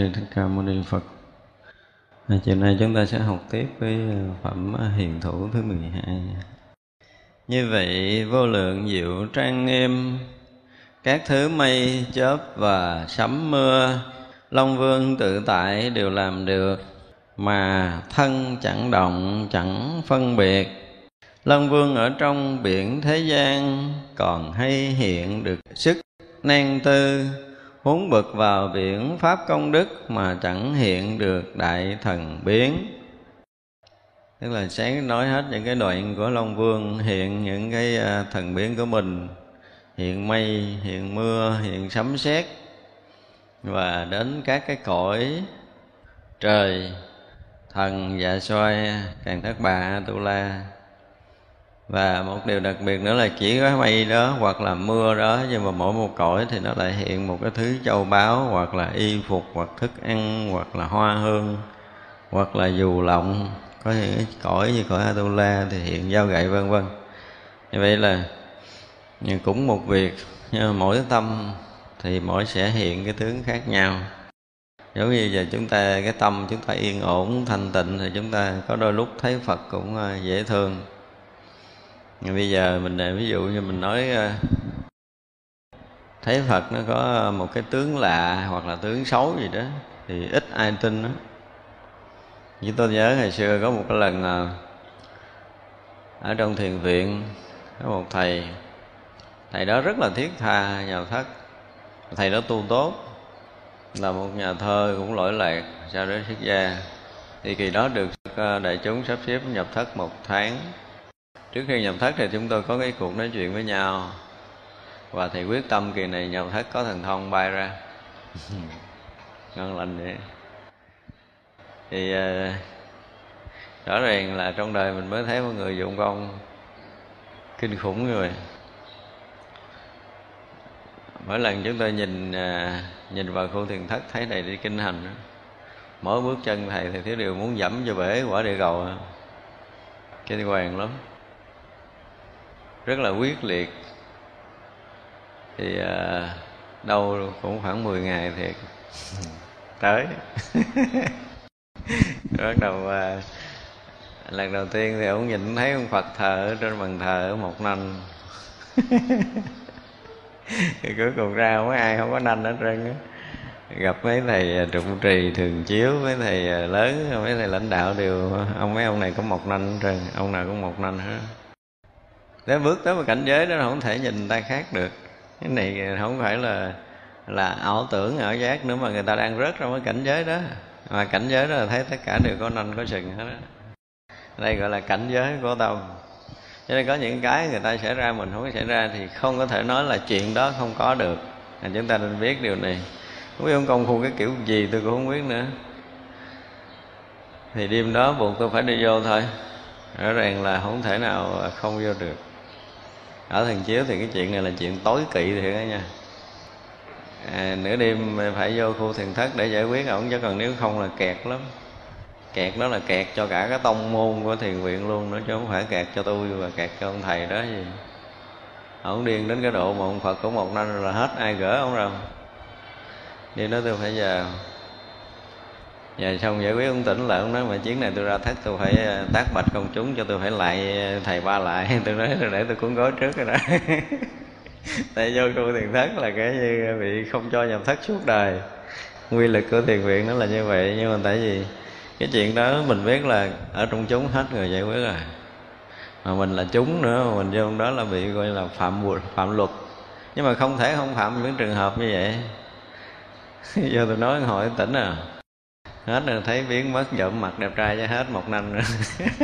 sư thích ca mâu ni phật. À, chiều nay chúng ta sẽ học tiếp với à, phẩm hiền thủ thứ 12 như vậy vô lượng diệu trang nghiêm các thứ mây chớp và sấm mưa long vương tự tại đều làm được mà thân chẳng động chẳng phân biệt. Long vương ở trong biển thế gian còn hay hiện được sức nan tư huống bực vào biển, pháp công đức mà chẳng hiện được đại thần biến. Tức là sáng nói hết những cái đoạn của long vương, hiện những cái à, thần biến của mình. Hiện mây, hiện mưa, hiện sấm sét. Và đến các cái cõi trời, thần dạ xoay càng thất bà, tu la và một điều đặc biệt nữa là chỉ có mây đó hoặc là mưa đó, nhưng mà mỗi một cõi thì nó lại hiện một cái thứ châu báu, hoặc là y phục, hoặc thức ăn, hoặc là hoa hương, hoặc là dù lọng có những cái cõi như cõi Atula thì hiện dao gậy, vân vân. Như vậy là cũng một việc, nhưng mà mỗi tâm thì mỗi sẽ hiện cái tướng khác nhau. Giống như giờ chúng ta, cái tâm chúng ta yên ổn, thanh tịnh, thì chúng ta có đôi lúc thấy Phật cũng à, dễ thương bây giờ mình à, ví dụ như mình nói à, thấy phật nó có một cái tướng lạ hoặc là tướng xấu gì đó, thì ít ai tin đó như tôi nhớ ngày xưa có một cái lần à, ở trong thiền viện có một thầy thầy đó rất là thiết tha nhà thất thầy đó tu tốt, là một nhà thơ cũng lỗi lạc sau đó xuất gia. Thì kỳ đó được đại chúng sắp xếp nhập thất một tháng trước khi nhập thất thì chúng tôi có cái cuộc nói chuyện với nhau. Và thầy quyết tâm kỳ này nhập thất có thần thông bay ra. Ngon lành vậy. Thì uh, rõ ràng là trong đời mình mới thấy một người dụng công kinh khủng người mỗi lần chúng tôi nhìn uh, nhìn vào khu thiền thất thấy thầy đi kinh hành mỗi bước chân thầy thì thiếu điều muốn dẫm cho bể quả địa cầu. Kinh hoàng lắm rất là quyết liệt. Thì à, đâu cũng khoảng 10 ngày thì tới. Bắt đầu à, lần đầu tiên thì ông nhìn thấy ông phật thờ ở trên bàn thờ ở một nanh thì cuối cùng ra không có ai không có nanh hết trơn á. Gặp mấy thầy trụ trì thường chiếu mấy thầy lớn mấy thầy lãnh đạo đều ông mấy ông này có một nanh hết trơn ông nào cũng một nanh hết để bước tới một cảnh giới đó không thể nhìn người ta khác được. Cái này không phải là là ảo tưởng ảo giác nữa mà người ta đang rớt trong cái cảnh giới đó. Mà cảnh giới đó là thấy tất cả đều có nanh có sừng hết đó đây gọi là cảnh giới của tâm. Cho nên có những cái người ta xảy ra mình không có xảy ra thì không có thể nói là chuyện đó không có được. À, chúng ta nên biết điều này. Không biết ông công phu cái kiểu gì tôi cũng không biết nữa. Thì đêm đó buộc tôi phải đi vô thôi. Rõ ràng là không thể nào không vô được ở thần chiếu thì cái chuyện này là chuyện tối kỵ thiệt đó nha. À, nửa đêm phải vô khu thiền thất để giải quyết ổng chứ còn nếu không là kẹt lắm. Kẹt đó là kẹt cho cả cái tông môn của thiền viện luôn nó chứ không phải kẹt cho tôi và kẹt cho ông thầy đó gì. Ổng điên đến cái độ mà ông phật của một năm là hết ai gỡ ông rồi đi nói tôi phải vào và xong giải quyết ông tỉnh lại ông nói mà chuyến này tôi ra thất, tôi phải ờ, tác bạch công chúng cho tôi phải lại ờ, thầy ba lại. Tôi nói rồi để tôi cuốn gói trước rồi đó. Tại vô tu thiền thất là cái như bị không cho nhập thất suốt đời. Quy lực của thiền viện nó là như vậy, nhưng mà tại vì cái chuyện đó mình biết là ở trong chúng hết người giải quyết rồi. Mà mình là chúng nữa, mà mình vô đó là bị gọi là phạm phạm luật. Nhưng mà không thể không phạm những trường hợp như vậy. Giờ tôi nói hỏi tỉnh à hết rồi thấy biến mất dợm mặt đẹp trai cho hết một năm nữa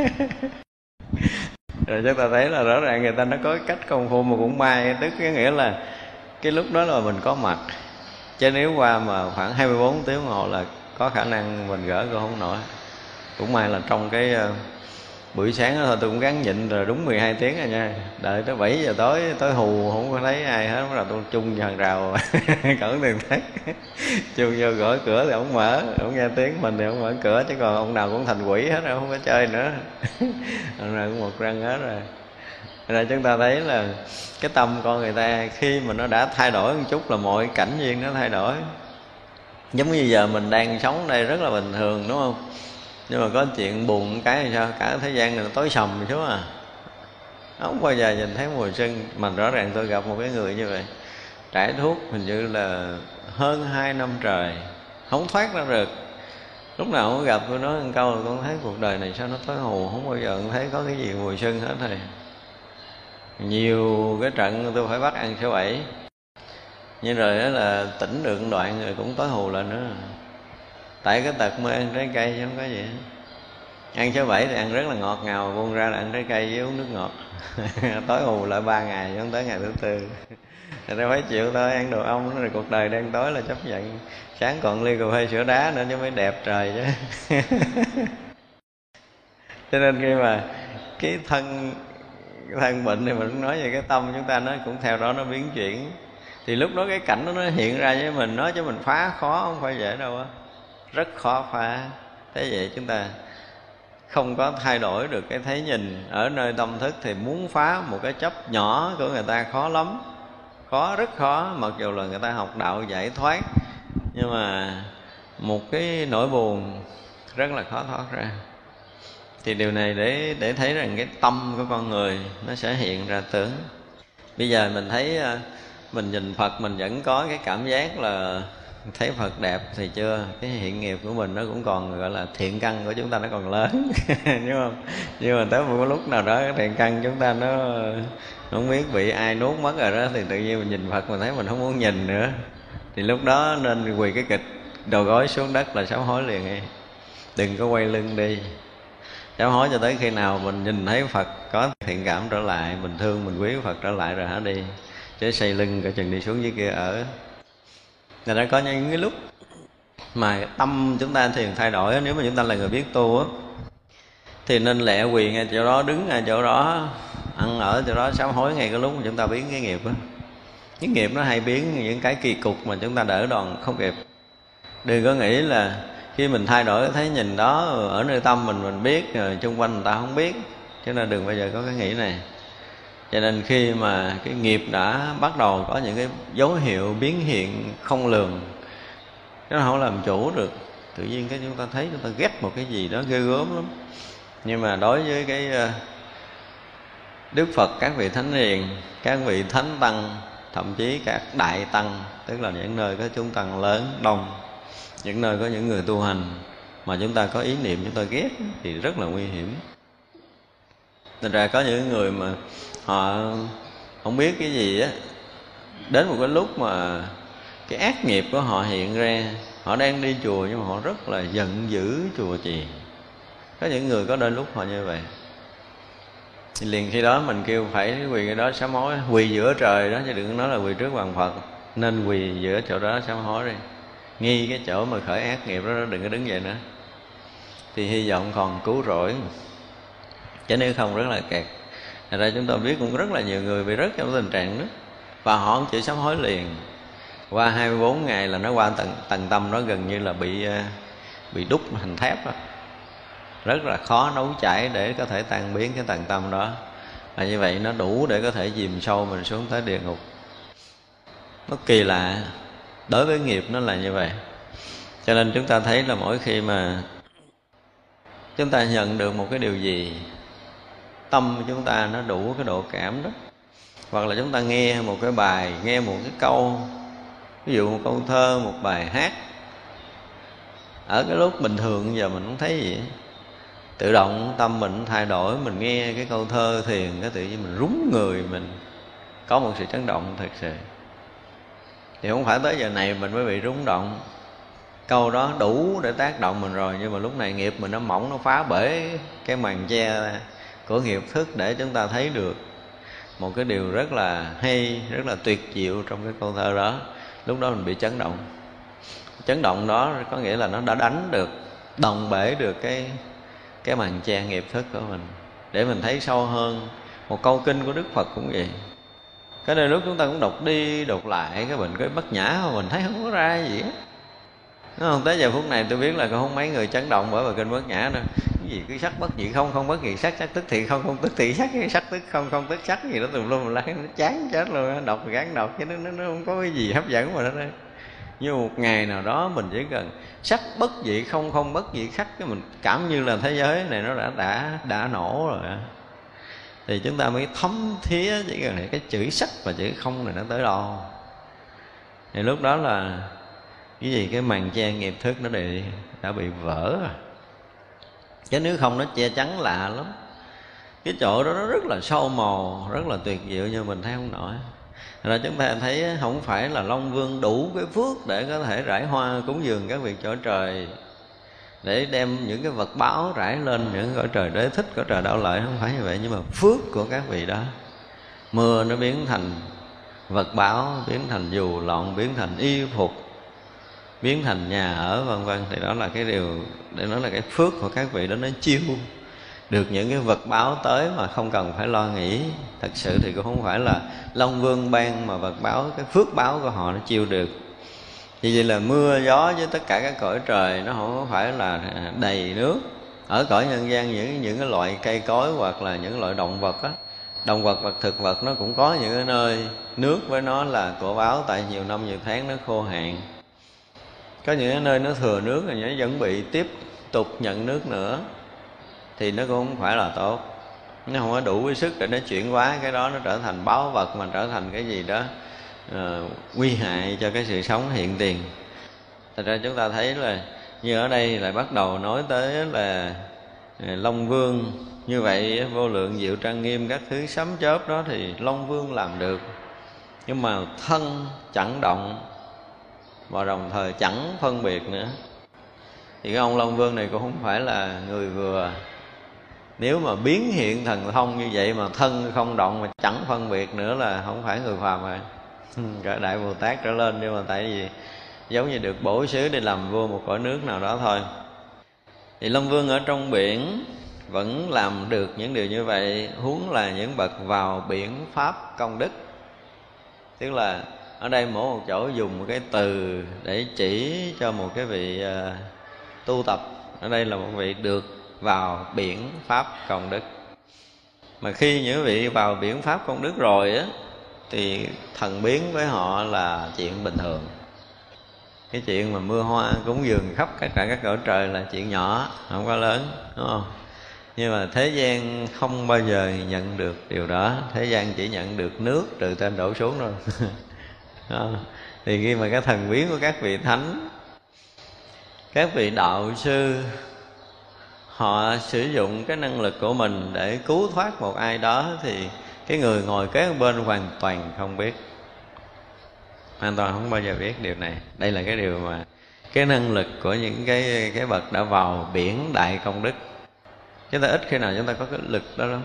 rồi chúng ta thấy là rõ ràng người ta nó có cách công phu mà cũng may tức cái nghĩa là cái lúc đó là mình có mặt. Chứ nếu qua mà khoảng 24 tiếng đồng hồ là có khả năng mình gỡ cũng không nổi. Cũng may là trong cái uh, buổi sáng đó thôi, tôi cũng gắng nhịn rồi, đúng 12 tiếng rồi nha. Đợi tới 7 giờ tối tối hù, không có thấy ai hết, bắt đầu tôi chung hàng rào. Cẩn đường thấy. Chung vô gõ cửa thì ông mở, ông nghe tiếng mình thì ông mở cửa, chứ còn ông nào cũng thành quỷ hết rồi, không có chơi nữa. Ông nào cũng một răng hết rồi. Ra chúng ta thấy là cái tâm con người ta khi mà nó đã thay đổi một chút là mọi cảnh duyên nó thay đổi. Giống như giờ mình đang sống đây rất là bình thường, đúng không? Nhưng mà có chuyện buồn cái thì sao? Cả thế gian này nó tối sầm xuống à không bao giờ nhìn thấy mùi sưng. Mà rõ ràng tôi gặp một cái người như vậy. Trải thuốc hình như là hơn hai năm trời. Không thoát ra được. Lúc nào cũng gặp tôi nói một câu là con thấy cuộc đời này sao nó tối hù. Không bao giờ con thấy có cái gì mùi sưng hết thầy nhiều cái trận tôi phải bắt ăn số bảy. Nhưng rồi đó là tỉnh được đoạn rồi cũng tối hù lên nữa tại cái tật mơ ăn trái cây chứ không có gì ăn số bảy thì ăn rất là ngọt, ngào, buông ra là ăn trái cây với uống nước ngọt. Tối hù lại ba ngày cho tới ngày thứ tư. Thì nó phải chịu thôi, ăn đồ ong rồi cuộc đời đen tối là chấp nhận. Sáng còn ly cà phê sữa đá nữa chứ mới đẹp trời chứ. Cho nên khi mà cái thân cái thân bệnh thì mình nói về cái tâm chúng ta, nó cũng theo đó nó biến chuyển. Thì lúc đó cái cảnh đó nó hiện ra với mình nó cho mình phá khó không phải dễ đâu á rất khó phá. Thế vậy chúng ta không có thay đổi được cái thấy nhìn. Ở nơi tâm thức thì muốn phá một cái chấp nhỏ của người ta khó lắm. Khó, rất khó. Mặc dù là người ta học đạo giải thoát, nhưng mà một cái nỗi buồn rất là khó thoát ra. Thì điều này để để thấy rằng cái tâm của con người nó sẽ hiện ra tướng. Bây giờ mình thấy ờ, mình nhìn phật, mình vẫn có cái cảm giác là thấy Phật đẹp thì chưa? Cái hiện nghiệp của mình nó cũng còn, gọi là, thiện căn của chúng ta nó còn lớn. Đúng không? Nhưng mà tới một lúc nào đó cái thiện căn chúng ta nó không biết bị ai nuốt mất rồi đó, thì tự nhiên mình nhìn Phật mình thấy mình không muốn nhìn nữa. Thì lúc đó nên quỳ cái kịch, đầu gối xuống đất là sám hối liền. Đi đừng có quay lưng đi. Sám hối cho tới khi nào mình nhìn thấy Phật có thiện cảm trở lại, mình thương, mình quý Phật trở lại rồi hả đi. Chứ xây lưng cả chừng đi xuống dưới kia ở. Người ta có những cái lúc mà tâm chúng ta thiền thay đổi, nếu mà chúng ta là người biết tu á, thì nên lẹ quỳ ngay chỗ đó, đứng ngay chỗ đó, ăn ở chỗ đó, sám hối ngay cái lúc mà chúng ta biến cái nghiệp á. Cái nghiệp nó hay biến những cái kỳ cục mà chúng ta đỡ đòn không kịp đừng có nghĩ là khi mình thay đổi thấy nhìn đó, ở nơi tâm mình mình biết, rồi chung quanh người ta không biết, cho nên đừng bao giờ có cái nghĩ này cho nên khi mà cái nghiệp đã bắt đầu có những cái dấu hiệu biến hiện không lường nó không làm chủ được. Tự nhiên cái chúng ta thấy chúng ta ghét một cái gì đó ghê gớm lắm. Nhưng mà đối với cái ờ, đức phật, các vị thánh hiền, các vị thánh tăng, thậm chí các đại tăng, tức là những nơi có chúng tăng lớn, đông, những nơi có những người tu hành mà chúng ta có ý niệm, chúng ta ghét thì rất là nguy hiểm. Thành ra có những người mà họ không biết cái gì á. Đến một cái lúc mà cái ác nghiệp của họ hiện ra, họ đang đi chùa nhưng mà họ rất là giận dữ chùa chiền. Có những người có đôi lúc họ như vậy. Thì liền khi đó mình kêu phải quỳ cái đó sám hối, quỳ giữa trời đó, chứ đừng nói là quỳ trước bàn phật. Nên quỳ giữa chỗ đó sám hối đi. Nghi cái chỗ mà khởi ác nghiệp đó đừng có đứng vậy nữa. Thì hy vọng còn cứu rỗi. Chứ nếu không rất là kẹt. Thật ra chúng ta biết cũng rất là nhiều người bị rất trong tình trạng đó. Và họ không chịu sám hối liền. Qua 24 ngày là nó qua tầng, tầng tâm nó gần như là bị ờ, bị đúc thành thép đó. Rất là khó nấu chảy để có thể tan biến cái tầng tâm đó. Và như vậy nó đủ để có thể dìm sâu mình xuống tới địa ngục. Nó kỳ lạ Đối với nghiệp nó là như vậy. Cho nên chúng ta thấy là mỗi khi mà Chúng ta nhận được một cái điều gì tâm của chúng ta nó đủ cái độ cảm đó. Hoặc là chúng ta nghe một cái bài, nghe một cái câu, ví dụ một câu thơ, một bài hát. Ở cái lúc bình thường giờ mình không thấy gì. Tự động tâm mình thay đổi, mình nghe cái câu thơ thiền cái tự nhiên mình rúng người mình. Có một sự chấn động thật sự. Thì không phải tới giờ này mình mới bị rúng động. Câu đó đủ để tác động mình rồi, nhưng mà lúc này nghiệp mình nó mỏng, nó phá bể cái màn che của nghiệp thức để chúng ta thấy được một cái điều rất là hay, rất là tuyệt diệu trong cái câu thơ đó. Lúc đó mình bị chấn động. Chấn động đó có nghĩa là nó đã đánh được, đồng bể được cái cái màn che nghiệp thức của mình. Để mình thấy sâu hơn một câu kinh của đức phật cũng vậy. Cái này lúc chúng ta cũng đọc đi đọc lại cái mình cái bất nhã mà mình thấy không có ra gì hết. Đúng không? Tới giờ phút này tôi biết là không mấy người chấn động bởi bài kinh bất nhã đâu Cái gì? Cứ sắc bất dị không, không bất dị sắc, sắc tức thì không, không tức thì sắc, sắc tức không, không tức sắc gì đó tùm lum la nó chán chết luôn Đọc gán đọc chứ nó, nó, nó không có cái gì hấp dẫn mà đó như một ngày nào đó mình chỉ cần sắc bất dị không không bất dị sắc cái mình cảm như là thế giới này nó đã đã đã nổ rồi thì chúng ta mới thấm thía chỉ cần cái chữ sắc và chữ không này nó tới đâu. Thì lúc đó là cái gì? Cái màn che nghiệp thức nó bị đã bị vỡ rồi. Chứ nếu không nó che chắn lạ lắm. Cái chỗ đó nó rất là sâu màu, rất là tuyệt diệu nhưng mình thấy không nổi. Rồi chúng ta thấy không phải là long vương đủ cái phước để có thể rải hoa cúng dường các vị chỗ trời, để đem những cái vật báo rải lên những cõi trời đế thích, cõi trời đạo lợi. Không phải như vậy, nhưng mà phước của các vị đó. Mưa nó biến thành vật báo, biến thành dù lọn, biến thành y phục biến thành nhà ở, vân vân. Thì đó là cái điều, để nói là cái phước của các vị đó, nó chiêu được những cái vật báo tới mà không cần phải lo nghĩ. Thật sự thì cũng không phải là long vương ban mà vật báo, cái phước báo của họ nó chiêu được. Vì vậy là mưa, gió với tất cả các cõi trời, nó không phải là đầy nước. Ở cõi nhân gian, những những cái loại cây cối hoặc là những loại động vật á, động vật và thực vật nó cũng có những cái nơi nước với nó là cổ báo, tại nhiều năm, nhiều tháng nó khô hạn có những nơi nó thừa nước rồi nó vẫn bị tiếp tục nhận nước nữa. Thì nó cũng không phải là tốt. Nó không có đủ cái sức để nó chuyển hóa cái đó nó trở thành báo vật mà trở thành cái gì đó uh, nguy hại cho cái sự sống hiện tiền. Thật ra chúng ta thấy là như ở đây lại bắt đầu nói tới là ờ, long vương. Như vậy vô lượng diệu trang nghiêm các thứ sấm chớp đó thì long vương làm được. Nhưng mà thân chẳng động và đồng thời chẳng phân biệt nữa. Thì cái ông long vương này cũng không phải là người vừa. Nếu mà biến hiện thần thông như vậy mà thân không động mà chẳng phân biệt nữa là không phải người phàm rồi. Cả đại bồ tát trở lên nhưng mà tại vì giống như được bổ xứ để làm vua một cõi nước nào đó thôi. Thì long vương ở trong biển vẫn làm được những điều như vậy, huống là những bậc vào biển pháp công đức. Tức là ở đây mỗi một chỗ dùng một cái từ để chỉ cho một cái vị uh, tu tập. Ở đây là một vị được vào biển pháp công đức. Mà khi những vị vào biển pháp công đức rồi á thì thần biến với họ là chuyện bình thường. Cái chuyện mà mưa hoa cúng dường khắp tất cả các cõi trời là chuyện nhỏ không quá lớn đúng không? Nhưng mà thế gian không bao giờ nhận được điều đó. Thế gian chỉ nhận được nước từ trên đổ xuống thôi. à, thì khi mà cái thần biến của các vị thánh các vị đạo sư họ sử dụng cái năng lực của mình để cứu thoát một ai đó thì cái người ngồi kế bên hoàn toàn không biết. Hoàn toàn không bao giờ biết điều này. Đây là cái điều mà cái năng lực của những cái cái bậc đã vào biển đại công đức. Chúng ta ít khi nào chúng ta có cái lực đó lắm.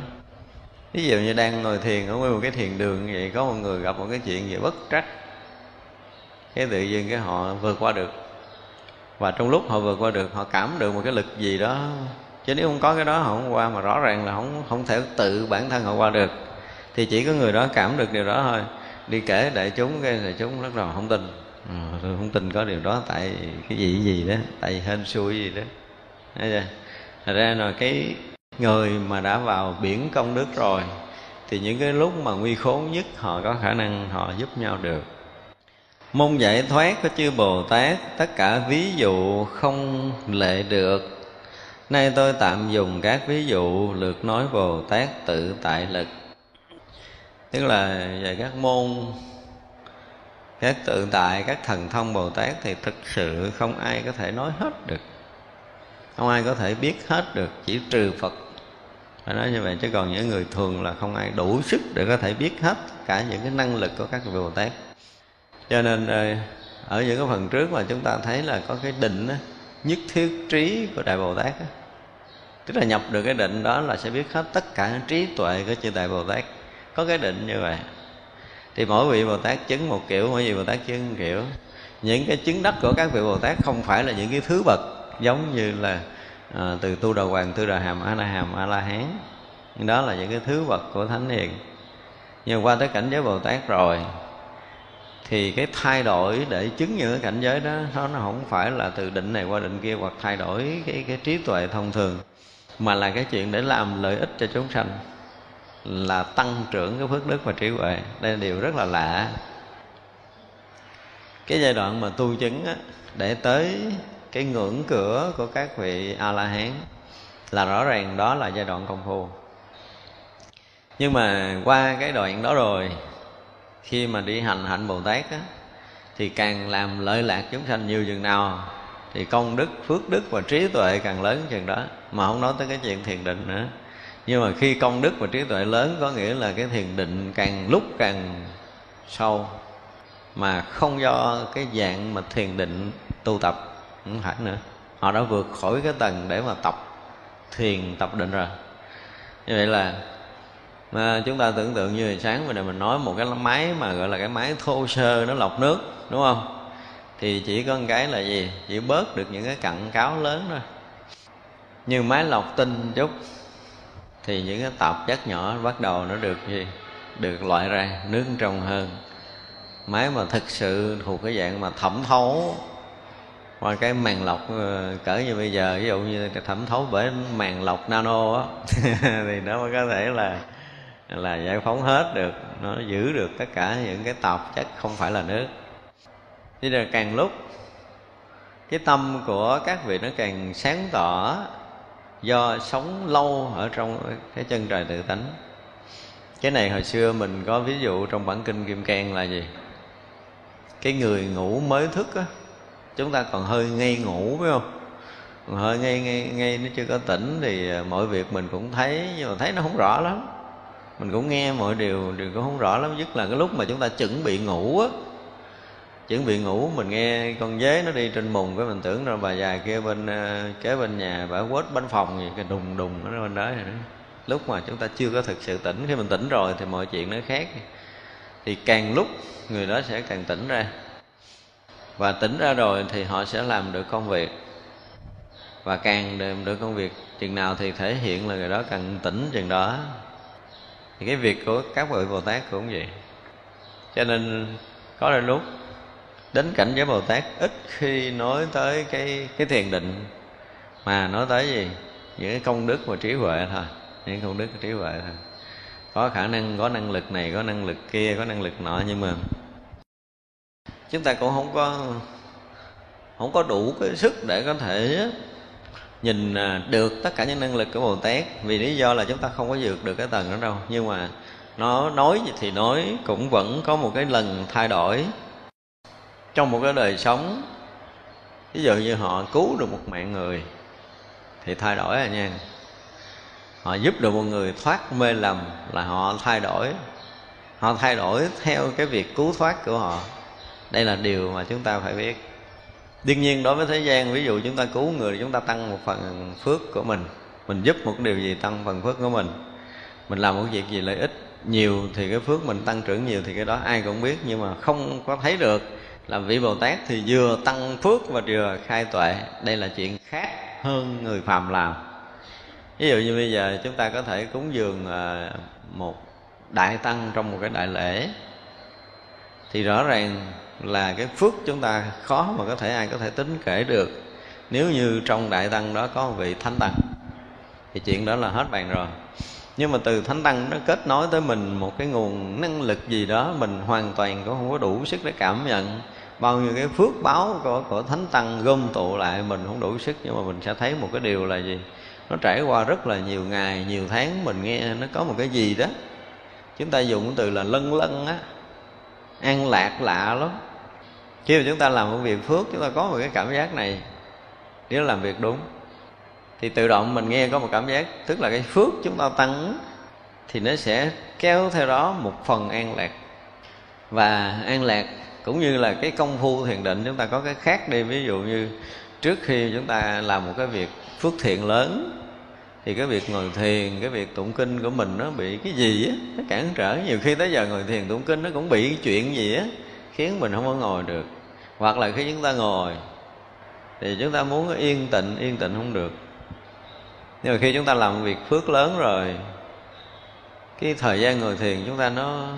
Ví dụ như đang ngồi thiền ở nguyên một cái thiền đường vậy có một người gặp một cái chuyện gì bất trắc cái tự nhiên cái họ vượt qua được. Và trong lúc họ vượt qua được họ cảm được một cái lực gì đó. Chứ nếu không có cái đó họ không qua mà rõ ràng là không không thể tự bản thân họ qua được. Thì chỉ có người đó cảm được điều đó thôi. Đi kể đại chúng cái đại chúng rất là không tin. Ừ, tôi không tin có điều đó tại cái gì cái gì đó tại hên xui gì đó. Thấy chưa? Thật ra là cái người mà đã vào biển công đức rồi thì những cái lúc mà nguy khốn nhất họ có khả năng họ giúp nhau được môn giải thoát của chư bồ tát, tất cả ví dụ không lệ được. Nay tôi tạm dùng các ví dụ lượt nói bồ tát tự tại lực. Tức là về các môn, các tự tại, các thần thông bồ tát thì thực sự không ai có thể nói hết được. Không ai có thể biết hết được, chỉ trừ phật. Phải nói như vậy, chứ còn những người thường là không ai đủ sức để có thể biết hết cả những cái năng lực của các vị bồ tát cho nên ờ, ở những cái phần trước mà chúng ta thấy là có cái định đó, nhất thiết trí của đại bồ tát đó. tức là nhập được cái định đó là sẽ biết hết tất cả trí tuệ của chư đại bồ tát. Có cái định như vậy. Thì mỗi vị bồ tát chứng một kiểu mỗi vị bồ tát chứng một kiểu. Những cái chứng đắc của các vị bồ tát không phải là những cái thứ bậc giống như là à, từ tu đà hoàng tu đà hàm a la hàm a la hán. Đó là những cái thứ bậc của thánh hiền. Nhưng qua tới cảnh giới bồ tát rồi thì cái thay đổi để chứng những cái cảnh giới đó nó, nó không phải là từ định này qua định kia hoặc thay đổi cái cái trí tuệ thông thường mà là cái chuyện để làm lợi ích cho chúng sanh là tăng trưởng cái phước đức và trí huệ. Đây là điều rất là lạ. Cái giai đoạn mà tu chứng á, để tới cái ngưỡng cửa của các vị a la hán là rõ ràng đó là giai đoạn công phu. Nhưng mà qua cái đoạn đó rồi khi mà đi hành hạnh bồ tát á, thì càng làm lợi lạc chúng sanh nhiều chừng nào thì công đức phước đức và trí tuệ càng lớn chừng đó. Mà không nói tới cái chuyện thiền định nữa. Nhưng mà khi công đức và trí tuệ lớn có nghĩa là cái thiền định càng lúc càng sâu mà không do cái dạng mà thiền định tu tập không phải nữa. Họ đã vượt khỏi cái tầng để mà tập thiền tập định rồi. Như vậy là mà chúng ta tưởng tượng như sáng vừa mình nói một cái máy mà gọi là cái máy thô sơ, nó lọc nước, đúng không? Thì chỉ có một cái là gì? Chỉ bớt được những cái cặn cáo lớn thôi. Như máy lọc tinh chút, thì những cái tạp chất nhỏ bắt đầu nó được gì? Được loại ra, nước trong hơn. Máy mà thực sự thuộc cái dạng mà thẩm thấu qua cái màng lọc ờ, cỡ như bây giờ, ví dụ như thẩm thấu bởi màng lọc nano á, thì nó mới có thể là là giải phóng hết được, nó giữ được tất cả những cái tạp chất không phải là nước. Thế là càng lúc, cái tâm của các vị nó càng sáng tỏ do sống lâu ở trong cái chân trời tự tánh. Cái này hồi xưa mình có ví dụ trong bản kinh kim cang là gì? Cái người ngủ mới thức á, chúng ta còn hơi ngây ngủ, phải không? Còn hơi ngây ngây ngây nó chưa có tỉnh thì à, mọi việc mình cũng thấy, nhưng mà thấy nó không rõ lắm mình cũng nghe mọi điều điều cũng không rõ lắm, nhất là cái lúc mà chúng ta chuẩn bị ngủ á. Chuẩn bị ngủ, mình nghe con dế nó đi trên mùng, cái mình tưởng là bà già kia bên ờ, kế bên nhà bà quét bánh phòng gì, cái đùng đùng nó bên đó rồi đó. Lúc mà chúng ta chưa có thực sự tỉnh, khi mình tỉnh rồi thì mọi chuyện nó khác. Thì càng lúc, người đó sẽ càng tỉnh ra. Và tỉnh ra rồi thì họ sẽ làm được công việc. Và càng làm được công việc, chừng nào thì thể hiện là người đó càng tỉnh chừng đó thì cái việc của các vị bồ tát cũng vậy. Cho nên có đôi lúc, đến cảnh giới bồ tát, ít khi nói tới cái cái thiền định, mà nói tới gì? Những cái công đức và trí huệ thôi. Những công đức và trí huệ thôi. Có khả năng, có năng lực này, có năng lực kia, có năng lực nọ, nhưng mà chúng ta cũng không có không có đủ cái sức để có thể nhìn à, được tất cả những năng lực của Bồ Tát. Vì lý do là chúng ta không có vượt được cái tầng đó đâu. Nhưng mà nó nói thì nói, cũng vẫn có một cái lần thay đổi trong một cái đời sống. Ví dụ như họ cứu được một mạng người thì thay đổi rồi nha. Họ giúp được một người thoát mê lầm là họ thay đổi. Họ thay đổi theo cái việc cứu thoát của họ. Đây là điều mà chúng ta phải biết đương nhiên đối với thế gian, ví dụ chúng ta cứu người chúng ta tăng một phần phước của mình. Mình giúp một điều gì tăng phần phước của mình. Mình làm một việc gì lợi ích nhiều thì cái phước mình tăng trưởng nhiều thì cái đó ai cũng biết, nhưng mà không có thấy được. Làm vị bồ tát thì vừa tăng phước và vừa khai tuệ. Đây là chuyện khác hơn người phàm làm. Ví dụ như bây giờ chúng ta có thể cúng dường à, một đại tăng trong một cái đại lễ. Thì rõ ràng là cái phước chúng ta khó mà có thể ai có thể tính kể được. Nếu như trong đại tăng đó có vị thánh tăng thì chuyện đó là hết bàn rồi. Nhưng mà từ thánh tăng nó kết nối tới mình một cái nguồn năng lực gì đó mình hoàn toàn cũng không có đủ sức để cảm nhận. Bao nhiêu cái phước báo của, của thánh tăng gom tụ lại mình không đủ sức nhưng mà mình sẽ thấy một cái điều là gì? Nó trải qua rất là nhiều ngày nhiều tháng mình nghe nó có một cái gì đó. Chúng ta dùng từ là lân lân á an lạc lạ lắm khi mà chúng ta làm một việc phước, chúng ta có một cái cảm giác này, nếu làm việc đúng, thì tự động mình nghe có một cảm giác, tức là cái phước chúng ta tăng thì nó sẽ kéo theo đó một phần an lạc. Và an lạc cũng như là cái công phu thiền định, chúng ta có cái khác đi. Ví dụ như trước khi chúng ta làm một cái việc phước thiện lớn, thì cái việc ngồi thiền, cái việc tụng kinh của mình nó bị cái gì á, nó cản trở. Nhiều khi tới giờ ngồi thiền tụng kinh nó cũng bị chuyện gì á khiến mình không có ngồi được. Hoặc là khi chúng ta ngồi, thì chúng ta muốn yên tịnh yên tịnh không được. Nhưng mà khi chúng ta làm việc phước lớn rồi, cái thời gian ngồi thiền chúng ta nó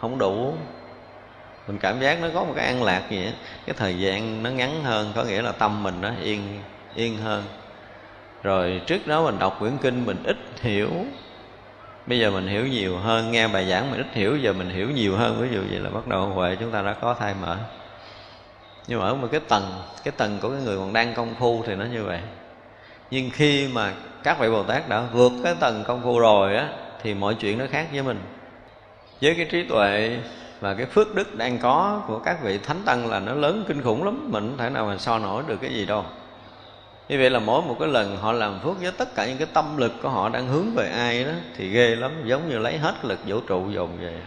không đủ. Mình cảm giác nó có một cái an lạc gì á. Cái thời gian nó ngắn hơn, có nghĩa là tâm mình nó yên yên hơn. Rồi trước đó mình đọc quyển kinh, mình ít hiểu bây giờ mình hiểu nhiều hơn, nghe bài giảng mình ít hiểu, giờ mình hiểu nhiều hơn. Ví dụ vậy là bắt đầu huệ chúng ta đã có thai mở nhưng mà ở một cái tầng cái tầng của cái người còn đang công phu thì nó như vậy. Nhưng khi mà các vị bồ tát đã vượt cái tầng công phu rồi á, thì mọi chuyện nó khác với mình. Với cái trí tuệ và cái phước đức đang có của các vị thánh tăng là nó lớn kinh khủng lắm. Mình không thể nào mà so nổi được cái gì đâu như vậy là mỗi một cái lần họ làm phước với tất cả những cái tâm lực của họ đang hướng về ai đó thì ghê lắm, giống như lấy hết lực vũ trụ dồn về.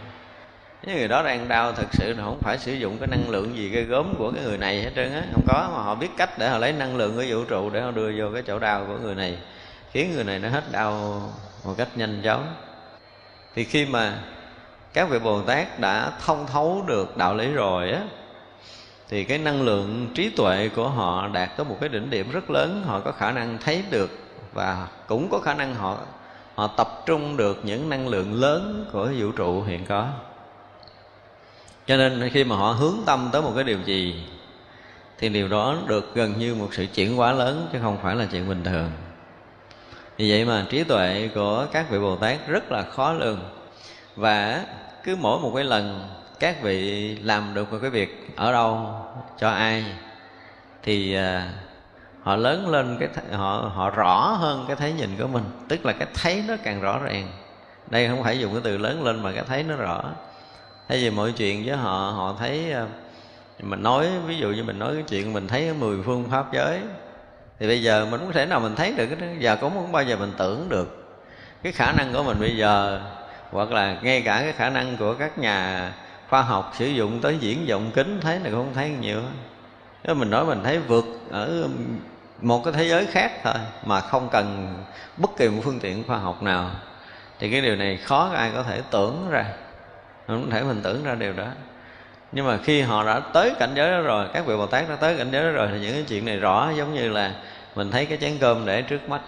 Những người đó đang đau thật sự là không phải sử dụng cái năng lượng gì gây gớm của cái người này hết trơn á. Không có, mà họ biết cách để họ lấy năng lượng của vũ trụ để họ đưa vô cái chỗ đau của người này, khiến người này nó hết đau một cách nhanh chóng. Thì khi mà các vị bồ tát đã thông thấu được đạo lý rồi á thì cái năng lượng trí tuệ của họ đạt tới một cái đỉnh điểm rất lớn, họ có khả năng thấy được và cũng có khả năng họ họ tập trung được những năng lượng lớn của vũ trụ hiện có. Cho nên khi mà họ hướng tâm tới một cái điều gì, thì điều đó được gần như một sự chuyển hóa lớn, chứ không phải là chuyện bình thường. Vì vậy mà trí tuệ của các vị bồ tát rất là khó lường. Và cứ mỗi một cái lần các vị làm được một cái việc ở đâu cho ai, thì à, họ lớn lên cái họ họ rõ hơn cái thấy nhìn của mình, tức là cái thấy nó càng rõ ràng. Đây không phải dùng cái từ lớn lên mà cái thấy nó rõ. Thay vì mọi chuyện với họ họ thấy à, mình nói, ví dụ như mình nói cái chuyện mình thấy mười phương pháp giới, thì bây giờ mình không thể nào mình thấy được cái giờ cũng không bao giờ mình tưởng được. Cái khả năng của mình bây giờ, hoặc là ngay cả cái khả năng của các nhà khoa học sử dụng tới diễn vọng kính thấy là không thấy nhiều nếu mình nói mình thấy vượt ở một cái thế giới khác thôi, mà không cần bất kỳ một phương tiện khoa học nào, thì cái điều này khó ai có thể tưởng ra. Không thể mình tưởng ra điều đó. Nhưng mà khi họ đã tới cảnh giới đó rồi, các vị bồ tát đã tới cảnh giới đó rồi, thì những cái chuyện này rõ, giống như là mình thấy cái chén cơm để trước mắt.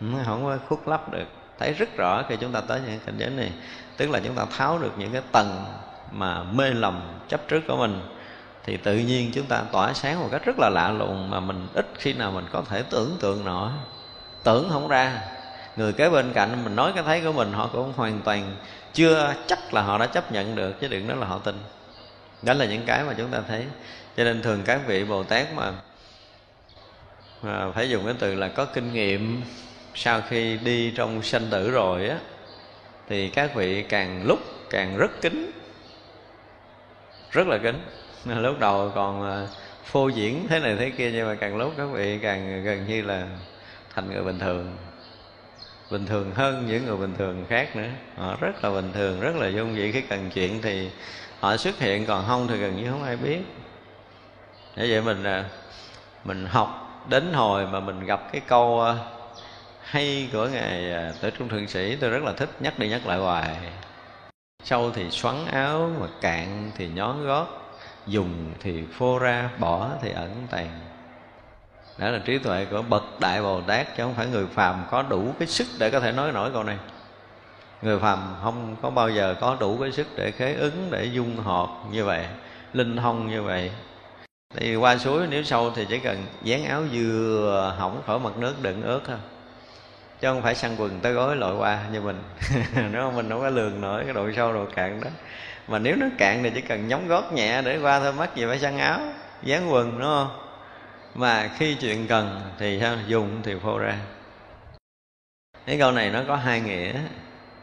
Ừ, không có khuất lấp được. Thấy rất rõ khi chúng ta tới những cảnh giới này, tức là chúng ta tháo được những cái tầng mà mê lầm chấp trước của mình thì tự nhiên chúng ta tỏa sáng một cách rất là lạ lùng mà mình ít khi nào mình có thể tưởng tượng nổi. Tưởng không ra. Người kế bên cạnh mình nói cái thấy của mình họ cũng hoàn toàn chưa chắc là họ đã chấp nhận được chứ đừng nói là họ tin. Đó là những cái mà chúng ta thấy. Cho nên thường các vị bồ tát mà, mà phải dùng cái từ là có kinh nghiệm sau khi đi trong sanh tử rồi á thì các vị càng lúc càng rất kính rất là kính. Lúc đầu còn ờ, phô diễn thế này thế kia, nhưng mà càng lúc các vị càng ờ, gần như là thành người bình thường. Bình thường hơn những người bình thường khác nữa. Họ rất là bình thường, rất là dung dị. Khi cần chuyện thì họ xuất hiện, còn không thì gần như không ai biết. Để vậy mình ờ, mình học đến hồi mà mình gặp cái câu hay của ngài tới Trung Thượng Sĩ, tôi rất là thích nhắc đi nhắc lại hoài sâu thì xoắn áo mà cạn thì nhón gót, dùng thì phô ra, bỏ thì ẩn tàng. Đó là trí tuệ của bậc đại bồ tát chứ không phải người phàm có đủ cái sức để có thể nói nổi câu này. Người phàm không có bao giờ có đủ cái sức để khế ứng, để dung hợp như vậy, linh thông như vậy. Thì qua suối nếu sâu thì chỉ cần dán áo vừa hỏng khỏi mặt nước đựng ướt thôi chứ không phải săn quần tới gối lội qua như mình. Nếu mình không có lường nổi cái độ sâu độ cạn đó. Mà nếu nó cạn thì chỉ cần nhóng gót nhẹ để qua thôi mất gì phải săn áo, dán quần, đúng không? Mà khi chuyện cần thì sao dùng thì phô ra. Cái câu này nó có hai nghĩa.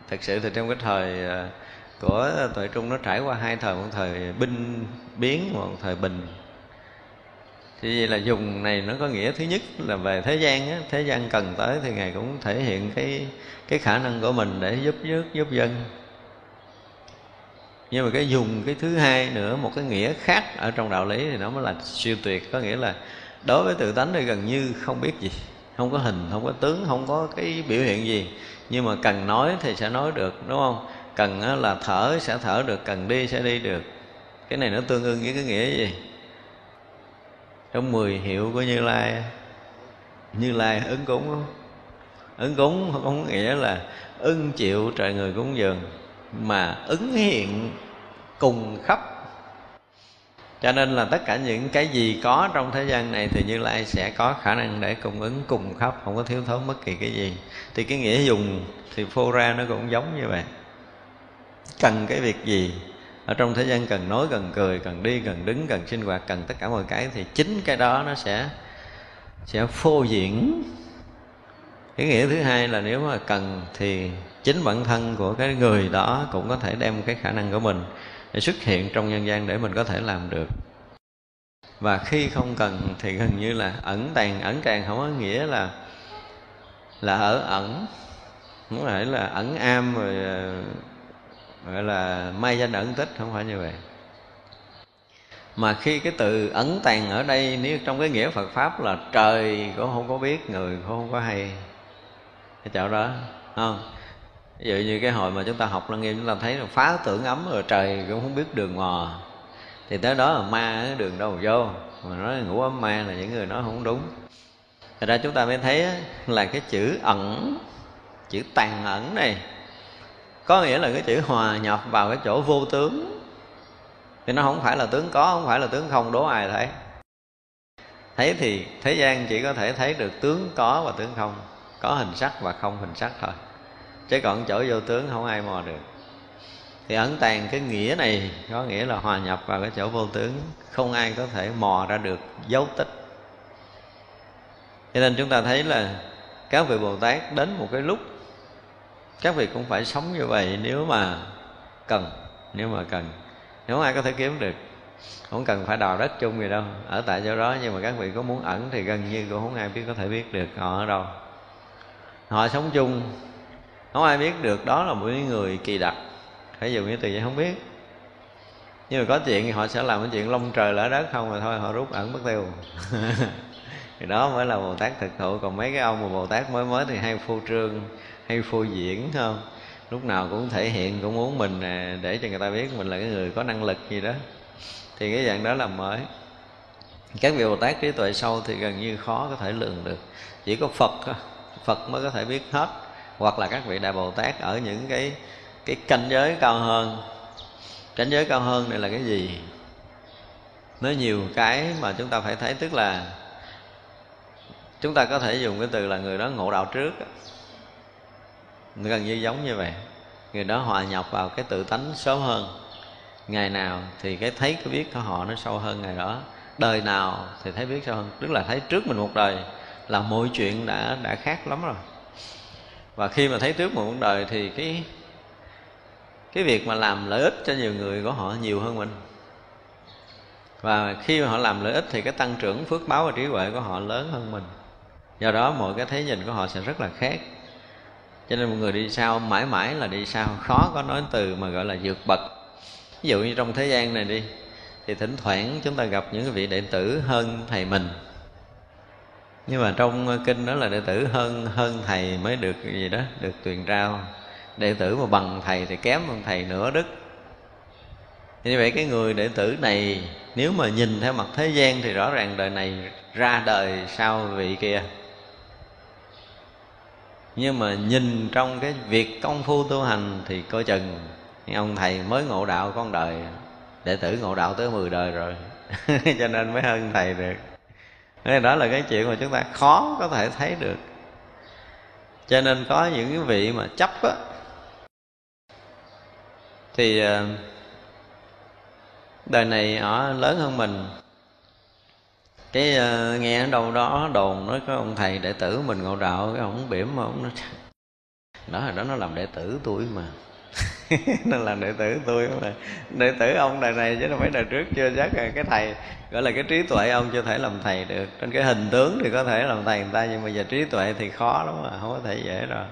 Thực sự thì trong cái thời ờ, của thời trung nó trải qua hai thời, một thời binh biến, một thời bình thì vậy là dùng này nó có nghĩa thứ nhất là về thế gian á, thế gian cần tới thì ngài cũng thể hiện cái cái khả năng của mình để giúp nước giúp dân. Nhưng mà cái dùng cái thứ hai nữa một cái nghĩa khác ở trong đạo lý thì nó mới là siêu tuyệt. Có nghĩa là đối với tự tánh thì gần như không biết gì không có hình không có tướng không có cái biểu hiện gì. Nhưng mà cần nói thì sẽ nói được đúng không? Cần là thở sẽ thở được cần đi sẽ đi được. Cái này nó tương ưng với cái nghĩa gì? Trong mười hiệu của như lai như lai ứng cúng không? Ứng cúng không có nghĩa là ưng chịu trời người cúng dường, mà ứng hiện cùng khắp. Cho nên là tất cả những cái gì có trong thế gian này thì như lai sẽ có khả năng để cung ứng cùng khắp, không có thiếu thốn bất kỳ cái gì. Thì cái nghĩa dùng thì phô ra nó cũng giống như vậy. Cần cái việc gì ở trong thế gian cần nói, cần cười, cần đi, cần đứng, cần sinh hoạt, cần tất cả mọi cái thì chính cái đó nó sẽ sẽ phô diễn. Ý nghĩa thứ hai là nếu mà cần thì chính bản thân của cái người đó cũng có thể đem cái khả năng của mình để xuất hiện trong nhân gian để mình có thể làm được. Và khi không cần thì gần như là ẩn tàng ẩn tàng không có nghĩa là là ở ẩn. Không phải là ẩn am rồi ờ, gọi là mai danh ẩn tích, không phải như vậy. Mà khi cái từ ẩn tàng ở đây, nếu trong cái nghĩa Phật pháp là trời cũng không có biết, người cũng không có hay. Cái chỗ đó không? Ví dụ như cái hồi mà chúng ta học lăng nghiêm, chúng ta thấy là phá tưởng ấm rồi trời cũng không biết đường mò. Thì tới đó là ma đường đâu mà vô. Mà nói ngủ ấm ma là những người nói không đúng. Thật ra chúng ta mới thấy là cái chữ ẩn, Chữ tàn ẩn này có nghĩa là cái chữ hòa nhập vào cái chỗ vô tướng. Thì nó không phải là tướng có, không phải là tướng không đố ai thấy. Thấy thì thế gian chỉ có thể thấy được tướng có và tướng không. Có hình sắc và không hình sắc thôi. Chứ còn chỗ vô tướng không ai mò được. Thì ẩn tàng cái nghĩa này có nghĩa là hòa nhập vào cái chỗ vô tướng không ai có thể mò ra được dấu tích. Cho nên chúng ta thấy là các vị bồ tát đến một cái lúc các vị cũng phải sống như vậy nếu mà cần, nếu mà cần. Nếu không ai có thể kiếm được, không cần phải đào đất chung gì đâu. Ở tại chỗ đó nhưng mà các vị có muốn ẩn thì gần như cũng không ai biết, có thể biết được họ ở đâu. Họ sống chung, không ai biết được đó là một người kỳ đặc. Phải dùng như từ vậy không biết. Nhưng mà có chuyện thì họ sẽ làm cái chuyện lông trời lỡ đất không mà thôi, họ rút ẩn mất tiêu. Thì đó mới là bồ tát thực thụ. Còn mấy cái ông mà bồ tát mới mới thì hay phô trương hay phô diễn không? Lúc nào cũng thể hiện, cũng muốn mình để cho người ta biết mình là cái người có năng lực gì đó. Thì cái dạng đó là mới. Các vị bồ tát trí tuệ sâu thì gần như khó có thể lường được. Chỉ có phật phật mới có thể biết hết. Hoặc là các vị đại bồ tát ở những cái cái cảnh giới cao hơn. Cảnh giới cao hơn này là cái gì? Nó nhiều cái mà chúng ta phải thấy, tức là chúng ta có thể dùng cái từ là người đó ngộ đạo trước gần như giống như vậy. Người đó hòa nhập vào cái tự tánh sớm hơn. Ngày nào thì cái thấy, cái biết của họ nó sâu hơn ngày đó. Đời nào thì thấy, biết sâu hơn. Tức là thấy trước mình một đời là mọi chuyện đã đã khác lắm rồi. Và khi mà thấy trước một đời thì cái cái việc mà làm lợi ích cho nhiều người của họ nhiều hơn mình. Và khi mà họ làm lợi ích thì cái tăng trưởng phước báo và trí huệ của họ lớn hơn mình. Do đó mọi cái thấy nhìn của họ sẽ rất là khác cho nên một người đi sau mãi mãi là đi sau. Khó có nói từ mà gọi là vượt bậc. Ví dụ như trong thế gian này đi, thì thỉnh thoảng chúng ta gặp những cái vị đệ tử hơn thầy mình. Nhưng mà trong kinh đó là đệ tử hơn hơn thầy mới được gì đó, được truyền trao. Đệ tử mà bằng thầy thì kém hơn thầy nửa đức. Như vậy cái người đệ tử này, nếu mà nhìn theo mặt thế gian thì rõ ràng đời này ra đời sau vị kia nhưng mà nhìn trong cái việc công phu tu hành thì coi chừng ông thầy mới ngộ đạo con đời, đệ tử ngộ đạo tới 10 đời rồi. Cho nên mới hơn thầy được. Nên đó là cái chuyện mà chúng ta khó có thể thấy được. Cho nên có những cái vị mà chấp á, thì ờ, đời này họ lớn hơn mình cái uh, nghe ở đâu đó đồn nói có ông thầy đệ tử mình ngộ đạo cái ông bỉm mà ông nói đó là đó nó làm đệ tử tôi mà. Nó làm đệ tử tôi mà. Đệ tử ông đời này chứ đâu phải đời trước chưa chắc là cái thầy gọi là cái trí tuệ ông chưa thể làm thầy được. Trên cái hình tướng thì có thể làm thầy người ta nhưng mà giờ trí tuệ thì khó lắm mà không có thể dễ rồi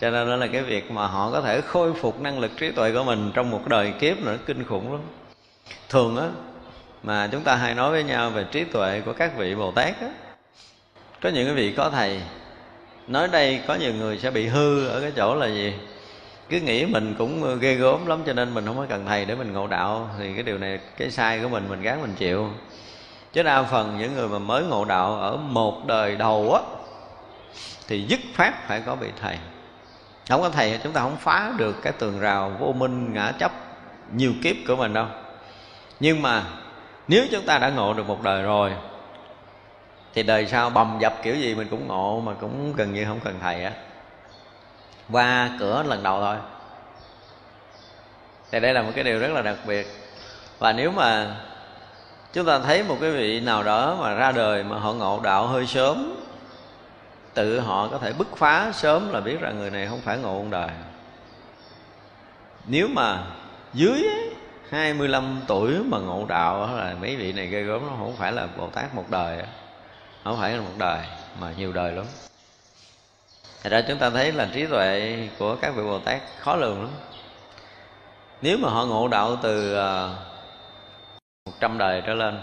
cho nên đó là cái việc mà họ có thể khôi phục năng lực trí tuệ của mình trong một đời kiếp nữa kinh khủng lắm. Thường á mà chúng ta hay nói với nhau về trí tuệ của các vị bồ tát đó. có những cái vị có thầy nói đây có nhiều người sẽ bị hư ở cái chỗ là gì? Cứ nghĩ mình cũng ghê gớm lắm cho nên mình không có cần thầy để mình ngộ đạo, thì cái điều này, cái sai của mình mình gán mình chịu. Chứ đa phần những người mà mới ngộ đạo ở một đời đầu á, thì dứt phát phải có vị thầy. Không có thầy chúng ta không phá được cái tường rào vô minh ngã chấp, nhiều kiếp của mình đâu. Nhưng mà nếu chúng ta đã ngộ được một đời rồi, thì đời sau bầm dập kiểu gì mình cũng ngộ mà cũng gần như không cần thầy á. Qua cửa lần đầu thôi. Thì đây là một cái điều rất là đặc biệt. Và nếu mà chúng ta thấy một cái vị nào đó mà ra đời mà họ ngộ đạo hơi sớm, tự họ có thể bứt phá sớm là biết rằng người này không phải ngộ ông đời. Nếu mà dưới 25 tuổi mà ngộ đạo là mấy vị này ghê gớm nó không phải là Bồ Tát một đời không phải là một đời mà nhiều đời lắm. Thật ra chúng ta thấy là trí tuệ của các vị Bồ Tát khó lường lắm. Nếu mà họ ngộ đạo từ à, một trăm đời trở lên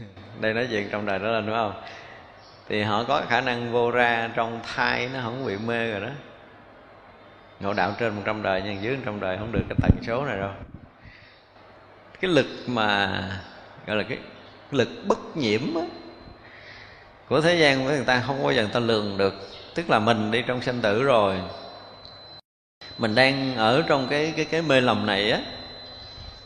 Đây nói chuyện trăm đời trở lên đúng không? Thì họ có khả năng vô ra trong thai nó không bị mê rồi đó. Ngộ đạo trên một trăm đời nhưng dưới một trăm đời không được cái tần số này đâu. Cái lực mà gọi là cái lực bất nhiễm á, của thế gian với người ta không bao giờ người ta lường được. Tức là mình đi trong sanh tử rồi mình đang ở trong cái cái cái mê lầm này á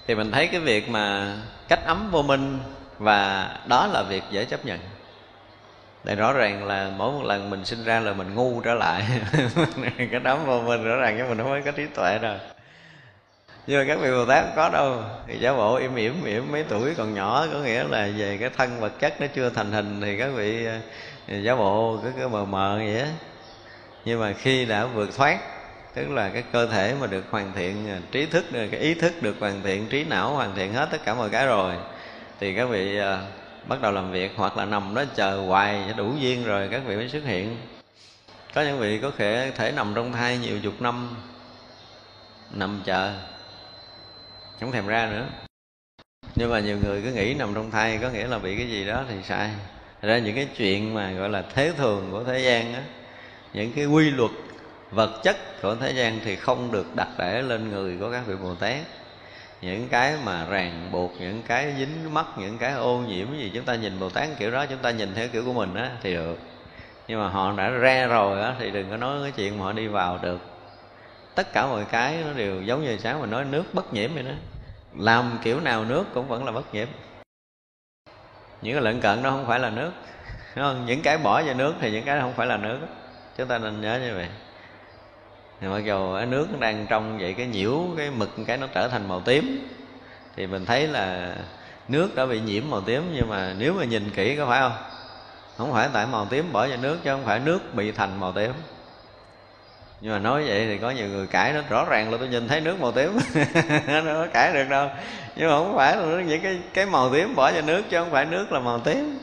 thì mình thấy cái việc mà cách ấm vô minh và đó là việc dễ chấp nhận. Đây rõ ràng là mỗi một lần mình sinh ra là mình ngu trở lại. Cái đám vô minh rõ ràng cái mình không có trí tuệ rồi nhưng mà các vị bồ tát không có đâu. Thì giả bộ im ỉm ỉm mấy tuổi còn nhỏ, có nghĩa là về cái thân vật chất nó chưa thành hình thì các vị ờ, giả bộ cứ cứ mờ mờ vậy á. Nhưng mà khi đã vượt thoát, tức là cái cơ thể mà được hoàn thiện ờ, trí thức ờ, cái ý thức được hoàn thiện, trí não hoàn thiện hết tất cả mọi cái rồi, thì các vị bắt đầu làm việc hoặc là nằm đó chờ hoài cho đủ duyên rồi các vị mới xuất hiện. Có những vị có thể thể nằm trong thai nhiều chục năm, nằm chờ không thèm ra nữa. Nhưng mà nhiều người cứ nghĩ nằm trong thai, có nghĩa là bị cái gì đó thì sai. Thật ra những cái chuyện mà gọi là thế thường của thế gian á, những cái quy luật vật chất của thế gian thì không được đặt để lên người của các vị bồ tát. Những cái mà ràng buộc, những cái dính mắc, những cái ô nhiễm gì chúng ta nhìn bồ tát kiểu đó, chúng ta nhìn theo kiểu của mình á, thì được. Nhưng mà họ đã ra rồi á, thì đừng có nói cái chuyện mà họ đi vào được. Tất cả mọi cái nó đều giống như sáng mà nói, nước bất nhiễm vậy đó làm kiểu nào nước cũng vẫn là bất nhiễm. Những cái lận cận nó không phải là nước. Đúng không? những cái bỏ vào nước thì những cái không phải là nước. Chúng ta nên nhớ như vậy. Thì mặc dù cái nước đang trong vậy, cái nhiễu, cái mực, cái nó trở thành màu tím, thì mình thấy là nước đã bị nhiễm màu tím. Nhưng mà nếu mà nhìn kỹ có phải không? Không phải tại màu tím bỏ vào nước chứ không phải nước bị thành màu tím nhưng mà nói vậy thì có nhiều người cãi nó rõ ràng là tôi nhìn thấy nước màu tím. Nó có cãi được đâu. Nhưng mà không phải là những cái cái màu tím bỏ vào nước chứ không phải nước là màu tím.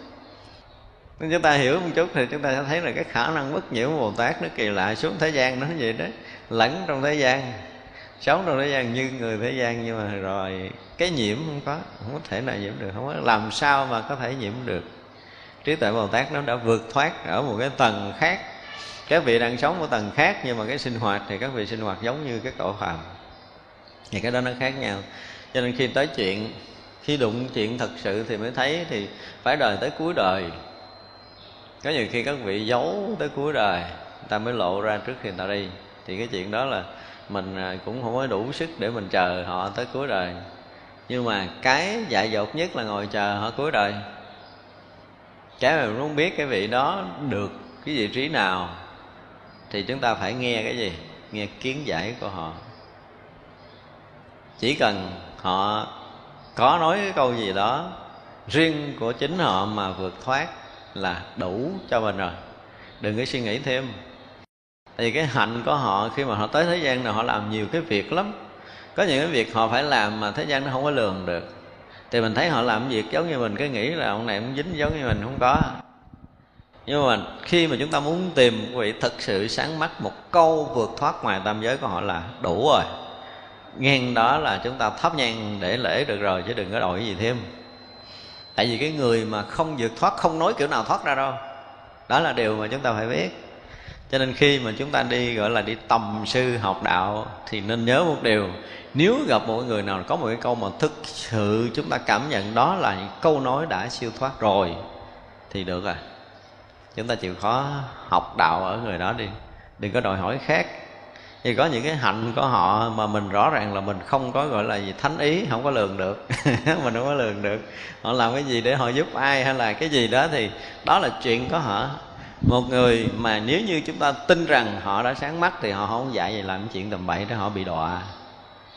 Nên chúng ta hiểu một chút thì chúng ta sẽ thấy là cái khả năng bất nhiễm của bồ tát nó kỳ lạ xuống thế gian nó vậy đấy lẫn trong thế gian, sống trong thế gian, như người thế gian nhưng mà rồi cái nhiễm không có không có thể nào nhiễm được. Không có, làm sao mà có thể nhiễm được? Trí tuệ bồ tát nó đã vượt thoát ở một cái tầng khác các vị đang sống ở tầng khác nhưng mà cái sinh hoạt thì các vị sinh hoạt giống như cái cõi phàm thì cái đó nó khác nhau. Cho nên khi tới chuyện, khi đụng chuyện thật sự thì mới thấy thì phải đời tới cuối đời. Có nhiều khi các vị giấu tới cuối đời ta mới lộ ra trước khi ta đi. Thì cái chuyện đó là mình à, cũng không có đủ sức để mình chờ họ tới cuối đời. Nhưng mà cái dại dột nhất là ngồi chờ họ cuối đời. Cái mà mình muốn biết cái vị đó được cái vị trí nào thì chúng ta phải nghe cái gì? Nghe kiến giải của họ. Chỉ cần họ có nói cái câu gì đó, riêng của chính họ mà vượt thoát là đủ cho mình rồi. Đừng có suy nghĩ thêm. Thì cái hạnh của họ, khi mà họ tới thế gian này họ làm nhiều cái việc lắm. Có những cái việc họ phải làm mà thế gian nó không có lường được. Thì mình thấy họ làm việc giống như mình, cứ nghĩ là ông này cũng dính giống như mình không có nhưng mà khi mà chúng ta muốn tìm vị thật sự sáng mắt, một câu vượt thoát ngoài tam giới của họ là đủ rồi. Ngang đó là chúng ta thắp nhang để lễ được rồi, chứ đừng có đổi gì thêm. Tại vì cái người mà không vượt thoát, không nói kiểu nào thoát ra đâu. Đó là điều mà chúng ta phải biết. Cho nên khi mà chúng ta đi, gọi là đi tầm sư học đạo, thì nên nhớ một điều. Nếu gặp một người nào có một cái câu mà thực sự chúng ta cảm nhận đó là những câu nói đã siêu thoát rồi, thì được rồi chúng ta chịu khó học đạo ở người đó đi. Đừng có đòi hỏi khác. Thì có những cái hạnh của họ mà mình rõ ràng là mình không có, gọi là gì, thánh ý, không có lường được. Mình không có lường được. Họ làm cái gì để họ giúp ai hay là cái gì đó thì đó là chuyện có họ. Một người mà nếu như chúng ta tin rằng họ đã sáng mắt thì họ không dạy gì làm chuyện tầm bậy để họ bị đọa.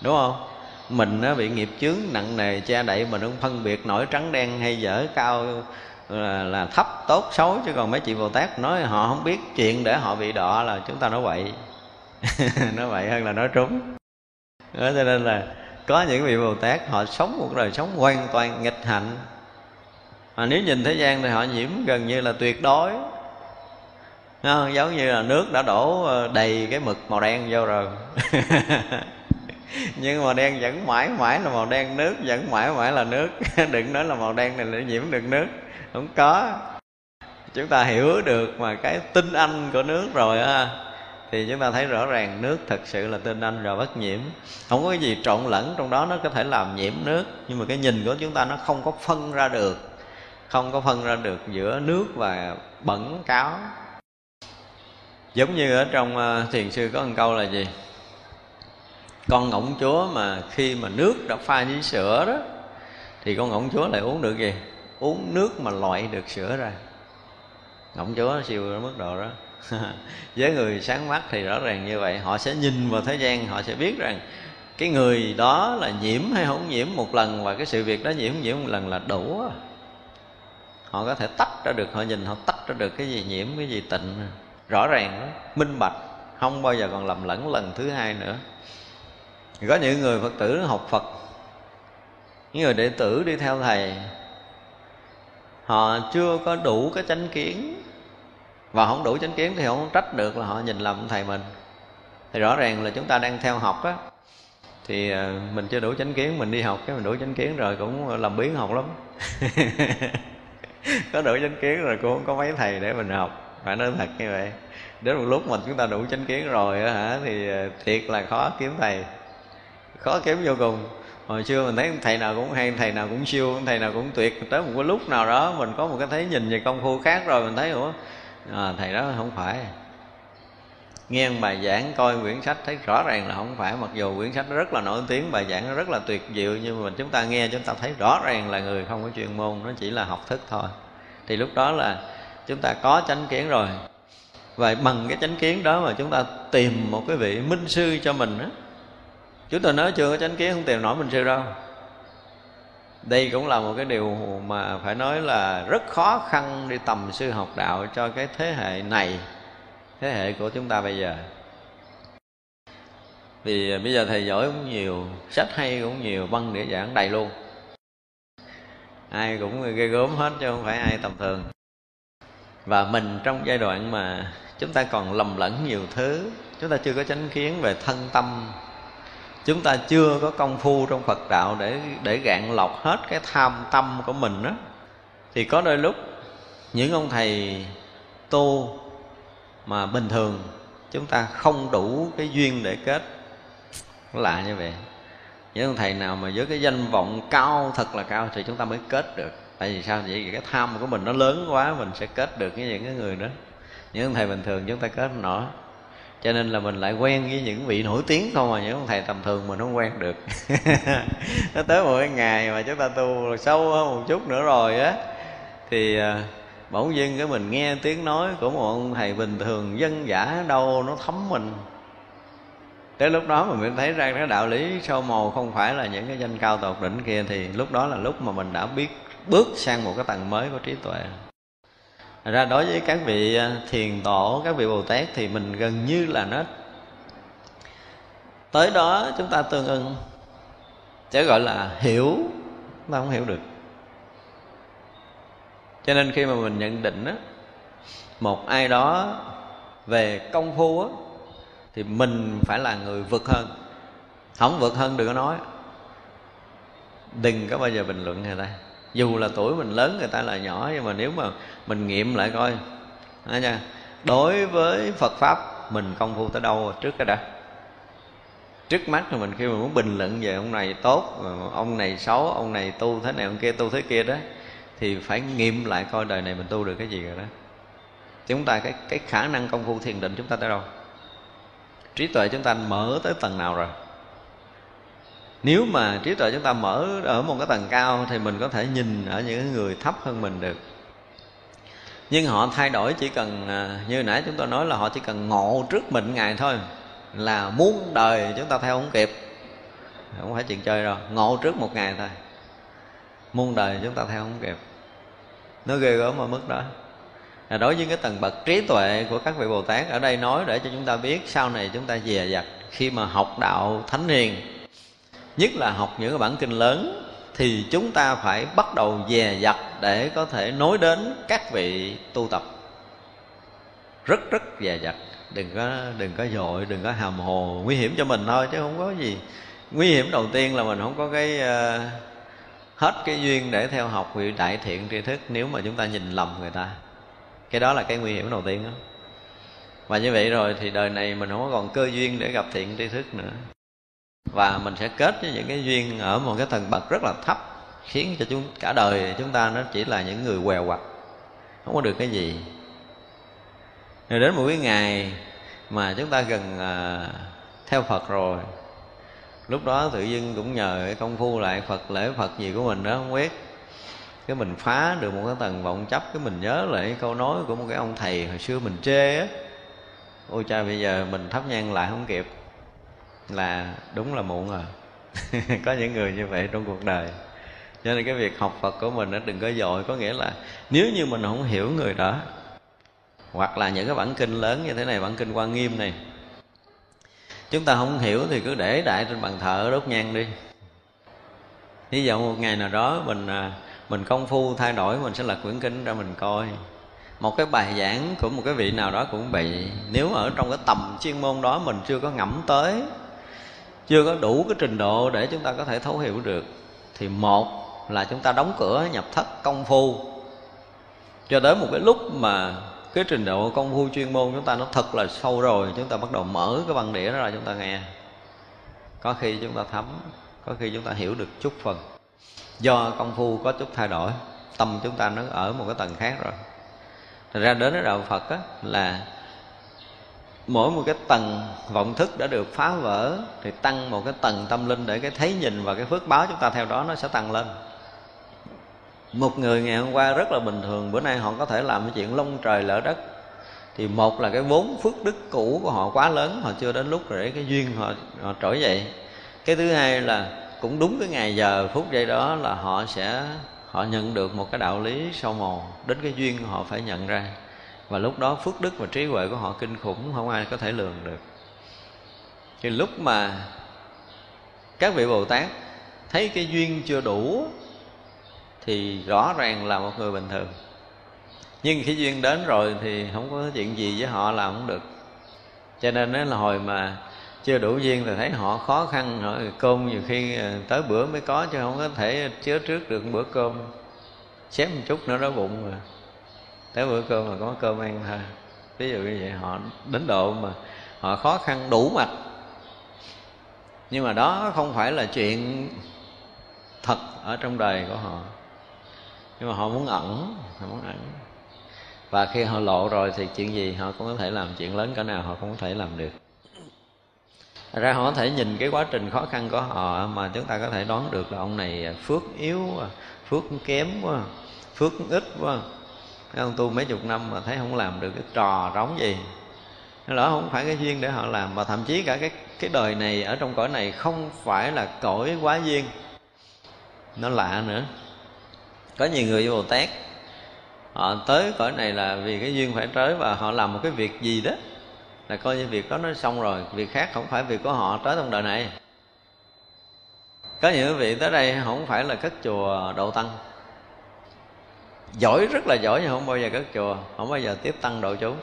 Đúng không? Mình nó bị nghiệp chướng nặng nề che đậy mình không phân biệt nổi trắng đen hay dở cao là, là thấp tốt xấu chứ còn mấy chị bồ tát nói họ không biết chuyện để họ bị đọa là chúng ta nói vậy nói vậy hơn là nói trúng. Đó cho nên là có những vị bồ tát họ sống một đời sống hoàn toàn nghịch hạnh. Mà nếu nhìn thế gian thì họ nhiễm gần như là tuyệt đối. À, giống như là nước đã đổ ờ, đầy cái mực màu đen vô rồi. Nhưng màu đen vẫn mãi mãi là màu đen nước vẫn mãi mãi là nước. Đừng nói là màu đen này là nhiễm được nước không có. Chúng ta hiểu được mà cái tinh anh của nước rồi á, thì chúng ta thấy rõ ràng nước thật sự là tinh anh rồi bất nhiễm. Không có gì trộn lẫn trong đó, nó có thể làm nhiễm nước, nhưng mà cái nhìn của chúng ta nó không có phân ra được. Không có phân ra được giữa nước và bẩn cáo. Giống như ở trong ờ, thiền sư có một câu là gì? Con ngỗng chúa mà khi mà nước đã pha với sữa đó, thì con ngỗng chúa lại uống được gì? Uống nước mà loại được sữa ra. Ngỗng chúa siêu ở mức độ đó. Với người sáng mắt thì rõ ràng như vậy. Họ sẽ nhìn vào thế gian, họ sẽ biết rằng cái người đó là nhiễm hay không nhiễm một lần và cái sự việc đó nhiễm nhiễm một lần là đủ. Họ có thể tách ra được, họ nhìn họ tách ra được cái gì nhiễm, cái gì tịnh. Rõ ràng minh bạch, không bao giờ còn lầm lẫn lần thứ hai nữa. Có những người phật tử học phật. Những người đệ tử đi theo thầy họ chưa có đủ cái chánh kiến. Và không đủ chánh kiến thì không trách được là họ nhìn lầm thầy mình. Thì rõ ràng là chúng ta đang theo học á, thì ờ, mình chưa đủ chánh kiến, mình đi học cái mình đủ chánh kiến rồi cũng làm biến học lắm. Có đủ chánh kiến rồi cũng không có mấy thầy để mình học. Phải nói thật như vậy. Đến một lúc mà chúng ta đủ chánh kiến rồi á hả, thì ờ, thiệt là khó kiếm thầy. Khó kiếm vô cùng hồi xưa mình thấy thầy nào cũng hay thầy nào cũng siêu thầy nào cũng tuyệt. Tới một cái lúc nào đó mình có một cái thấy nhìn về công phu khác rồi mình thấy ủa à, thầy đó không phải. Nghe bài giảng coi quyển sách thấy rõ ràng là không phải mặc dù quyển sách rất là nổi tiếng bài giảng nó rất là tuyệt diệu nhưng mà chúng ta nghe chúng ta thấy rõ ràng là người không có chuyên môn nó chỉ là học thức thôi. Thì lúc đó là chúng ta có chánh kiến rồi. Và bằng cái chánh kiến đó mà chúng ta tìm một cái vị minh sư cho mình đó chúng tôi nói chưa có chánh kiến, không tìm nổi mình sư đâu. Đây cũng là một cái điều mà phải nói là rất khó khăn đi tầm sư học đạo cho cái thế hệ này, thế hệ của chúng ta bây giờ. Vì bây giờ thầy giỏi cũng nhiều, sách hay cũng nhiều, văn để giảng đầy luôn. Ai cũng ghê gớm hết chứ không phải ai tầm thường. Và mình trong giai đoạn mà chúng ta còn lầm lẫn nhiều thứ, chúng ta chưa có chánh kiến về thân tâm chúng ta chưa có công phu trong phật đạo để để gạn lọc hết cái tham tâm của mình đó thì có đôi lúc, những ông thầy tu mà bình thường, chúng ta không đủ cái duyên để kết. Lạ như vậy. Những ông thầy nào mà với cái danh vọng cao, thật là cao thì chúng ta mới kết được. Tại vì sao? Vậy cái tham của mình nó lớn quá, mình sẽ kết được với những cái người đó. Những ông thầy bình thường chúng ta kết nổi cho nên là mình lại quen với những vị nổi tiếng không mà những ông thầy tầm thường mình không quen được. Nó tới một cái ngày mà chúng ta tu sâu hơn một chút nữa rồi á, thì à, bỗng dưng cái mình nghe tiếng nói của một ông thầy bình thường dân giả đâu nó thấm mình. Tới lúc đó mình mới thấy ra cái đạo lý sâu màu không phải là những cái danh cao tột đỉnh kia, thì lúc đó là lúc mà mình đã biết bước sang một cái tầng mới của trí tuệ ra đối với các vị à, thiền tổ, các vị bồ tát thì mình gần như là nó tới đó chúng ta tương ưng chỉ gọi là hiểu chúng ta không hiểu được. Cho nên khi mà mình nhận định á, một ai đó về công phu á, thì mình phải là người vượt hơn. Không vượt hơn đừng có nói. Đừng có bao giờ bình luận người ta dù là tuổi mình lớn, người ta là nhỏ, nhưng mà nếu mà mình nghiệm lại coi. Đó nha, đối với phật pháp, mình công phu tới đâu trước cái đã? Trước mắt thì mình khi mà muốn bình luận về ông này tốt ông này xấu, ông này tu thế này, ông kia tu thế kia đó, thì phải nghiệm lại coi đời này mình tu được cái gì rồi đó. Chúng ta cái cái khả năng công phu thiền định chúng ta tới đâu? Trí tuệ chúng ta mở tới tầng nào rồi? Nếu mà trí tuệ chúng ta mở ở một cái tầng cao thì mình có thể nhìn ở những người thấp hơn mình được. Nhưng họ thay đổi chỉ cần à, như nãy chúng tôi nói là họ chỉ cần ngộ trước mình ngày thôi, là muốn đời chúng ta theo không kịp. Không phải chuyện chơi đâu, ngộ trước một ngày thôi. Muôn đời chúng ta theo không kịp. Nó ghê gớm ở mức đó. Là đối với cái tầng bậc trí tuệ của các vị bồ tát, ở đây nói để cho chúng ta biết sau này chúng ta dè dặt khi mà học đạo thánh hiền nhất là học những cái bản kinh lớn thì chúng ta phải bắt đầu dè dặt để có thể nối đến các vị tu tập. Rất rất dè dặt. Đừng có đừng có dội đừng có hàm hồ. Nguy hiểm cho mình thôi chứ không có gì. Nguy hiểm đầu tiên là mình không có cái uh, hết cái duyên để theo học vị đại thiện tri thức nếu mà chúng ta nhìn lầm người ta. Cái đó là cái nguy hiểm đầu tiên đó và như vậy rồi thì đời này mình không có còn cơ duyên để gặp thiện tri thức nữa và mình sẽ kết với những cái duyên ở một cái tầng bậc rất là thấp khiến cho chúng cả đời chúng ta nó chỉ là những người quèo quặt không có được cái gì. Rồi đến một cái ngày mà chúng ta gần à, theo Phật rồi lúc đó tự dưng cũng nhờ cái công phu lại Phật lễ Phật gì của mình đó không biết. Cái mình phá được một cái tầng vọng chấp cái mình nhớ lại cái câu nói của một cái ông thầy hồi xưa mình chê á. Ôi cha bây giờ mình thắp nhang lại không kịp là đúng là muộn rồi. Có những người như vậy trong cuộc đời. Cho nên cái việc học Phật của mình nó đừng có dội, có nghĩa là nếu như mình không hiểu người đó, hoặc là những cái bản kinh lớn như thế này, bản kinh quan nghiêm này, chúng ta không hiểu thì cứ để đại trên bàn thờ đốt nhang đi. Hy vọng một ngày nào đó mình à, mình công phu thay đổi, mình sẽ lật quyển kinh ra mình coi. Một cái bài giảng của một cái vị nào đó cũng bị, nếu ở trong cái tầm chuyên môn đó mình chưa có ngẫm tới chưa có đủ cái trình độ để chúng ta có thể thấu hiểu được. Thì một là chúng ta đóng cửa nhập thất công phu. Cho đến một cái lúc mà cái trình độ công phu chuyên môn chúng ta nó thật là sâu rồi chúng ta bắt đầu mở cái băng đĩa đó ra chúng ta nghe. Có khi chúng ta thấm có khi chúng ta hiểu được chút phần. Do công phu có chút thay đổi tâm chúng ta nó ở một cái tầng khác rồi. Thật ra đến với đạo Phật á, là mỗi một cái tầng vọng thức đã được phá vỡ thì tăng một cái tầng tâm linh để cái thấy nhìn và cái phước báo chúng ta theo đó nó sẽ tăng lên. Một người ngày hôm qua rất là bình thường bữa nay họ có thể làm cái chuyện lông trời lỡ đất. Thì một là cái vốn phước đức cũ của họ quá lớn họ chưa đến lúc để cái duyên họ, họ trỗi dậy. Cái thứ hai là cũng đúng cái ngày giờ phút giây đó là họ sẽ họ nhận được một cái đạo lý sâu màu đến cái duyên họ phải nhận ra và lúc đó phước đức và trí huệ của họ kinh khủng, không ai có thể lường được. Thì lúc mà các vị bồ tát thấy cái duyên chưa đủ, thì rõ ràng là một người bình thường. Nhưng khi duyên đến rồi thì không có chuyện gì với họ làm không được. Cho nên đó là hồi mà chưa đủ duyên thì thấy họ khó khăn, họ cơm nhiều khi ờ, tới bữa mới có chứ không có thể chứa trước được bữa cơm. Xém một chút nữa đó bụng rồi tới bữa cơm mà có cơm ăn thôi. Ví dụ như vậy, họ đến độ mà họ khó khăn đủ mặt. Nhưng mà đó không phải là chuyện thật ở trong đời của họ. Nhưng mà họ muốn ẩn, họ muốn ẩn. Và khi họ lộ rồi thì chuyện gì họ cũng có thể làm, chuyện lớn cỡ nào họ cũng có thể làm được. Ra họ có thể nhìn cái quá trình khó khăn của họ mà chúng ta có thể đoán được là ông này phước yếu phước kém quá, phước ít quá ông tu mấy chục năm mà thấy không làm được cái trò rỗng gì. Đó không phải cái duyên để họ làm và thậm chí cả cái cái đời này ở trong cõi này không phải là cõi quá duyên. Nó lạ nữa. Có nhiều người vô bồ tát, họ tới cõi này là vì cái duyên phải tới và họ làm một cái việc gì đó. Là coi như việc đó nó xong rồi, việc khác không phải việc của họ tới trong đời này. Có những vị tới đây không phải là cất chùa độ tăng giỏi rất là giỏi nhưng không bao giờ cất chùa không bao giờ tiếp tăng độ chúng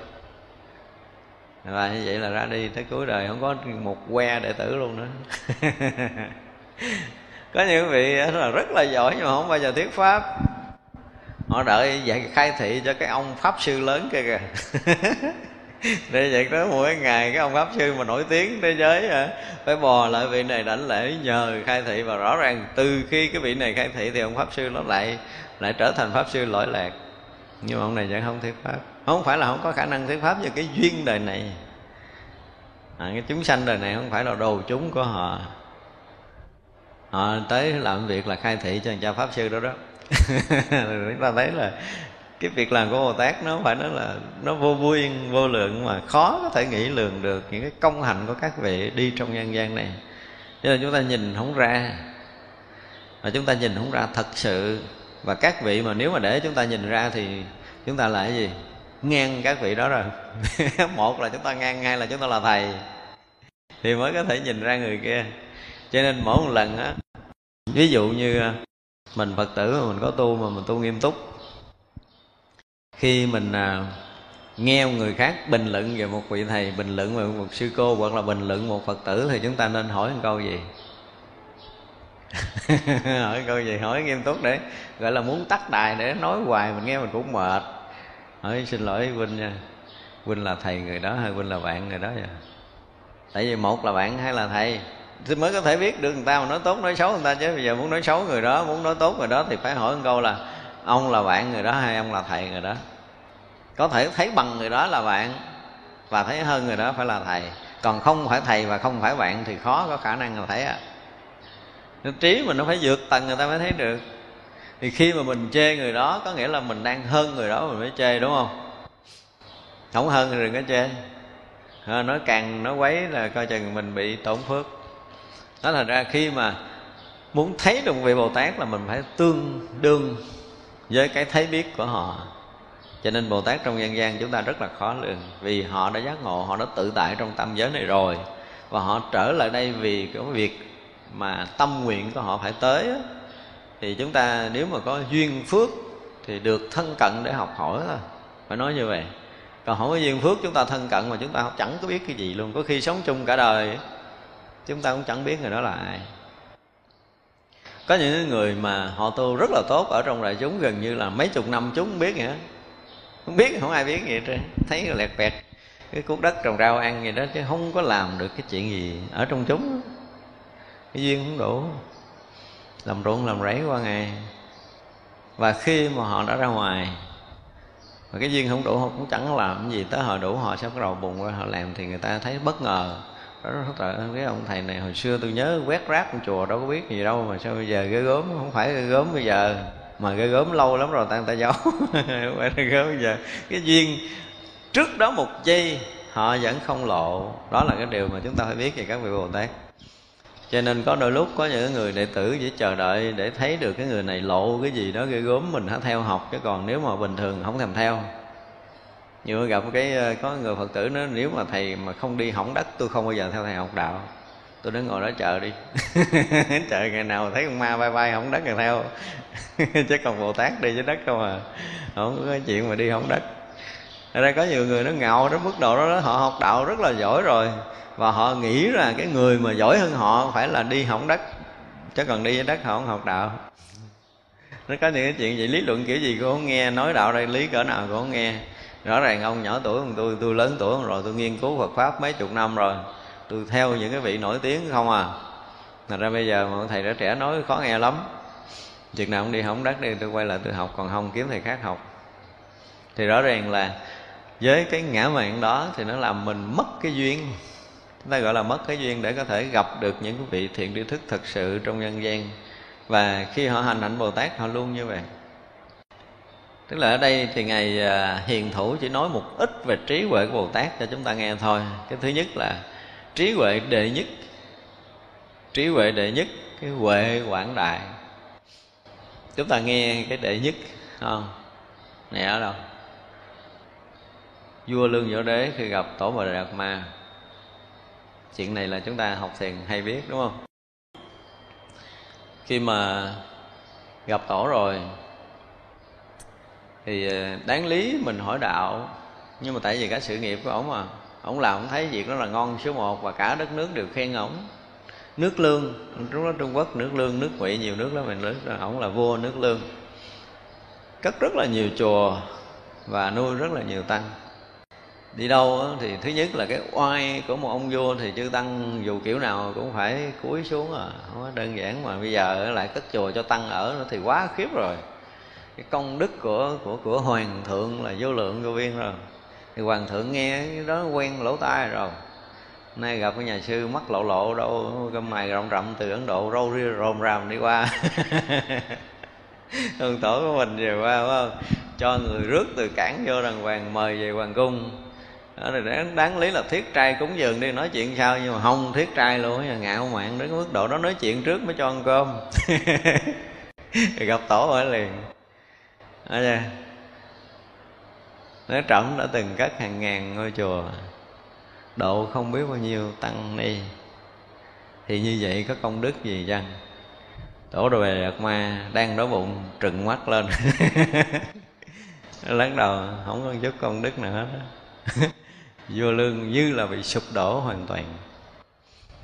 và như vậy là ra đi tới cuối đời không có một que đệ tử luôn nữa. Có những vị là rất là giỏi nhưng mà không bao giờ thuyết pháp. Họ đợi dạy khai thị cho cái ông pháp sư lớn kia kìa. Để vậy đó mỗi ngày cái ông pháp sư mà nổi tiếng thế giới à, phải bò lại vị này đảnh lễ nhờ khai thị. Và rõ ràng từ khi cái vị này khai thị thì ông pháp sư nó lại lại trở thành pháp sư lỗi lạc. Nhưng mà ông này vẫn không thuyết pháp. Không phải là không có khả năng thuyết pháp về cái duyên đời này. À, cái chúng sanh đời này không phải là đồ chúng của họ. Họ tới làm việc là khai thị cho cha pháp sư đó đó. Chúng ta thấy là cái việc làm của bồ tát nó phải nói là nó vô biên vô lượng mà khó có thể nghĩ lường được những cái công hạnh của các vị đi trong nhân gian này. Cho nên chúng ta nhìn không ra. Mà chúng ta nhìn không ra thật sự và các vị mà nếu mà để chúng ta nhìn ra thì chúng ta là cái gì? Ngang các vị đó rồi. Một là chúng ta ngang hai là chúng ta là thầy. Thì mới có thể nhìn ra người kia. Cho nên mỗi một lần á ví dụ như à, mình phật tử mà mình có tu mà mình tu nghiêm túc khi mình à, nghe một người khác bình luận về một vị thầy bình luận về một sư cô hoặc là bình luận một phật tử thì chúng ta nên hỏi một câu gì? Hỏi câu gì? Hỏi nghiêm túc để, gọi là muốn tắt đài để nói hoài, mình nghe mình cũng mệt. Hỏi, xin lỗi huynh nha. Huynh là thầy người đó hay huynh là bạn người đó vậy? Tại vì một là bạn hay là thầy. Thì mới có thể biết được người ta mà nói tốt, nói xấu người ta chứ. Bây giờ muốn nói xấu người đó, muốn nói tốt người đó thì phải hỏi một câu là, ông là bạn người đó hay ông là thầy người đó? Có thể thấy bằng người đó là bạn và thấy hơn người đó phải là thầy. Còn không phải thầy và không phải bạn thì khó, có khả năng là thấy à trí mình nó phải vượt tầng người ta mới thấy được. Thì khi mà mình chê người đó có nghĩa là mình đang hơn người đó mình mới chê đúng không? Không hơn thì đừng có chê. À, nói càng nói quấy là coi chừng mình bị tổn phước. Đó là ra khi mà muốn thấy được vị bồ tát là mình phải tương đương với cái thấy biết của họ. Cho nên bồ tát trong nhân gian chúng ta rất là khó lường vì họ đã giác ngộ họ đã tự tại trong tâm giới này rồi. Và họ trở lại đây vì cái việc mà tâm nguyện của họ phải tới thì chúng ta nếu mà có duyên phước thì được thân cận để học hỏi thôi. Phải nói như vậy. Còn không có duyên phước chúng ta thân cận mà chúng ta chẳng có biết cái gì luôn. Có khi sống chung cả đời, chúng ta cũng chẳng biết người đó là ai. Có những người mà họ tu rất là tốt ở trong đại chúng, gần như là mấy chục năm chúng không biết nữa không biết, không ai biết gì hết trơn. Thấy lẹt vẹt cái cuốc đất trồng rau ăn gì đó, chứ không có làm được cái chuyện gì ở trong chúng cái duyên không đủ. Làm ruộng, làm rẫy qua ngày. Và khi mà họ đã ra ngoài, mà cái duyên không đủ, họ cũng chẳng làm cái gì tới họ đủ, họ sẽ bắt đầu bùng ra, họ làm thì người ta thấy bất ngờ. Đó trời ơi cái ông thầy này hồi xưa tôi nhớ quét rác trong chùa, đâu có biết gì đâu, mà sao bây giờ ghê gớm, không phải ghê gớm bây giờ, mà ghê gớm lâu lắm rồi ta người ta giấu. Không phải ghê gớm bây giờ. Cái duyên trước đó một giây, họ vẫn không lộ. Đó là cái điều mà chúng ta phải biết về các vị bồ tát cho nên có đôi lúc có những người đệ tử chỉ chờ đợi để thấy được cái người này lộ cái gì đó ghê gớm mình hãy theo học. Chứ còn nếu mà bình thường không thèm theo. Nhiều gặp cái ờ, có người phật tử nói, nếu mà thầy mà không đi hỏng đất, tôi không bao giờ theo thầy học đạo. Tôi đứng ngồi đó chờ đi. Chờ ngày nào thấy con ma bay bay hỏng đất rồi theo. Chứ còn bồ tát đi với đất không à. Không có chuyện mà đi hỏng đất. Ở đây có nhiều người nó ngạo đến mức độ đó, họ học đạo rất là giỏi rồi và họ nghĩ là cái người mà giỏi hơn họ phải là đi hỏng đất. Chứ còn đi với đất họ không học đạo. Nó có những cái chuyện gì lý luận kiểu gì cũng không nghe. Nói đạo đây lý cỡ nào cũng không nghe. Rõ ràng ông nhỏ tuổi hơn tôi tôi lớn tuổi hơn rồi. Tôi nghiên cứu Phật pháp mấy chục năm rồi. Tôi theo những cái vị nổi tiếng không à. Thành ra bây giờ mà thầy trẻ trẻ nói khó nghe lắm. Chừng nào ông đi hỏng đất đi, tôi quay lại tôi học. Còn không kiếm thầy khác học. Thì rõ ràng là với cái ngã mạng đó thì nó làm mình mất cái duyên chúng ta gọi là mất cái duyên để có thể gặp được những vị thiện tri thức thật sự trong nhân gian. Và khi họ hành hạnh bồ tát, họ luôn như vậy. Tức là ở đây thì ngài à, hiền thủ chỉ nói một ít về trí huệ của bồ tát cho chúng ta nghe thôi. Cái thứ nhất là trí huệ đệ nhất. Trí huệ đệ nhất, cái huệ quảng đại. Chúng ta nghe cái đệ nhất không? Này ở đâu? Vua lương võ đế khi gặp tổ bồ đạt ma chuyện này là chúng ta học thiền hay biết đúng không? Khi mà gặp tổ rồi, thì ờ, đáng lý mình hỏi đạo. Nhưng mà tại vì cái sự nghiệp của ổng mà ổng làm ổng thấy việc đó là ngon số một và cả đất nước đều khen ổng. Nước lương, lúc đó trung quốc nước lương, nước ngụy nhiều nước lắm, mình nước ổng là vua nước lương. Cất rất là nhiều chùa và nuôi rất là nhiều tăng đi đâu thì thứ nhất là cái oai của một ông vua thì chư tăng dù kiểu nào cũng phải cúi xuống à. Không có đơn giản mà bây giờ lại cất chùa cho tăng ở nữa thì quá khiếp rồi. Cái công đức của của của hoàng thượng là vô lượng, vô biên rồi. Thì hoàng thượng nghe cái đó quen lỗ tai rồi. Nay gặp cái nhà sư mắt lộ lộ đâu cơm mày rộng rậm từ ấn độ râu ria rồm ràm đi qua. Thường tổ của mình về qua, phải không? Cho người rước từ cảng vô đàng hoàng, mời về hoàng cung. Ờ, đó là đáng, đáng lý là thiết trai cúng dường đi nói chuyện sao nhưng mà không thiết trai luôn ngạo mạn đến mức độ đó nói chuyện trước mới cho ăn cơm. Gặp tổ ở liền. Đó nói trọng đã từng cất hàng ngàn ngôi chùa độ không biết bao nhiêu tăng ni. Thì như vậy có công đức gì chăng? Tổ đồ bề đạt ma đang đói bụng trừng mắt lên. Lắc đầu không có chút công đức nào hết vua lương như là bị sụp đổ hoàn toàn.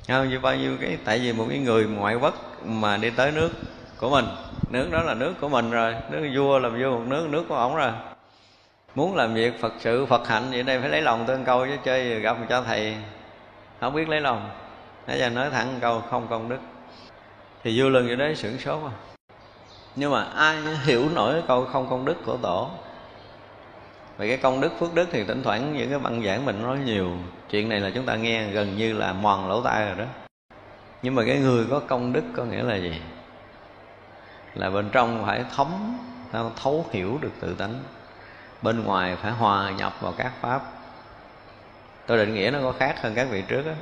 Không, như bao nhiêu cái, tại vì một cái người ngoại quốc mà đi tới nước của mình, nước đó là nước của mình rồi, nước vua làm vua một nước nước của ổng rồi. Muốn làm việc phật sự, phật hạnh, vậy đây phải lấy lòng tương câu chứ, chơi gặp cho thầy, không biết lấy lòng. Nãy giờ nói thẳng câu, không công đức. Thì vua lương vậy đấy sửng sốt à nhưng mà ai hiểu nổi câu không công đức của tổ? Về cái công đức, phước đức thì thỉnh thoảng những cái băng giảng mình nói nhiều. Chuyện này là chúng ta nghe gần như là mòn lỗ tai rồi đó. Nhưng mà cái người có công đức có nghĩa là gì? Là bên trong phải thấm thấu hiểu được tự tánh. Bên ngoài phải hòa nhập vào các pháp. Tôi định nghĩa nó có khác hơn các vị trước á.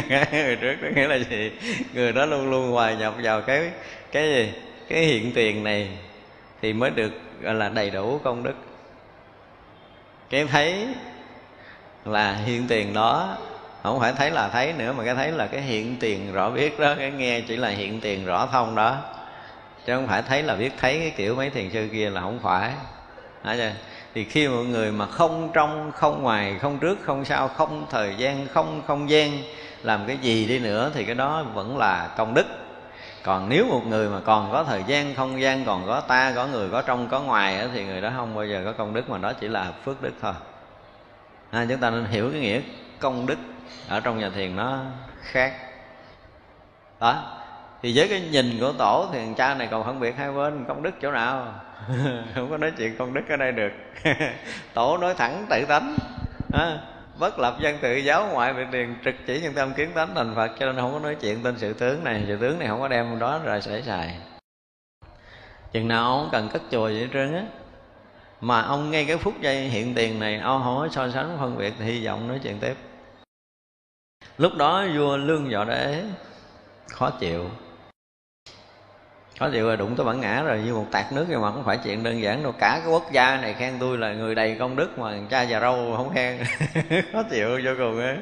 Các vị trước đó nghĩa là gì? Người đó luôn luôn hòa nhập vào cái cái gì? Cái hiện tiền này thì mới được, gọi là đầy đủ công đức cái thấy là hiện tiền đó, không phải thấy là thấy nữa, mà cái thấy là cái hiện tiền rõ biết đó, cái nghe chỉ là hiện tiền rõ thông đó. Chứ không phải thấy là biết thấy cái kiểu mấy thiền sư kia là không phải. Hả chưa? thì khi mọi người mà không trong, không ngoài, không trước, không sau, không thời gian, không không gian, làm cái gì đi nữa thì cái đó vẫn là công đức còn nếu một người mà còn có thời gian không gian còn có ta có người có trong có ngoài thì người đó không bao giờ có công đức mà đó chỉ là phước đức thôi. À, chúng ta nên hiểu cái nghĩa công đức ở trong nhà thiền nó khác. Đó thì với cái nhìn của tổ thì thằng cha này còn phân biệt hai bên công đức chỗ nào? Không có nói chuyện công đức ở đây được. Tổ nói thẳng tự tánh. À, bất lập dân tự giáo ngoại biệt điền trực chỉ nhân tâm kiến tánh thành phật, cho nên không có nói chuyện tên sự tướng này. Sự tướng này không có đem đó rồi sẽ xài. Chừng nào ông cần cất chùa vậy trơn á. Mà ông ngay cái phút giây hiện tiền này, ông không có so sánh phân biệt thì hy vọng nói chuyện tiếp. Lúc đó vua lương võ đế khó chịu có chịu là đụng tới bản ngã rồi, như một tạt nước nhưng mà không phải chuyện đơn giản đâu. Cả cái quốc gia này khen tôi là người đầy công đức mà cha già râu không khen. Khó chịu vô cùng ấy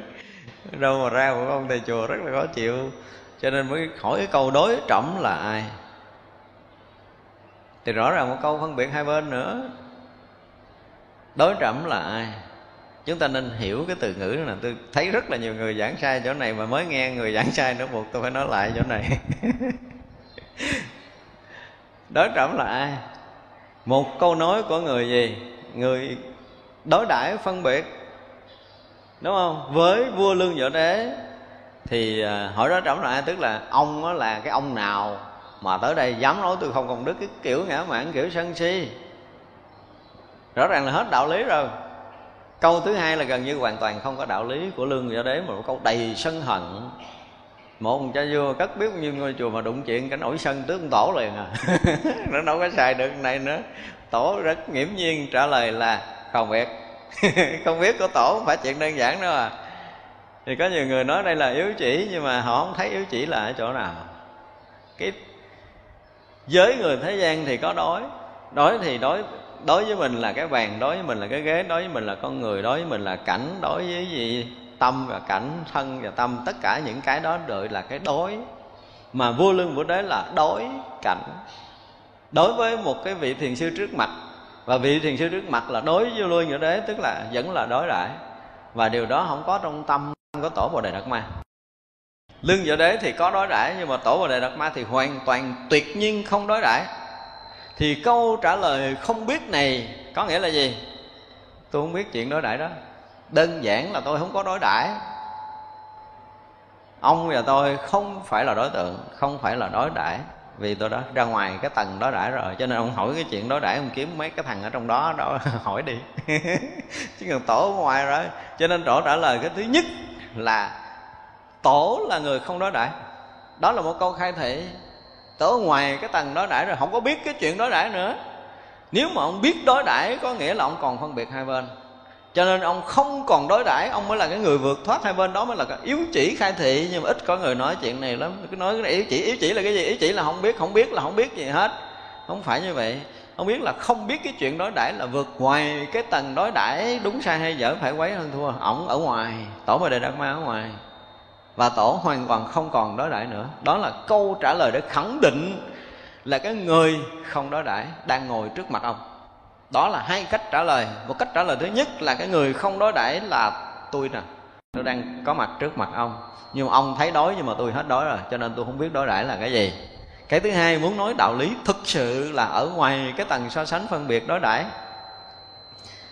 đâu mà ra một ông thầy chùa rất là khó chịu. Cho nên mới hỏi cái câu đối trọng là ai? Thì rõ ràng một câu phân biệt hai bên nữa. Đối trọng là ai? Chúng ta nên hiểu cái từ ngữ này tôi thấy rất là nhiều người giảng sai chỗ này mà mới nghe người giảng sai nữa buộc tôi phải nói lại chỗ này. đối trọng là ai? Một câu nói của người gì? Người đối đãi phân biệt. Đúng không? Với vua lương võ đế thì à, hỏi đó trọng là ai? Tức là ông đó là cái ông nào mà tới đây dám nói tôi không công đức? Cái kiểu ngã mạn, kiểu sân si. Rõ ràng là hết đạo lý rồi. Câu thứ hai là gần như hoàn toàn không có đạo lý của lương võ đế, mà một câu đầy sân hận một cha vua cất biết bao nhiêu ngôi chùa mà đụng chuyện cái nổi sân tướng tổ liền à. Nó đâu có xài được này nữa. Tổ rất nghiễm nhiên trả lời là, không biết. Không biết của tổ không phải chuyện đơn giản đâu à. Thì có nhiều người nói đây là yếu chỉ, nhưng mà họ không thấy yếu chỉ là ở chỗ nào. Cái giới người thế gian thì có đói. Đói thì đói, đối với mình là cái bàn, đối với mình là cái ghế, đối với mình là con người, đối với mình là cảnh, đối với gì tâm và cảnh thân và tâm, tất cả những cái đó đợi là cái đối. Mà vô lương của đế là đối cảnh. Đối với một cái vị thiền sư trước mặt. Và vị thiền sư trước mặt là đối với vô lương của đế, tức là vẫn là đối đãi và điều đó không có trong tâm có tổ bồ đề đạt ma. Lương võ đế thì có đối đãi nhưng mà tổ bồ đề đạt ma thì hoàn toàn tuyệt nhiên không đối đãi thì câu trả lời không biết này có nghĩa là gì? Tôi không biết chuyện đối đãi đó đơn giản là tôi không có đối đãi. Ông và tôi không phải là đối tượng, không phải là đối đãi, vì tôi đã ra ngoài cái tầng đối đãi rồi, cho nên ông hỏi cái chuyện đối đãi, ông kiếm mấy cái thằng ở trong đó đó, hỏi đi. Chứ còn tổ ở ngoài rồi, cho nên tổ trả lời cái thứ nhất là tổ là người không đối đãi. Đó là một câu khai thị. Tổ ngoài cái tầng đối đãi rồi, không có biết cái chuyện đối đãi nữa. Nếu mà ông biết đối đãi, có nghĩa là ông còn phân biệt hai bên cho nên ông không còn đối đãi, ông mới là cái người vượt thoát hai bên, đó mới là cái yếu chỉ khai thị. Nhưng mà ít có người nói chuyện này lắm. Cứ nói cái này yếu chỉ yếu chỉ là cái gì? Yếu chỉ là không biết không biết là không biết gì hết. Không phải như vậy. Không biết là không biết cái chuyện đối đãi là vượt ngoài cái tầng đối đãi đúng sai hay dở, phải quấy hơn thua. Ổng ở ngoài, tổ bồ đề đạt ma ở ngoài. Và tổ hoàn toàn không còn đối đãi nữa. Đó là câu trả lời để khẳng định là cái người không đối đãi đang ngồi trước mặt ông đó là hai cách trả lời. Một cách trả lời thứ nhất là cái người không đối đãi là tôi nè. Tôi đang có mặt trước mặt ông. Nhưng mà ông thấy đói nhưng mà tôi hết đói rồi, cho nên tôi không biết đối đãi là cái gì. Cái thứ hai, muốn nói đạo lý thực sự là ở ngoài cái tầng so sánh phân biệt đối đãi.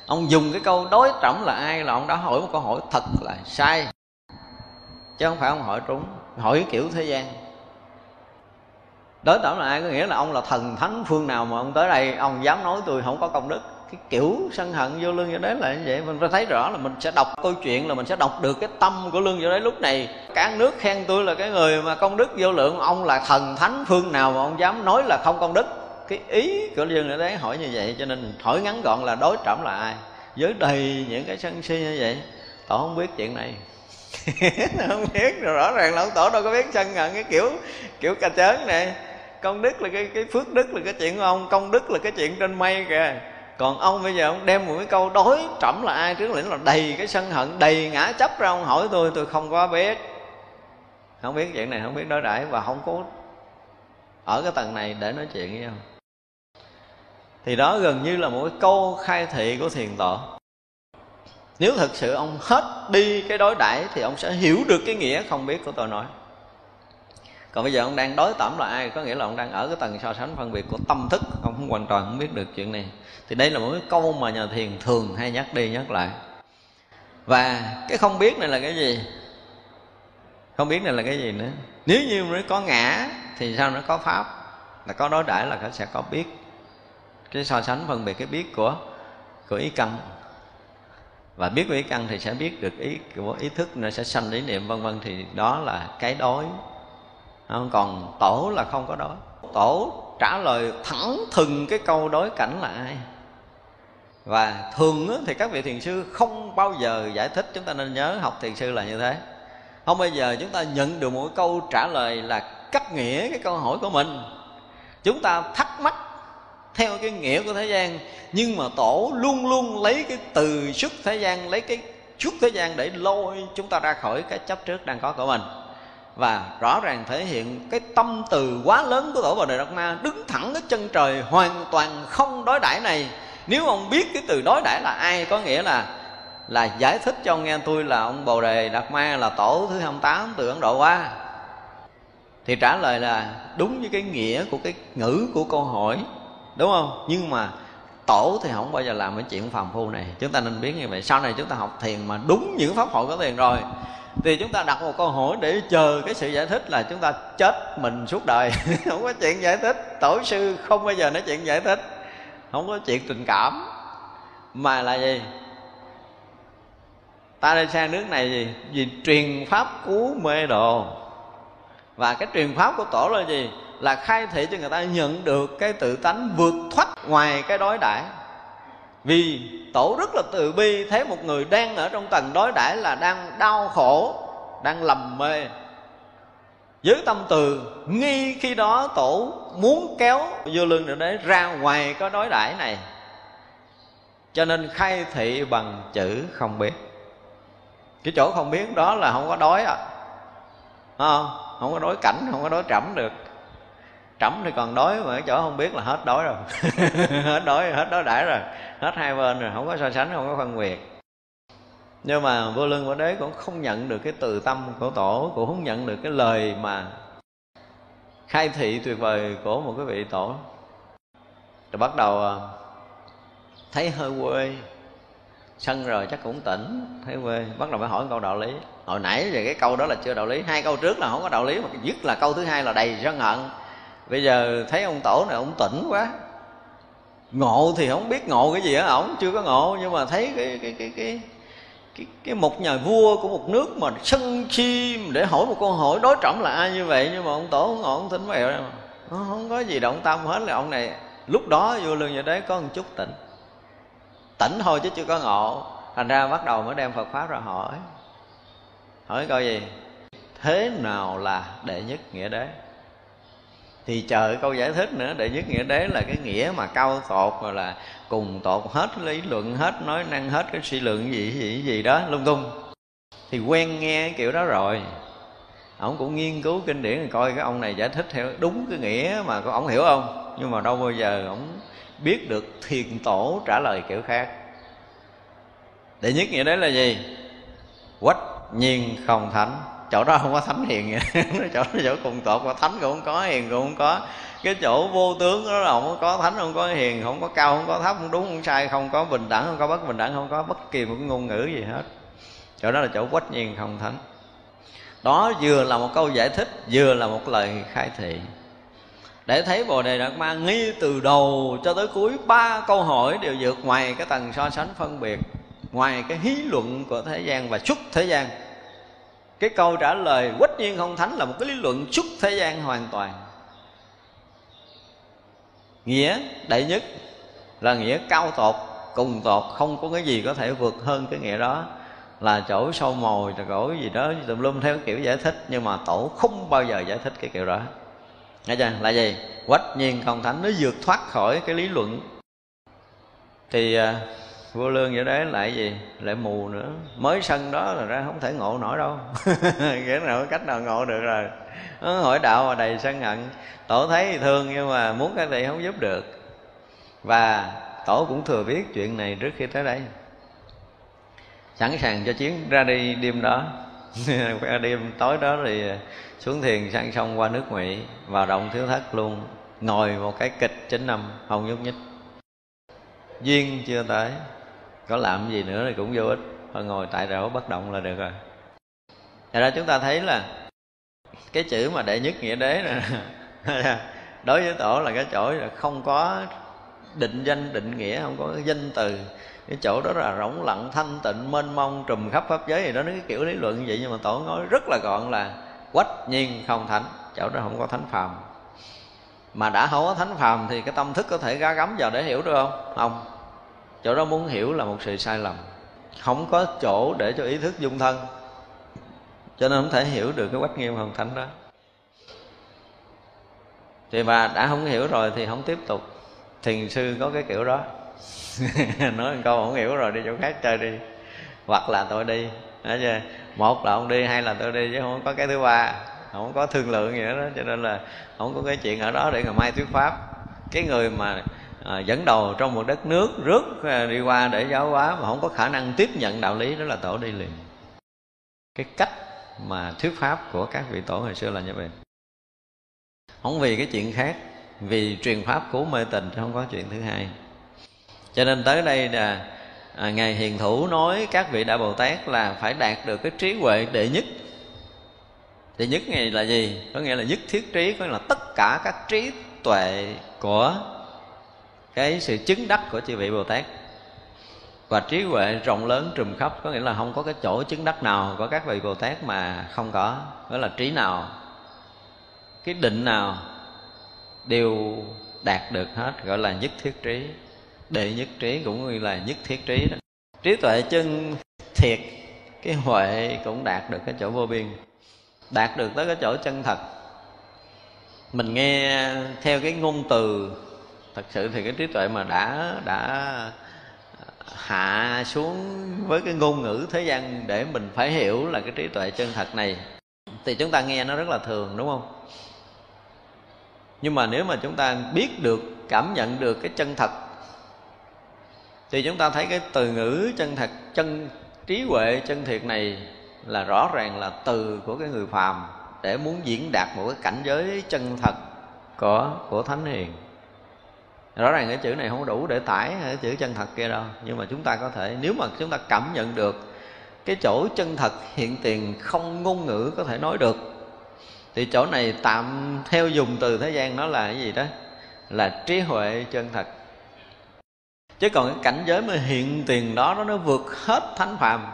Ông dùng cái câu đối trọng là ai là ông đã hỏi một câu hỏi thật là sai. Chứ không phải ông hỏi trúng, hỏi kiểu thế gian đối tổng là ai có nghĩa là ông là thần thánh phương nào mà ông tới đây, ông dám nói tôi không có công đức. Cái kiểu sân hận vô lương vô đế là như vậy. Mình phải thấy rõ là mình sẽ đọc câu chuyện, là mình sẽ đọc được cái tâm của lương vô đế lúc này. Cả nước khen tôi là cái người mà công đức vô lượng, ông là thần thánh phương nào mà ông dám nói là không công đức? Cái ý của lương vô đế hỏi như vậy, cho nên hỏi ngắn gọn là đối trọng là ai? Với đầy những cái sân si như vậy, tổ không biết chuyện này. Không biết rồi rõ ràng là ông tổ đâu có biết sân hận, cái kiểu kiểu cà chớn này công đức là cái cái phước đức là cái chuyện của ông, công đức là cái chuyện trên mây kìa. Còn ông bây giờ ông đem một cái câu đối trẫm là ai trước lĩnh là đầy cái sân hận, đầy ngã chấp ra, ông hỏi tôi tôi không có biết. Không biết chuyện này, không biết đối đãi, và không có ở cái tầng này để nói chuyện với ông. Thì đó gần như là một cái câu khai thị của thiền tổ. Nếu thực sự ông hết đi cái đối đãi thì ông sẽ hiểu được cái nghĩa không biết của tôi nói còn bây giờ ông đang đối tổng là ai? Có nghĩa là ông đang ở cái tầng so sánh phân biệt của tâm thức. Ông không hoàn toàn không biết được chuyện này. Thì đây là một cái câu mà nhà thiền thường hay nhắc đi, nhắc lại. Và cái không biết này là cái gì? Không biết này là cái gì nữa? Nếu như nó có ngã, thì sao nó có pháp? Là có đối đãi là nó sẽ có biết. Cái so sánh phân biệt cái biết của của ý căn. Và biết của ý căn thì sẽ biết được ý, của ý thức, nó sẽ sanh ý niệm, vân vân. Thì đó là cái đối không, còn tổ là không có đối. Tổ trả lời thẳng thừng cái câu đối cảnh là ai? Và thường thì các vị thiền sư không bao giờ giải thích, chúng ta nên nhớ học thiền sư là như thế. Không bao giờ chúng ta nhận được một câu trả lời là cắt nghĩa cái câu hỏi của mình. Chúng ta thắc mắc theo cái nghĩa của thế gian, nhưng mà tổ luôn luôn lấy cái từ xuất thế gian, lấy cái xuất thế gian để lôi chúng ta ra khỏi cái chấp trước đang có của mình và rõ ràng thể hiện cái tâm từ quá lớn của tổ Bồ Đề Đạt Ma đứng thẳng cái chân trời hoàn toàn không đối đãi này. Nếu ông biết cái từ đối đãi là ai, có nghĩa là là giải thích cho ông nghe tôi là ông Bồ Đề Đạt Ma là tổ thứ 28 từ Ấn Độ qua. Thì trả lời là đúng với cái nghĩa của cái ngữ của câu hỏi, đúng không? Nhưng mà tổ thì không bao giờ làm cái chuyện phàm phu này. Chúng ta nên biết như vậy. Sau này chúng ta học thiền mà đúng những pháp hội có tiền rồi thì chúng ta đặt một câu hỏi để chờ cái sự giải thích là chúng ta chết mình suốt đời. Không có chuyện giải thích. Tổ sư không bao giờ nói chuyện giải thích. Không có chuyện tình cảm. Mà là gì? Ta đi sang nước này gì? Vì truyền pháp cứu mê đồ. Và cái truyền pháp của tổ là gì? Là khai thị cho người ta nhận được cái tự tánh vượt thoát ngoài cái đối đãi vì tổ rất là từ bi thấy một người đang ở trong tầng đối đãi là đang đau khổ, đang lầm mê. Với tâm từ, nghi khi đó tổ muốn kéo vô lương được đấy ra ngoài cái đối đãi này. Cho nên khai thị bằng chữ không biết. Cái chỗ không biết đó là không có đói à không ờ, không có đói cảnh, không có đói trẫm được trẫm thì còn đói, mà cái chỗ không biết là hết đói rồi. Hết đói hết đói đãi rồi. Hết hai bên rồi, không có so sánh, không có phân biệt. Nhưng mà vô lương của đế cũng không nhận được cái từ tâm của tổ, cũng không nhận được cái lời mà khai thị tuyệt vời của một cái vị tổ. Rồi bắt đầu à, thấy hơi quê, sân rồi chắc cũng tỉnh, thấy quê, bắt đầu phải hỏi câu đạo lý. Hồi nãy về cái câu đó là chưa đạo lý, hai câu trước là không có đạo lý, mà nhất là câu thứ hai là đầy sân hận bây giờ thấy ông tổ này ông tỉnh quá. Ngộ thì không biết ngộ cái gì á ổng chưa có ngộ nhưng mà thấy cái cái cái cái cái, cái một nhà vua của một nước mà sân chi để hỏi một câu hỏi đối trọng là ai như vậy nhưng mà ông tổ ông ngộ ông tính vậy đó không có gì động tâm hết là ông này lúc đó vua lương như đấy có một chút tỉnh. Tỉnh thôi chứ chưa có ngộ. Thành ra bắt đầu mới đem phật pháp ra hỏi. Hỏi coi gì? Thế nào là đệ nhất nghĩa đế? Thì chờ câu giải thích nữa đệ nhất nghĩa đế là cái nghĩa mà cao tột rồi là cùng tột hết lý luận, hết nói năng, hết cái suy luận gì gì gì đó, lung tung. Thì quen nghe cái kiểu đó rồi. Ông cũng nghiên cứu kinh điển, coi cái ông này giải thích theo đúng cái nghĩa mà ông hiểu không? Nhưng mà đâu bao giờ ông biết được thiền tổ trả lời kiểu khác. Đệ nhất nghĩa đấy là gì? Quách nhiên không thánh chỗ đó không có thánh hiền. Chỗ đó chỗ cùng tột, mà thánh cũng không có, hiền cũng không có. Cái chỗ vô tướng đó là không có thánh, không có hiền, không có cao, không có thấp, không đúng, không sai, không có bình đẳng, không có bất bình đẳng, không có bất kỳ một cái ngôn ngữ gì hết. Chỗ đó là chỗ quách nhiên không thánh. Đó vừa là một câu giải thích, vừa là một lời khai thị. Để thấy bồ đề đạt ma nghi từ đầu cho tới cuối, ba câu hỏi đều vượt ngoài cái tầng so sánh phân biệt, ngoài cái hí luận của thế gian và xuất thế gian cái câu trả lời quách nhiên không thánh là một cái lý luận xuất thế gian hoàn toàn. Nghĩa đại nhất là nghĩa cao tột, cùng tột, không có cái gì có thể vượt hơn cái nghĩa đó. Là chỗ sâu mồi, là chỗ gì đó, tùm lum theo kiểu giải thích, nhưng mà tổ không bao giờ giải thích cái kiểu đó. Nghe chưa? Là gì? Quách nhiên không thánh nó vượt thoát khỏi cái lý luận. Thì à, vô lương vậy đấy lại gì? Lại mù nữa. Mới sân đó là ra không thể ngộ nổi đâu. Nghĩa nào, cách nào ngộ được rồi. Nó hỏi đạo mà đầy sân hận. Tổ thấy thì thương, nhưng mà muốn cái gì không giúp được. Và tổ cũng thừa biết chuyện này trước khi tới đây. Sẵn sàng cho chuyến ra đi đêm đó. Đêm tối đó thì xuống thiền sang sông qua nước ngụy vào động thiếu thất luôn. Ngồi một cái kịch chín năm không nhúc nhích. Duyên chưa tới có làm gì nữa thì cũng vô ích. Thôi ngồi tại chỗ bất động là được rồi. Thật ra chúng ta thấy là cái chữ mà đệ nhất nghĩa đế này đối với tổ là cái chỗ là không có định danh, định nghĩa, không có danh từ. Cái chỗ đó là rỗng lặng, thanh tịnh, mênh mông, trùm khắp pháp giới thì đó. Nó cái kiểu lý luận như vậy nhưng mà tổ nói rất là gọn là quách nhiên không thánh. Chỗ đó không có thánh phàm. Mà đã không có thánh phàm thì cái tâm thức có thể ra gắm vào để hiểu được không? Không chỗ đó muốn hiểu là một sự sai lầm. Không có chỗ để cho ý thức dung thân. Cho nên không thể hiểu được cái quách nghiêm hồng thánh đó. Thì bà đã không hiểu rồi thì không tiếp tục. Thiền sư có cái kiểu đó. Nói một câu không hiểu rồi đi chỗ khác chơi đi. Hoặc là tôi đi. Đấy chưa? một là ông đi, hai là tôi đi, chứ không có cái thứ ba. Không có thương lượng gì đó. Cho nên là không có cái chuyện ở đó để ngày mai thuyết pháp. Cái người mà à, dẫn đầu trong một đất nước rước à, đi qua để giáo hóa mà không có khả năng tiếp nhận đạo lý đó là tổ đi liền. Cái cách mà thuyết pháp của các vị tổ hồi xưa là như vậy. Không vì cái chuyện khác vì truyền pháp cứu mê tình chứ không có chuyện thứ hai. Cho nên tới đây là à, ngài hiền thủ nói các vị đại bồ tát là phải đạt được cái trí huệ đệ nhất. Đệ nhất này là gì? Có nghĩa là nhất thiết trí có nghĩa là tất cả các trí tuệ của cái sự chứng đắc của chư vị bồ tát. Và trí huệ rộng lớn, trùm khắp, có nghĩa là không có cái chỗ chứng đắc nào của các vị bồ tát mà không có, đó là trí nào, cái định nào, đều đạt được hết, gọi là nhất thiết trí, đệ nhất trí cũng như là nhất thiết trí đó. Trí tuệ chân thiệt, cái huệ cũng đạt được cái chỗ vô biên, đạt được tới cái chỗ chân thật. Mình nghe theo cái ngôn từ thật sự thì cái trí tuệ mà đã đã hạ xuống với cái ngôn ngữ thế gian để mình phải hiểu là cái trí tuệ chân thật này, thì chúng ta nghe nó rất là thường, đúng không? Nhưng mà nếu mà chúng ta biết được, cảm nhận được cái chân thật, thì chúng ta thấy cái từ ngữ chân thật, chân, trí huệ chân thiệt này là rõ ràng là từ của cái người phàm để muốn diễn đạt một cái cảnh giới chân thật của của thánh hiền rõ ràng cái chữ này không đủ để tải cái chữ chân thật kia đâu. Nhưng mà chúng ta có thể nếu mà chúng ta cảm nhận được cái chỗ chân thật hiện tiền không ngôn ngữ có thể nói được thì chỗ này tạm theo dùng từ thế gian nó là cái gì đó? Là trí huệ chân thật. Chứ còn cái cảnh giới mà hiện tiền đó nó, nó vượt hết thánh phàm.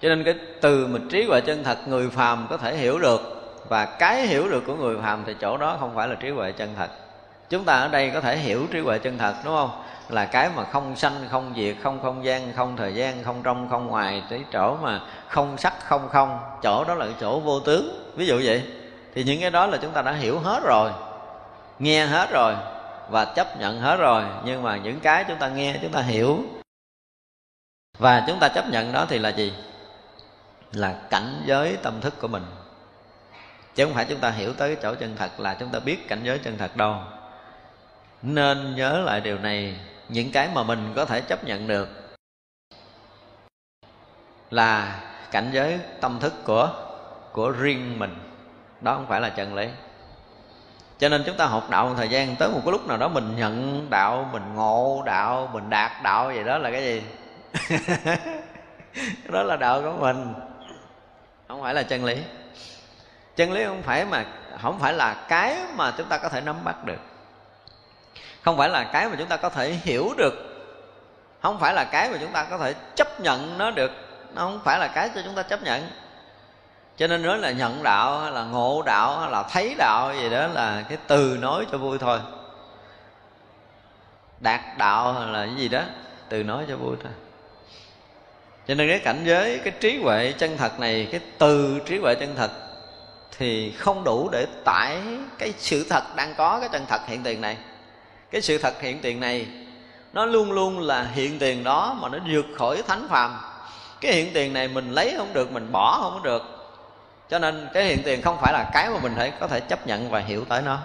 Cho nên cái từ mà trí huệ chân thật người phàm có thể hiểu được. Và cái hiểu được của người phàm thì chỗ đó không phải là trí huệ chân thật chúng ta ở đây có thể hiểu trí huệ chân thật, đúng không? Là cái mà không sanh, không diệt, không không gian, không thời gian, không trong, không ngoài cái chỗ mà không sắc, không không, chỗ đó là cái chỗ vô tướng. Ví dụ vậy, thì những cái đó là chúng ta đã hiểu hết rồi, nghe hết rồi và chấp nhận hết rồi. Nhưng mà những cái chúng ta nghe, chúng ta hiểu. Và chúng ta chấp nhận đó thì là gì? Là cảnh giới tâm thức của mình. Chứ không phải chúng ta hiểu tới cái chỗ chân thật là chúng ta biết cảnh giới chân thật đâu nên nhớ lại điều này, những cái mà mình có thể chấp nhận được. Là cảnh giới tâm thức của của riêng mình. Đó không phải là chân lý. Cho nên chúng ta học đạo một thời gian, tới một cái lúc nào đó mình nhận đạo, mình ngộ đạo, mình đạt đạo vậy đó là cái gì? Đó là đạo của mình. Không phải là chân lý. Chân lý không phải mà, không phải là cái mà chúng ta có thể nắm bắt được không phải là cái mà chúng ta có thể hiểu được. Không phải là cái mà chúng ta có thể chấp nhận nó được. Nó không phải là cái cho chúng ta chấp nhận. Cho nên nói là nhận đạo hay là ngộ đạo hay là thấy đạo gì đó là cái từ nói cho vui thôi. Đạt đạo hay là cái gì đó, từ nói cho vui thôi. Cho nên cái cảnh giới, cái trí huệ chân thật này, cái từ trí huệ chân thật thì không đủ để tải cái sự thật đang có, cái chân thật hiện tiền này cái sự thật hiện tiền này nó luôn luôn là hiện tiền đó mà nó vượt khỏi thánh phàm. Cái hiện tiền này mình lấy không được mình bỏ không được. Cho nên cái hiện tiền không phải là cái mà mình phải có thể chấp nhận và hiểu tới nó.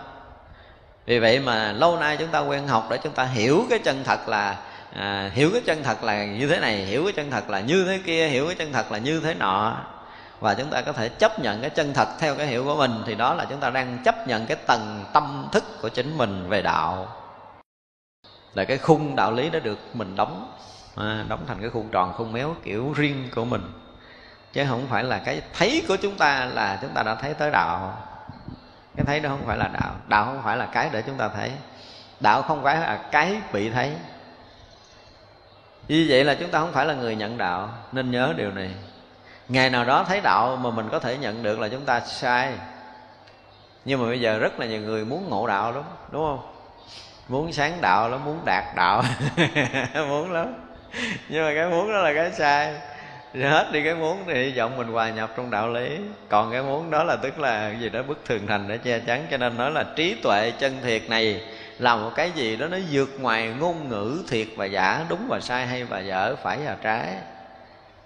Vì vậy mà lâu nay chúng ta quen học để chúng ta hiểu cái chân thật là à, hiểu cái chân thật là như thế này hiểu cái chân thật là như thế kia hiểu cái chân thật là như thế nọ. Và chúng ta có thể chấp nhận cái chân thật theo cái hiểu của mình thì đó là chúng ta đang chấp nhận cái tầng tâm thức của chính mình về đạo là cái khung đạo lý đã được mình đóng à, đóng thành cái khung tròn khung méo kiểu riêng của mình. Chứ không phải là cái thấy của chúng ta là chúng ta đã thấy tới đạo. Cái thấy đó không phải là đạo. Đạo không phải là cái để chúng ta thấy. Đạo không phải là cái bị thấy. Như vậy là chúng ta không phải là người nhận đạo. Nên nhớ điều này. Ngày nào đó thấy đạo mà mình có thể nhận được là chúng ta sai. Nhưng mà bây giờ rất là nhiều người muốn ngộ đạo lắm đúng không? Muốn sáng đạo lắm, muốn đạt đạo. Muốn lắm. Nhưng mà cái muốn đó là cái sai. Hết đi cái muốn thì hy vọng mình hòa nhập trong đạo lý. Còn cái muốn đó là tức là gì đó bức thường thành để che chắn, cho nên nói là trí tuệ chân thiệt này là một cái gì đó nó vượt ngoài ngôn ngữ thiệt và giả, đúng và sai hay và dở, phải và trái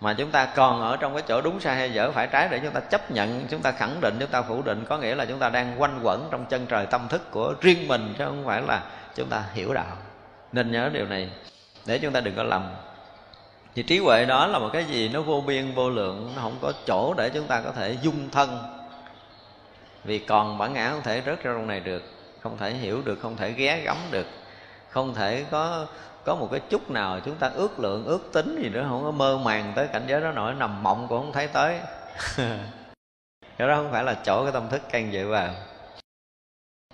mà chúng ta còn ở trong cái chỗ đúng sai hay dở phải trái để chúng ta chấp nhận, chúng ta khẳng định, chúng ta phủ định. Có nghĩa là chúng ta đang quanh quẩn trong chân trời tâm thức của riêng mình, chứ không phải là chúng ta hiểu đạo. Nên nhớ điều này, để chúng ta đừng có lầm. Thì trí huệ đó là một cái gì? Nó vô biên, vô lượng, nó không có chỗ để chúng ta có thể dung thân. Vì còn bản ngã không thể rớt ra trong này được, không thể hiểu được, không thể ghé gắm được, không thể có có một cái chút nào chúng ta ước lượng, ước tính gì nữa không có mơ màng tới cảnh giới đó nổi, nằm mộng cũng không thấy tới. Cái đó không phải là chỗ cái tâm thức can dự vào.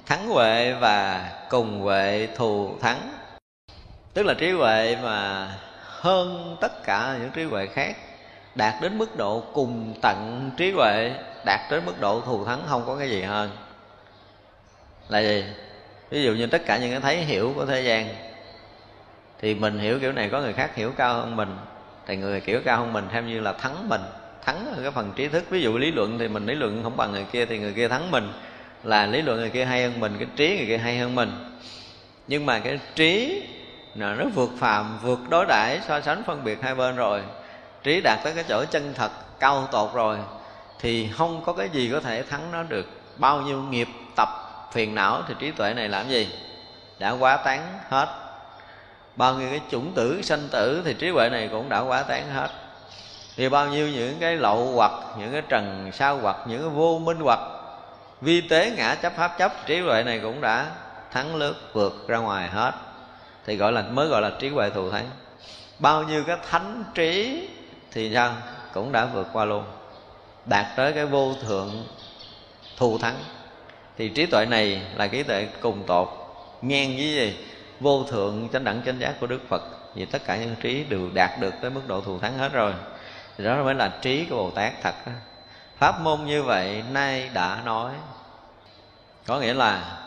Thắng huệ và cùng huệ thù thắng. Tức là trí huệ mà hơn tất cả những trí huệ khác đạt đến mức độ cùng tận trí huệ, đạt đến mức độ thù thắng không có cái gì hơn. Là gì? Ví dụ như tất cả những cái thấy hiểu của thế gian thì mình hiểu kiểu này, có người khác hiểu cao hơn mình. Thì người kiểu cao hơn mình theo như là thắng mình. Thắng ở cái phần trí thức. Ví dụ lý luận thì mình lý luận không bằng người kia thì người kia thắng mình. Là lý luận người kia hay hơn mình, cái trí người kia hay hơn mình. Nhưng mà cái trí là nó vượt phàm, vượt đối đãi, so sánh phân biệt hai bên rồi. Trí đạt tới cái chỗ chân thật, cao tột rồi. Thì không có cái gì có thể thắng nó được. Bao nhiêu nghiệp, tập, phiền não thì trí tuệ này làm gì? Đã quá tán hết bao nhiêu cái chủng tử, sanh tử thì trí huệ này cũng đã quá tán hết. Thì bao nhiêu những cái lậu hoặc, những cái trần sao hoặc, những cái vô minh hoặc, vi tế ngã chấp pháp chấp, trí huệ này cũng đã thắng lướt vượt ra ngoài hết. Thì gọi là, mới gọi là trí huệ thù thắng. Bao nhiêu cái thánh trí thì sao? Cũng đã vượt qua luôn. Đạt tới cái vô thượng thù thắng. Thì trí tuệ này là trí tuệ cùng tột. Ngang với gì? Vô thượng chánh đẳng chánh giác của đức phật, vì tất cả những trí đều đạt được tới mức độ thù thắng hết rồi. Thì đó mới là trí của bồ tát thật pháp môn như vậy nay đã nói, có nghĩa là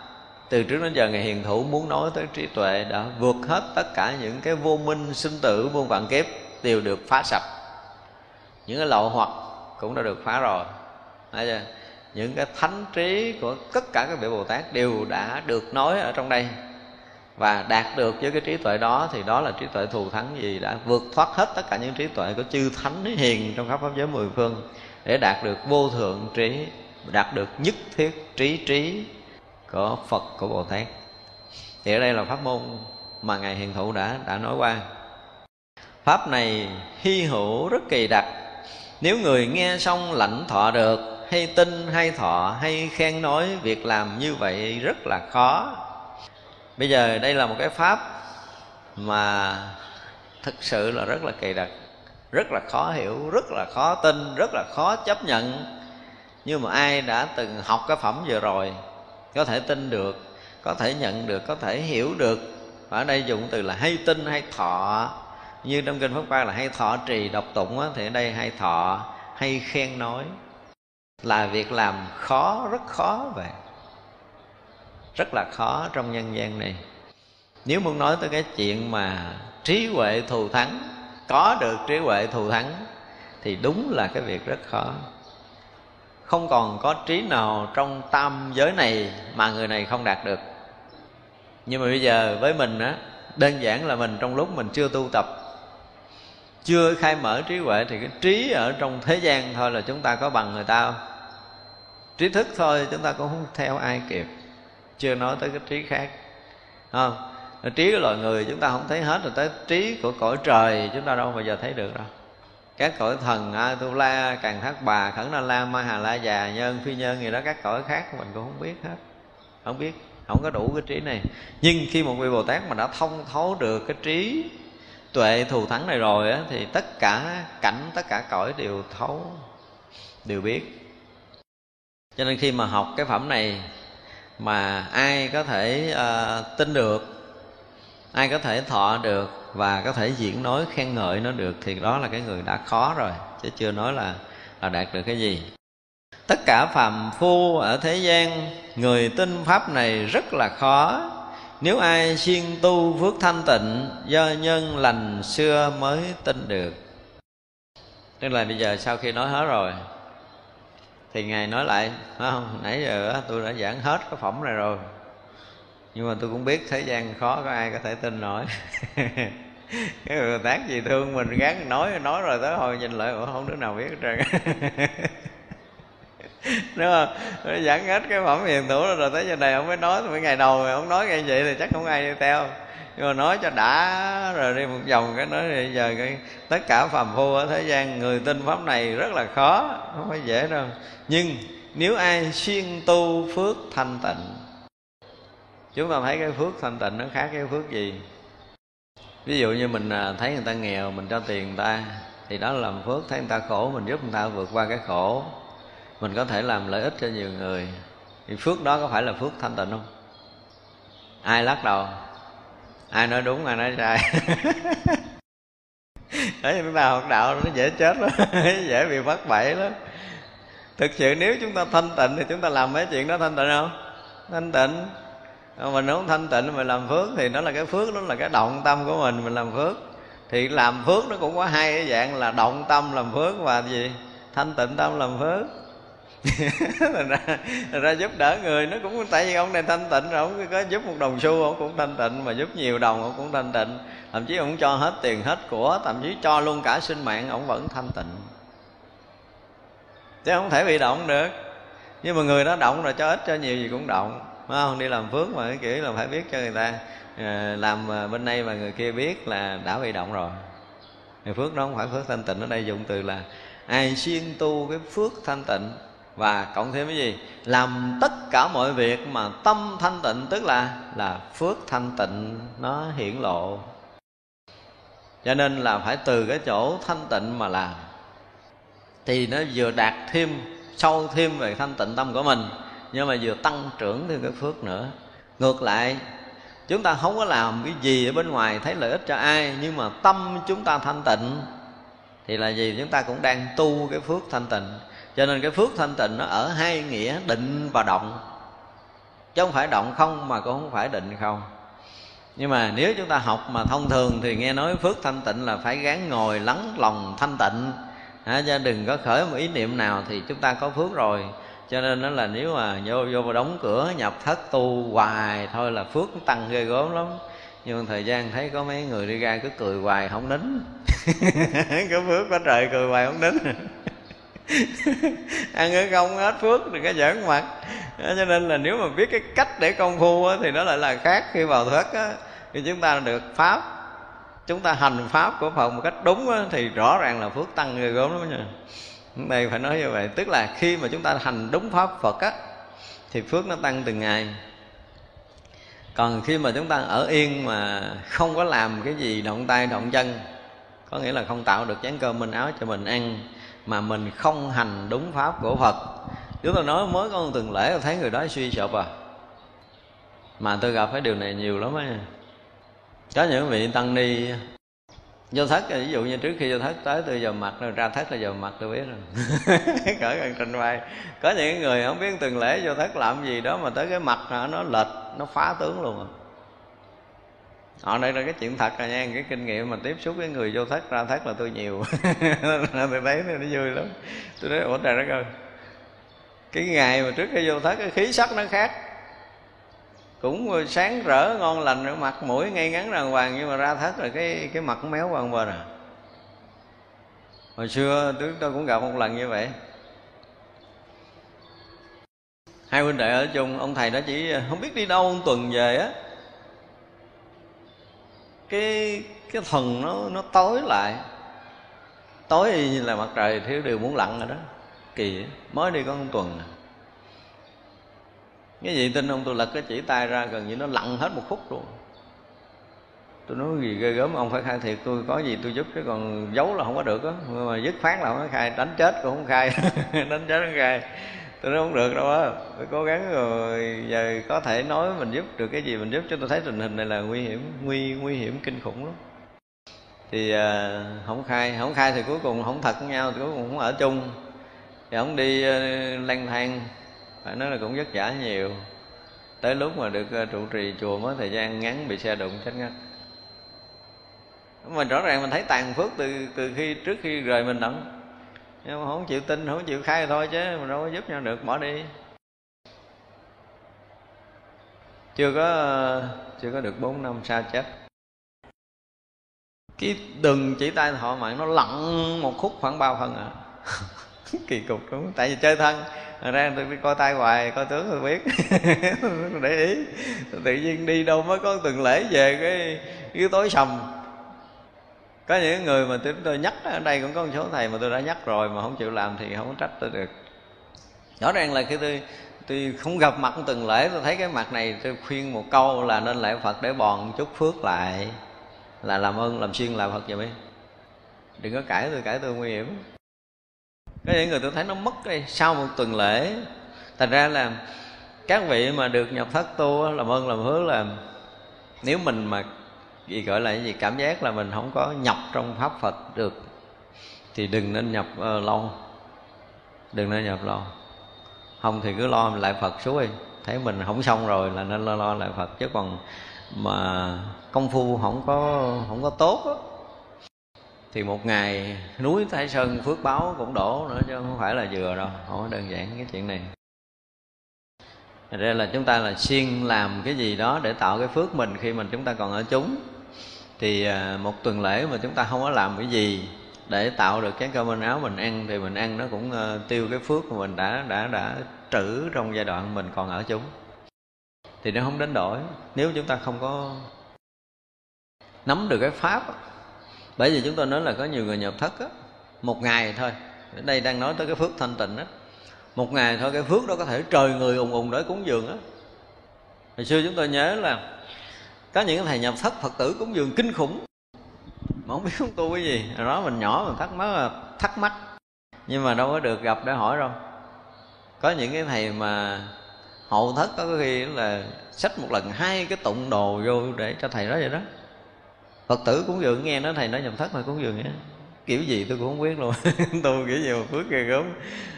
từ trước đến giờ ngày hiền thủ muốn nói tới trí tuệ đã vượt hết tất cả những cái vô minh sinh tử muôn vạn kiếp đều được phá sạch. Những cái lậu hoặc cũng đã được phá rồi. Đấy chưa? những cái thánh trí của tất cả các vị bồ tát đều đã được nói ở trong đây và đạt được với cái trí tuệ đó thì đó là trí tuệ thù thắng gì đã vượt thoát hết tất cả những trí tuệ của chư thánh hiền trong khắp pháp giới mười phương để đạt được vô thượng trí, đạt được nhất thiết trí trí của Phật, của Bồ Tát. Thì ở đây là pháp môn mà ngài hiền thụ đã đã nói qua. Pháp này hy hữu rất kỳ đặc. Nếu người nghe xong lãnh thọ được, hay tin, hay thọ, hay khen nói việc làm như vậy rất là khó bây giờ đây là một cái pháp mà thực sự là rất là kỳ đặc rất là khó hiểu rất là khó tin rất là khó chấp nhận. Nhưng mà ai đã từng học cái phẩm vừa rồi có thể tin được có thể nhận được có thể hiểu được. Và ở đây dùng từ là hay tin hay thọ. Như trong kinh pháp qua là hay thọ trì độc tụng á, thì ở đây hay thọ hay khen nói. Là việc làm khó rất khó vậy rất là khó trong nhân gian này. Nếu muốn nói tới cái chuyện mà trí huệ thù thắng, có được trí huệ thù thắng, thì đúng là cái việc rất khó. Không còn có trí nào trong tam giới này mà người này không đạt được. Nhưng mà bây giờ với mình á, đơn giản là mình trong lúc mình chưa tu tập, chưa khai mở trí huệ, thì cái trí ở trong thế gian thôi là chúng ta có bằng người ta không? Trí thức thôi, chúng ta cũng không theo ai kịp chưa nói tới cái trí khác. Không? Trí của loài người chúng ta không thấy hết rồi tới trí của cõi trời chúng ta đâu bao giờ thấy được đâu. Các cõi thần a tu la càng thác bà khẩn na la ma hà la già nhân phi nhân gì đó các cõi khác mình cũng không biết hết. Không biết không có đủ cái trí này. Nhưng khi một vị bồ tát mà đã thông thấu được cái trí tuệ thù thắng này rồi á, thì tất cả cảnh tất cả cõi đều thấu đều biết. Cho nên khi mà học cái phẩm này mà ai có thể uh, tin được ai có thể thọ được và có thể diễn nói khen ngợi nó được thì đó là cái người đã khó rồi chứ chưa nói là là đạt được cái gì. Tất cả phàm phu ở thế gian người tin pháp này rất là khó. Nếu ai siêng tu phước thanh tịnh do nhân lành xưa mới tin được. Tức là bây giờ sau khi nói hết rồi thì ngài nói lại không? Nãy giờ tôi đã giảng hết cái phẩm này rồi. Nhưng mà tôi cũng biết thế gian khó, có ai có thể tin nổi. Cái người tác gì thương mình gắn nói nói rồi tới hồi nhìn lại không đứa nào biết hết trơn. Đúng không? Nó giảng hết cái phẩm hiền thủ rồi tới giờ này ông mới nói mấy ngày đầu ông nói như vậy thì chắc không ai đi theo nhưng mà nói cho đã, rồi đi một vòng cái nói bây giờ cái tất cả phàm phu ở thế gian, người tin pháp này rất là khó, không phải dễ đâu. Nhưng nếu ai xuyên tu phước thanh tịnh chúng ta thấy cái phước thanh tịnh nó khác cái phước gì? Ví dụ như mình à, thấy người ta nghèo, mình cho tiền người ta, thì đó là làm phước, thấy người ta khổ, mình giúp người ta vượt qua cái khổ. Mình có thể làm lợi ích cho nhiều người. Thì phước đó có phải là phước thanh tịnh không? Ai lắc đầu? Ai nói đúng, ai nói sai. Đấy chúng ta học đạo nó dễ chết lắm, dễ bị bắt bậy lắm. Thực sự nếu chúng ta thanh tịnh thì chúng ta làm mấy chuyện đó thanh tịnh không? Thanh tịnh. Mình không thanh tịnh mình làm phước thì nó là cái phước đó là cái động tâm của mình mình làm phước. Thì làm phước nó cũng có hai cái dạng là động tâm làm phước và gì? Thanh tịnh tâm làm phước. thành ra, thành ra giúp đỡ người nó cũng tại vì ông này thanh tịnh rồi ông có giúp một đồng xu ông cũng thanh tịnh mà giúp nhiều đồng ông cũng thanh tịnh. Thậm chí ông cho hết tiền hết của thậm chí cho luôn cả sinh mạng ông vẫn thanh tịnh. Chứ không thể bị động được. Nhưng mà người đó động rồi cho ít cho nhiều gì cũng động. Phải không? Đi làm phước mà cái kiểu là phải biết cho người ta ờ, làm ờ, bên đây mà người kia biết là đã bị động rồi. Thì phước đó không phải phước thanh tịnh ở đây dùng từ là ai siêng tu cái phước thanh tịnh và cộng thêm cái gì? Làm tất cả mọi việc mà tâm thanh tịnh, tức là là phước thanh tịnh nó hiển lộ. Cho nên là phải từ cái chỗ thanh tịnh mà làm. Thì nó vừa đạt thêm, sâu thêm về thanh tịnh tâm của mình, nhưng mà vừa tăng trưởng thêm cái phước nữa. Ngược lại, chúng ta không có làm cái gì ở bên ngoài thấy lợi ích cho ai, nhưng mà tâm chúng ta thanh tịnh, thì là gì? Chúng ta cũng đang tu cái phước thanh tịnh cho nên cái phước thanh tịnh nó ở hai nghĩa định và động. Chứ không phải động không mà cũng không phải định không. Nhưng mà nếu chúng ta học mà thông thường thì nghe nói phước thanh tịnh là phải gán ngồi lắng lòng thanh tịnh. À, cho đừng có khởi một ý niệm nào thì chúng ta có phước rồi. Cho nên nó là nếu mà vô vô và đóng cửa nhập thất tu hoài thôi là phước tăng ghê gớm lắm. Nhưng mà thời gian thấy có mấy người đi ra cứ cười hoài không nín. Cứ phước quá trời cười hoài không nín. ăn ở không hết phước đừng cái giỡn mặt. Cho nên là nếu mà biết cái cách để công phu á, thì nó lại là khác khi vào thất á, thì chúng ta được pháp. Chúng ta hành pháp của phật một cách đúng á, thì rõ ràng là phước tăng người gốm lắm nha. Đây phải nói như vậy tức là khi mà chúng ta hành đúng pháp phật á thì phước nó tăng từng ngày. Còn khi mà chúng ta ở yên mà không có làm cái gì động tay động chân có nghĩa là không tạo được chén cơm mình áo cho mình ăn mà mình không hành đúng pháp của phật. Chúng tôi nói, mới có từng tuần lễ thấy người đó suy sụp à. Mà tôi gặp cái điều này nhiều lắm á. Có những vị tăng ni, vô thất, ví dụ như trước khi vô thất, tới tôi giờ mặt, rồi ra thất là giờ mặt tôi biết rồi. Cởi gần trên vai. Có những người không biết từng lễ vô thất làm gì đó mà tới cái mặt nó lệch, nó phá tướng luôn à họ đây là cái chuyện thật rồi nha cái kinh nghiệm mà tiếp xúc với người vô thất ra thất là tôi nhiều. Tôi thấy nó vui lắm. Tôi nói ủa trời đất ơi. Cái ngày mà trước khi vô thất cái khí sắc nó khác. Cũng sáng rỡ ngon lành mặt mũi ngay ngắn đàng hoàng nhưng mà ra thất rồi cái cái mặt méo qua bên à. Hồi xưa tôi, tôi cũng gặp một lần như vậy. Hai huynh đệ ở chung ông thầy đó chỉ không biết đi đâu một tuần về á cái cái thần nó nó tối lại. Tối như là mặt trời thiếu điều muốn lặn rồi đó. Kỳ mới đi có một tuần à. cái gì tin ông tôi lật cái chỉ tay ra gần như nó lặn hết một phút luôn. Tôi nói gì ghê gớm, ông phải khai thiệt, tôi có gì tôi giúp chứ, còn giấu là không có được á. Mà dứt khoát là không có khai, đánh chết cũng không khai, đánh chết không khai tôi nói không được đâu á. Phải cố gắng rồi giờ có thể nói mình giúp được cái gì mình giúp cho tôi thấy tình hình này là nguy hiểm nguy nguy hiểm kinh khủng lắm. Thì à, không khai không khai thì cuối cùng không thật với nhau thì cuối cùng không ở chung. Thì ông đi uh, lang thang phải nói là cũng vất vả nhiều. Tới lúc mà được uh, trụ trì chùa mới thời gian ngắn bị xe đụng chết ngắt mà rõ ràng mình thấy tàn phước từ từ khi trước khi rời mình đặng nhưng mà không chịu tin, không chịu khai thôi chứ mình đâu có giúp nhau được, bỏ đi. Chưa có chưa có được bốn năm xa chết. Cái đừng chỉ tay thọ mạng nó lặn một khúc khoảng bao phần à. Kỳ cục đúng tại vì chơi thân ra tôi đi coi tay hoài, coi tướng tôi biết. Để ý, tự nhiên đi đâu mới có từng lễ về cái cái tối sầm có những người mà tôi, tôi nhắc ở đây cũng có một số thầy mà tôi đã nhắc rồi mà không chịu làm thì không có trách tôi được. Rõ ràng là khi tôi tôi không gặp mặt từng lễ tôi thấy cái mặt này tôi khuyên một câu là nên lễ phật để bòn chút phước lại là làm ơn làm xuyên làm phật vậy đừng có cãi tôi cãi tôi nguy hiểm. Có những người tôi thấy nó mất đi sau một tuần lễ. Thành ra là các vị mà được nhập thất tu làm ơn làm hứa là nếu mình mà gì gọi là cái gì? Cảm giác là mình không có nhập trong pháp phật được. Thì đừng nên nhập uh, lâu. Đừng nên nhập lâu. Không thì cứ lo lại phật suối đi. Thấy mình không xong rồi là nên lo lo lại phật. Chứ còn mà công phu không có không có tốt đó, thì một ngày núi thái sơn phước báo cũng đổ nữa chứ không phải là vừa đâu. Không có đơn giản cái chuyện này. Thật ra là chúng ta là xuyên làm cái gì đó để tạo cái phước mình khi mình chúng ta còn ở chúng thì à, một tuần lễ mà chúng ta không có làm cái gì để tạo được cái cơm áo mình ăn, thì mình ăn nó cũng ờ, tiêu cái phước mà mình đã đã đã trữ trong giai đoạn mình còn ở chúng. Thì nó không đánh đổi. Nếu chúng ta không có nắm được cái pháp bởi vì chúng tôi nói là có nhiều người nhập thất á, một ngày thôi. Ở đây đang nói tới cái phước thanh tịnh á. Một ngày thôi, cái phước đó có thể trời người ùng ùng để cúng dường á. Hồi xưa chúng tôi nhớ là có những thầy nhập thất phật tử cúng dường kinh khủng. Mà không biết không tu cái gì. Rồi đó mình nhỏ mình thắc mắc thắc mắc. Nhưng mà đâu có được gặp để hỏi đâu. Có những cái thầy mà hậu thất có khi là xách một lần hai cái tụng đồ vô để cho thầy đó vậy đó. Phật tử cũng dường nghe nói thầy nói nhập thất mà cũng dường vậy kiểu gì tôi cũng không biết luôn. Tôi kiểu gì mà phước kia gớm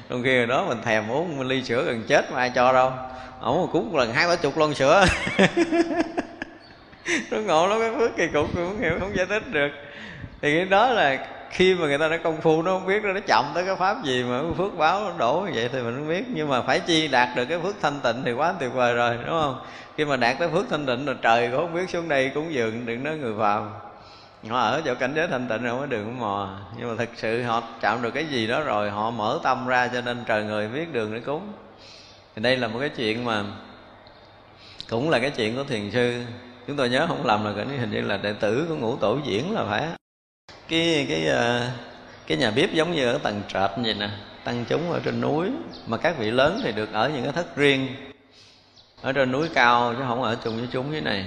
trong khi rồi đó mình thèm uống ly sữa gần chết mà ai cho đâu. Ổng cúng một lần hai ba chục lon sữa. nó ngộ lắm, cái phước kỳ cục cũng không hiểu, không giải thích được. Thì cái đó là khi mà người ta đã công phu, nó không biết, nó chậm tới cái pháp gì mà phước báo nó đổ như vậy thì mình không biết. Nhưng mà phải chi đạt được cái phước thanh tịnh thì quá tuyệt vời rồi, đúng không? Khi mà đạt tới phước thanh tịnh là trời cũng không biết xuống đây cúng dường, đừng nói người phàm. Họ ở chỗ cảnh giới thanh tịnh không có đường mò. Nhưng mà thật sự họ chạm được cái gì đó rồi, họ mở tâm ra cho nên trời người biết đường để cúng. Thì đây là một cái chuyện mà cũng là cái chuyện của thiền sư chúng tôi nhớ không lầm là cái hình như là đệ tử của ngũ tổ diễn là phải cái cái ờ, cái nhà bếp giống như ở tầng trệt vậy nè, tăng chúng ở trên núi. Mà các vị lớn thì được ở những cái thất riêng, ở trên núi cao chứ không ở chung với chúng thế này.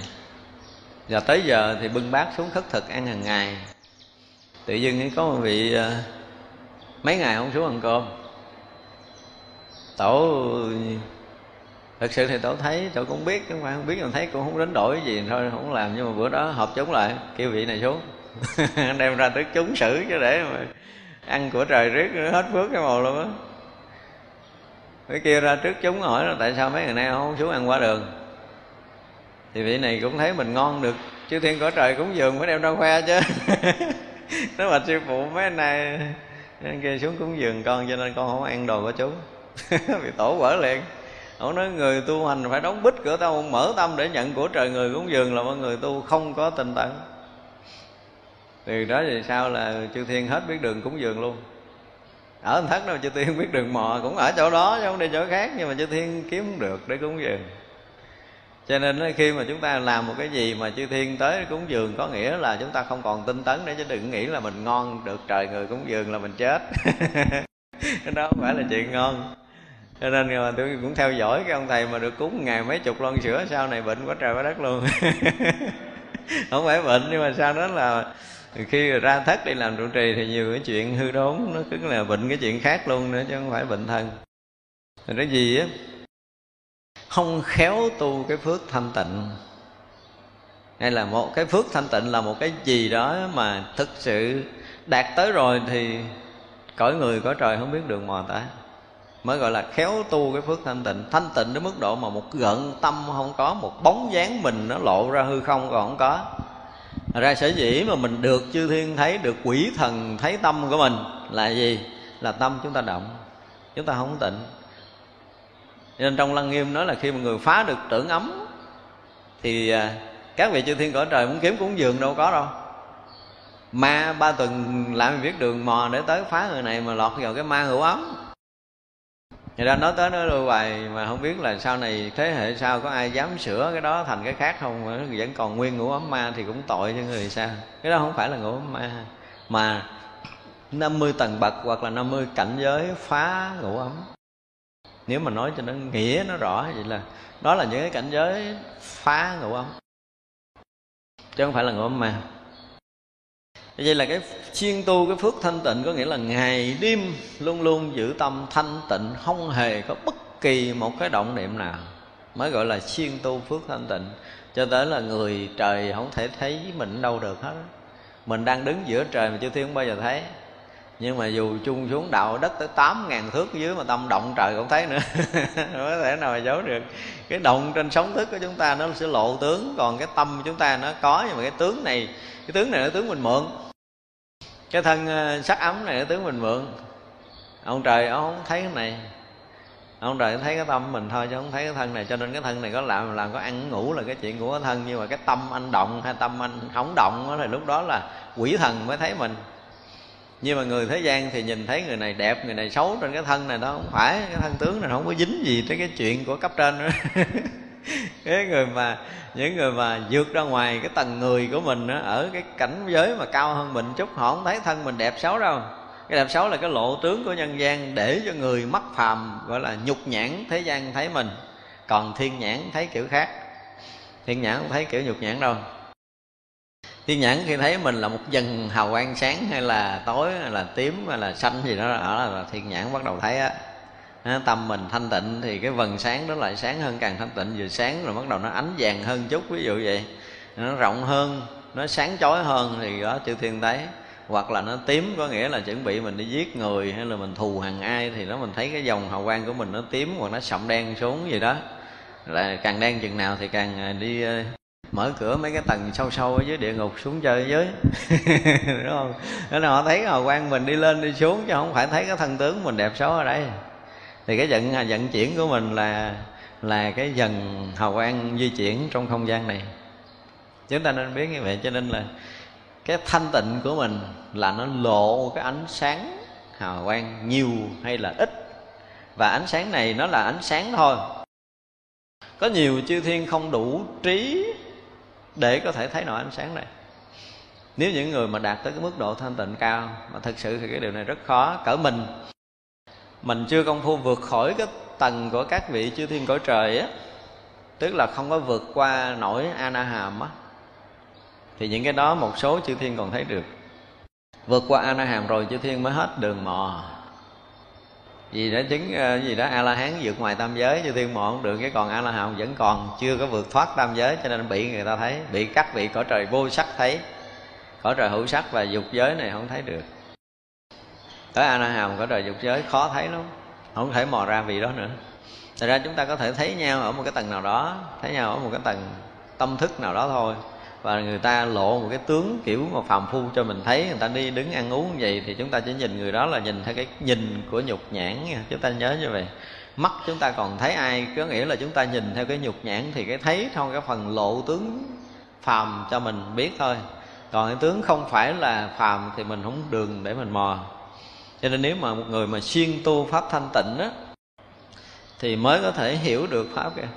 Và tới giờ thì bưng bát xuống khất thực ăn hàng ngày. Tự dưng có một vị ờ, mấy ngày không xuống ăn cơm. Tổ thực sự thì tôi thấy tôi cũng biết không phải không biết mà thấy cũng không đánh đổi gì, thôi không làm. Nhưng mà bữa đó họp chúng lại, kêu vị này xuống. Đem ra tới chúng xử chứ để mà ăn của trời riết hết phước cái màu luôn á. Mới kia ra trước chúng hỏi là tại sao mấy ngày nay không xuống ăn qua đường. Thì vị này cũng thấy mình ngon được. Chứ thiên cõi trời cúng dường mới đem ra khoe chứ. Nó mà sư phụ mấy anh này. Anh kia xuống cúng dường con, cho nên con không ăn đồ của chúng. Bị tổ vỡ liền ông nói người tu hành phải đóng bít cửa tâm mở tâm để nhận của trời, người cúng dường là mọi người tu không có tinh tấn. Từ đó thì sao là chư thiên hết biết đường cúng dường luôn. Ở thất đâu, chư thiên biết đường mò, cũng ở chỗ đó chứ không đi chỗ khác, nhưng mà chư thiên kiếm không được để cúng dường. Cho nên khi mà chúng ta làm một cái gì mà chư thiên tới cúng dường có nghĩa là chúng ta không còn tinh tấn để chứ đừng nghĩ là mình ngon được trời, người cúng dường là mình chết. Đó không phải là chuyện ngon cho nên là tôi cũng theo dõi cái ông thầy mà được cúng ngày mấy chục lon sữa, sau này bệnh quá trời quá đất luôn. Không phải bệnh, nhưng mà sau đó là khi ra thất đi làm trụ trì thì nhiều cái chuyện hư đốn, nó cứ là bệnh cái chuyện khác luôn nữa chứ không phải bệnh thân. Thì cái gì á? Không khéo tu cái phước thanh tịnh. Hay là một cái phước thanh tịnh là một cái gì đó mà thực sự đạt tới rồi thì cõi người cõi trời không biết đường mò tới mới gọi là khéo tu cái phước thanh tịnh. Thanh tịnh đến mức độ mà một gợn tâm không có, một bóng dáng mình nó lộ ra hư không còn không có. Ra sở dĩ mà mình được chư thiên thấy, được quỷ thần thấy tâm của mình là gì? Là tâm chúng ta động, chúng ta không tịnh. Nên trong lăng nghiêm nói là khi mà người phá được tưởng ấm, thì à, các vị chư thiên cõi trời muốn kiếm cũng dường đâu có đâu. Ma ba tuần làm việc đường mò để tới phá người này mà lọt vào cái ma hữu ấm. Người ta nói tới nói đôi hoài, mà không biết là sau này thế hệ sau có ai dám sửa cái đó thành cái khác không? Mà vẫn còn nguyên ngũ ấm ma thì cũng tội cho người sao? Cái đó không phải là ngũ ấm ma, mà 50 tầng bậc hoặc là 50 cảnh giới phá ngũ ấm. Nếu mà nói cho nó nghĩa nó rõ vậy là đó là những cái cảnh giới phá ngũ ấm. Chứ không phải là ngũ ấm ma vậy là cái chuyên tu, cái phước thanh tịnh có nghĩa là ngày đêm luôn luôn giữ tâm thanh tịnh, không hề có bất kỳ một cái động niệm nào mới gọi là chuyên tu phước thanh tịnh. Cho tới là người trời không thể thấy mình đâu được hết. Mình đang đứng giữa trời mà chưa thiên không bao giờ thấy. Nhưng mà dù chung xuống đạo đất tới tám ngàn thước dưới mà tâm động trời cũng thấy nữa. Không có thể nào mà giấu được. Cái động trên sống thức của chúng ta nó sẽ lộ tướng, còn cái tâm chúng ta nó có. Nhưng mà cái tướng này, cái tướng này là tướng mình mượn cái thân ờ, sắc ấm này tướng mình mượn. Ông trời ông không thấy cái này. Ông trời thấy cái tâm mình thôi chứ không thấy cái thân này. Cho nên cái thân này có làm làm có ăn ngủ là cái chuyện của cái thân. Nhưng mà cái tâm anh động hay tâm anh không động đó, thì lúc đó là quỷ thần mới thấy mình. Nhưng mà người thế gian thì nhìn thấy người này đẹp người này xấu trên cái thân này đó không phải. Cái thân tướng này không có dính gì tới cái chuyện của cấp trên nữa. cái người mà những người mà vượt ra ngoài cái tầng người của mình đó, ở cái cảnh giới mà cao hơn mình chút họ không thấy thân mình đẹp xấu đâu. Cái đẹp xấu là cái lộ tướng của nhân gian để cho người mắc phàm gọi là nhục nhãn thế gian thấy mình. Còn thiên nhãn thấy kiểu khác. Thiên nhãn không thấy kiểu nhục nhãn đâu. Thiên nhãn khi thấy mình là một dần hào quang sáng hay là tối hay là tím hay là xanh gì đó ở là thiên nhãn bắt đầu thấy á tâm mình thanh tịnh thì cái vần sáng đó lại sáng hơn càng thanh tịnh. Vừa sáng rồi bắt đầu nó ánh vàng hơn chút, ví dụ vậy. Nó rộng hơn, nó sáng chói hơn thì đó, chư thiên thấy. Hoặc là nó tím, có nghĩa là chuẩn bị mình đi giết người hay là mình thù hằn ai thì nó mình thấy cái dòng hào quang của mình nó tím hoặc nó sậm đen xuống gì đó. Là càng đen chừng nào thì càng à, đi à, mở cửa mấy cái tầng sâu sâu ở dưới địa ngục xuống chơi dưới đúng không? Nên là họ thấy hào quang mình đi lên đi xuống chứ không phải thấy cái thân tướng mình đẹp xấu ở đây thì cái vận à, vận chuyển của mình là là cái dần hào quang di chuyển trong không gian này. Chúng ta nên biết như vậy, cho nên là cái thanh tịnh của mình là nó lộ cái ánh sáng hào quang nhiều hay là ít. Và ánh sáng này nó là ánh sáng thôi. Có nhiều chư thiên không đủ trí để có thể thấy nổi ánh sáng này. Nếu những người mà đạt tới cái mức độ thanh tịnh cao mà thực sự thì cái điều này rất khó. Cỡ mình mình chưa công phu vượt khỏi cái tầng của các vị chư thiên cõi trời á. Tức là không có vượt qua nổi anaham á. Thì những cái đó một số chư thiên còn thấy được. Vượt qua anaham rồi chư thiên mới hết đường mò. Vì đã chứng ờ, gì đó a la hán vượt ngoài tam giới, chư thiên mò không được, cái còn a la hàm vẫn còn, chưa có vượt thoát tam giới, cho nên bị người ta thấy, bị các vị cõi trời vô sắc thấy. Cõi trời hữu sắc và dục giới này không thấy được tới a la hàm có trời dục giới, khó thấy lắm. Không thể mò ra vị đó nữa. Thật ra chúng ta có thể thấy nhau ở một cái tầng nào đó, Thấy nhau ở một cái tầng tâm thức nào đó thôi. Và người ta lộ một cái tướng kiểu mà phàm phu cho mình thấy, người ta đi đứng ăn uống như vậy thì chúng ta chỉ nhìn người đó là nhìn theo cái nhìn của nhục nhãn chúng ta nhớ như vậy. Mắt chúng ta còn thấy ai, có nghĩa là chúng ta nhìn theo cái nhục nhãn thì cái thấy thôi, cái phần lộ tướng phàm cho mình biết thôi. Còn cái tướng không phải là phàm thì mình không đường để mình mò cho nên nếu mà một người mà siêng tu pháp thanh tịnh á, thì mới có thể hiểu được pháp kìa.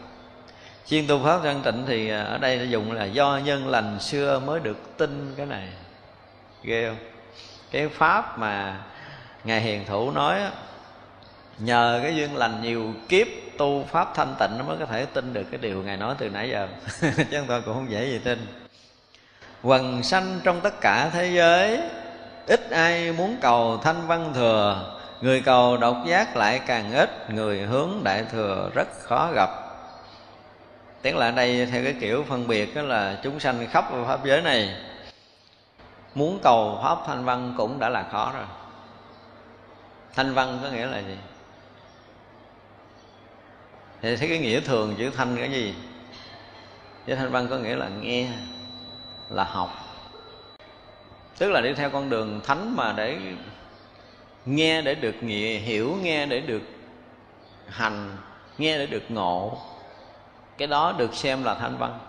Chuyên tu pháp thanh tịnh thì à, ở đây dùng là do nhân lành xưa mới được tin cái này. Ghê không? Cái pháp mà ngài hiền thủ nói nhờ cái duyên lành nhiều kiếp tu pháp thanh tịnh nó mới có thể tin được cái điều ngài nói từ nãy giờ. Chứ không cũng không dễ gì tin. Quần sanh trong tất cả thế giới ít ai muốn cầu thanh văn thừa. Người cầu độc giác lại càng ít, người hướng đại thừa rất khó gặp. Tiếng lại đây, theo cái kiểu phân biệt đó là chúng sanh khắp pháp giới này. Muốn cầu pháp thanh văn cũng đã là khó rồi. Thanh văn có nghĩa là gì? Thì thấy cái nghĩa thường chữ thanh cái gì? Chữ thanh văn có nghĩa là nghe, là học tức là đi theo con đường thánh mà để nghe để được nghĩa, hiểu nghe để được hành, nghe để được ngộ. Cái đó được xem là thanh văn.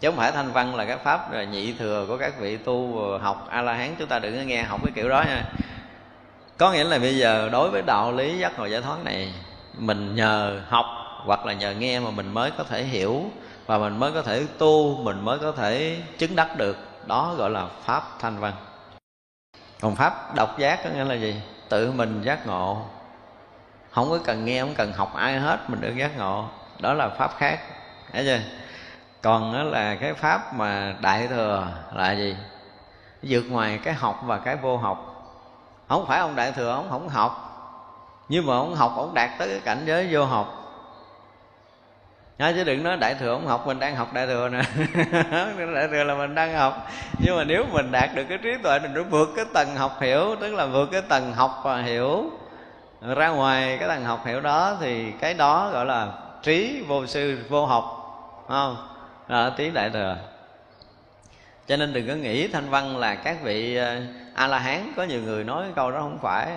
Chứ không phải thanh văn là cái pháp là nhị thừa của các vị tu học a la hán chúng ta đừng có nghe học cái kiểu đó nha. Có nghĩa là bây giờ đối với đạo lý giác ngộ giải thoát này, mình nhờ học hoặc là nhờ nghe mà mình mới có thể hiểu và mình mới có thể tu, mình mới có thể chứng đắc được đó gọi là pháp thanh văn. Còn pháp độc giác có nghĩa là gì? Tự mình giác ngộ. Không có cần nghe, không cần học ai hết, mình được giác ngộ. Đó là pháp khác. Thấy chưa? Còn đó là cái pháp mà đại thừa là gì? Vượt ngoài cái học và cái vô học. Không phải ông đại thừa, ông không học. Nhưng mà ông học, ông đạt tới cái cảnh giới vô học. Nha, chứ đừng nói đại thừa không học mình đang học đại thừa nè. Đại thừa là mình đang học. Nhưng mà nếu mình đạt được cái trí tuệ mình nó vượt cái tầng học hiểu tức là vượt cái tầng học và hiểu ra ngoài cái tầng học hiểu đó thì cái đó gọi là trí vô sư vô học không? Đó, trí đại thừa. Cho nên đừng có nghĩ thanh văn là các vị ờ, a la hán có nhiều người nói câu đó không phải.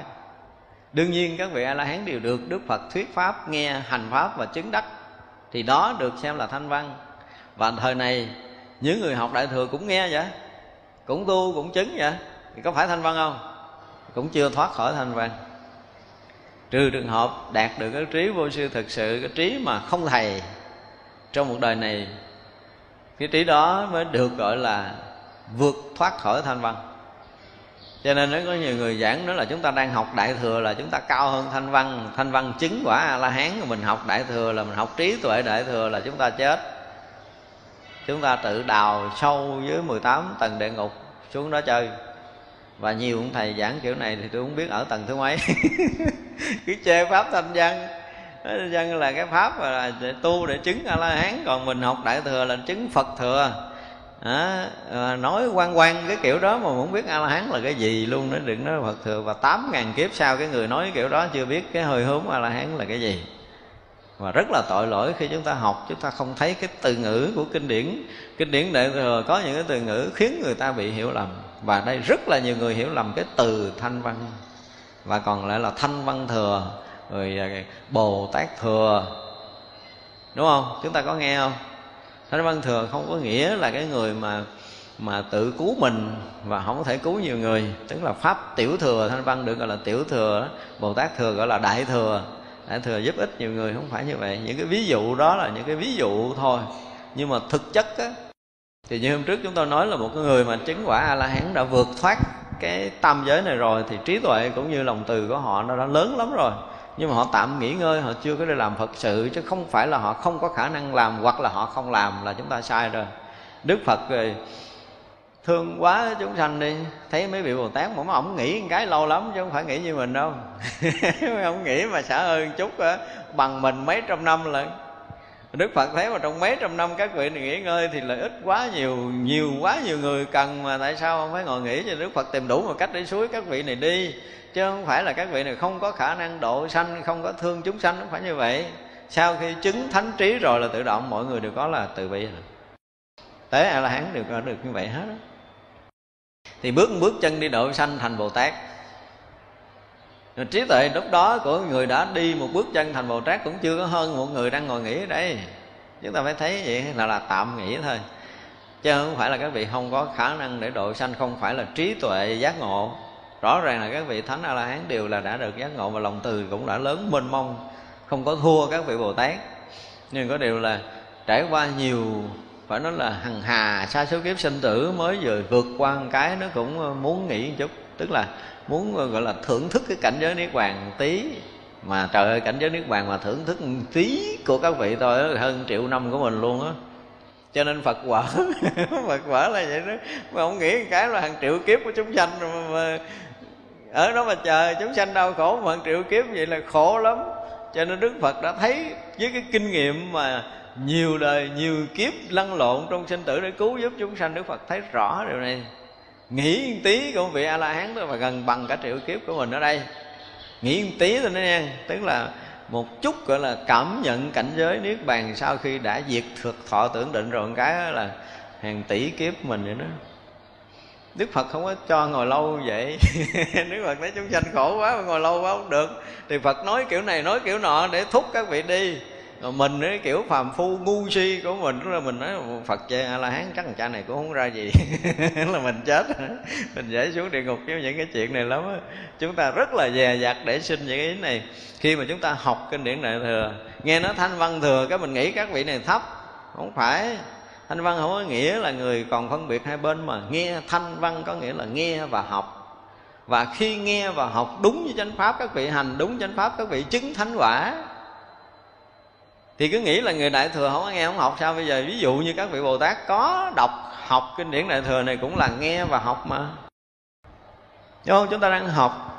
Đương nhiên các vị a la hán đều được đức phật thuyết pháp nghe hành pháp và chứng đắc thì đó được xem là thanh văn. Và thời này, những người học đại thừa cũng nghe vậy. Cũng tu, cũng chứng vậy. Thì có phải thanh văn không? Cũng chưa thoát khỏi thanh văn. Trừ trường hợp đạt được cái trí vô sư thực sự, cái trí mà không thầy, trong một đời này, cái trí đó mới được gọi là vượt thoát khỏi thanh văn cho nên nó có nhiều người giảng đó là chúng ta đang học đại thừa là chúng ta cao hơn thanh văn. Thanh văn chứng quả a la hán mình học đại thừa là mình học trí tuệ đại thừa là chúng ta chết. Chúng ta tự đào sâu dưới 18 tầng địa ngục xuống đó chơi. Và nhiều ông thầy giảng kiểu này thì tôi không biết ở tầng thứ mấy. Cứ chê pháp thanh văn. Thanh văn là cái pháp là để tu để chứng a la hán còn mình học đại thừa là chứng phật thừa à, nói quan quan cái kiểu đó mà không biết a la hán là cái gì luôn nó đừng nói phật thừa. Và tám ngàn kiếp sau cái người nói cái kiểu đó chưa biết cái hơi hướng a la hán là cái gì. Và rất là tội lỗi khi chúng ta học chúng ta không thấy cái từ ngữ của kinh điển. Kinh điển đại thừa có những cái từ ngữ khiến người ta bị hiểu lầm. Và đây rất là nhiều người hiểu lầm cái từ thanh văn. Và còn lại là thanh văn thừa rồi à, bồ tát thừa. Đúng không? Chúng ta có nghe không? Thánh văn thừa không có nghĩa là cái người mà mà tự cứu mình và không có thể cứu nhiều người. Tức là pháp tiểu thừa thanh văn được gọi là tiểu thừa bồ tát thừa gọi là đại thừa. Đại thừa giúp ích nhiều người, không phải như vậy. Những cái ví dụ đó là những cái ví dụ thôi. Nhưng mà thực chất á, thì như hôm trước chúng tôi nói là một cái người mà chứng quả a la hán đã vượt thoát cái tam giới này rồi, thì trí tuệ cũng như lòng từ của họ nó đã lớn lắm rồi nhưng mà họ tạm nghỉ ngơi, họ chưa có đi làm phật sự, chứ không phải là họ không có khả năng làm, hoặc là họ không làm là chúng ta sai rồi. Đức phật rồi thương quá chúng sanh đi, thấy mấy vị bồ tát mà ông nghĩ một cái lâu lắm chứ không phải nghĩ như mình đâu. Ông nghĩ mà xả ơn chút á bằng mình mấy trăm năm lận. Đức Phật thấy mà trong mấy trăm năm các vị này nghỉ ngơi thì lợi ích quá nhiều nhiều quá nhiều người cần mà tại sao không phải ngồi nghỉ? Cho Đức Phật tìm đủ một cách để suối các vị này đi chứ không phải là các vị này không có khả năng độ sanh, không có thương chúng sanh, không phải như vậy. Sau khi chứng thánh trí rồi là tự động mọi người đều có là từ bi rồi. Tế a la hán đều có được như vậy hết đó. thì bước bước chân đi độ sanh thành bồ tát. Rồi trí tuệ lúc đó của người đã đi một bước chân thành bồ tát cũng chưa có hơn một người đang ngồi nghỉ ở đây. Chúng ta phải thấy vậy là là tạm nghỉ thôi. Chứ không phải là các vị không có khả năng để độ sanh, không phải là trí tuệ giác ngộ rõ ràng là các vị thánh a la hán đều là đã được giác ngộ và lòng từ cũng đã lớn mênh mông không có thua các vị bồ tát. Nhưng có điều là trải qua nhiều phải nói là hằng hà sa số kiếp sinh tử mới vừa vượt qua một cái nó cũng ờ, muốn nghỉ một chút. Tức là muốn ờ, gọi là thưởng thức cái cảnh giới niết bàn tí. Mà trời ơi cảnh giới niết bàn mà thưởng thức tí của các vị thôi hơn triệu năm của mình luôn á. Cho nên phật quả phật quả là vậy đó. Mà không nghĩ cái là hàng triệu kiếp của chúng sanh mà, mà ở đó mà chờ chúng sanh đau khổ mà triệu kiếp vậy là khổ lắm. Cho nên đức phật đã thấy với cái kinh nghiệm mà nhiều đời, nhiều kiếp lăn lộn trong sinh tử để cứu giúp chúng sanh, đức phật thấy rõ điều này. Nghĩ một tí của vị a la hán thôi mà gần bằng cả triệu kiếp của mình ở đây. Nghĩ một tí thôi đó nha. Tức là một chút, gọi là, cảm nhận cảnh giới niết bàn sau khi đã diệt thực thọ tưởng định rồi, một cái là hàng tỷ kiếp mình vậy đó. Đức Phật không có cho ngồi lâu vậy. Đức Phật thấy chúng sanh khổ quá, mà ngồi lâu quá không được. Thì Phật nói kiểu này, nói kiểu nọ để thúc các vị đi. Rồi mình ấy kiểu phàm phu ngu si của mình là mình nói phật chê a la hán chắc cha này cũng không ra gì. Là mình chết. Mình dễ xuống địa ngục với những cái chuyện này lắm chúng ta rất là dè dặt để xin những ý này. Khi mà chúng ta học kinh điển đại thừa, nghe nó thanh văn thừa, cái mình nghĩ các vị này thấp. Không phải thanh văn không có nghĩa là người còn phân biệt hai bên mà nghe, thanh văn có nghĩa là nghe và học. Và khi nghe và học đúng với chánh pháp, các vị hành đúng chánh pháp, các vị chứng thánh quả. Thì cứ nghĩ là người đại thừa không có nghe, không học sao? Bây giờ ví dụ như các vị bồ tát có đọc, học kinh điển đại thừa này cũng là nghe và học mà. Đúng không? Chúng ta đang học.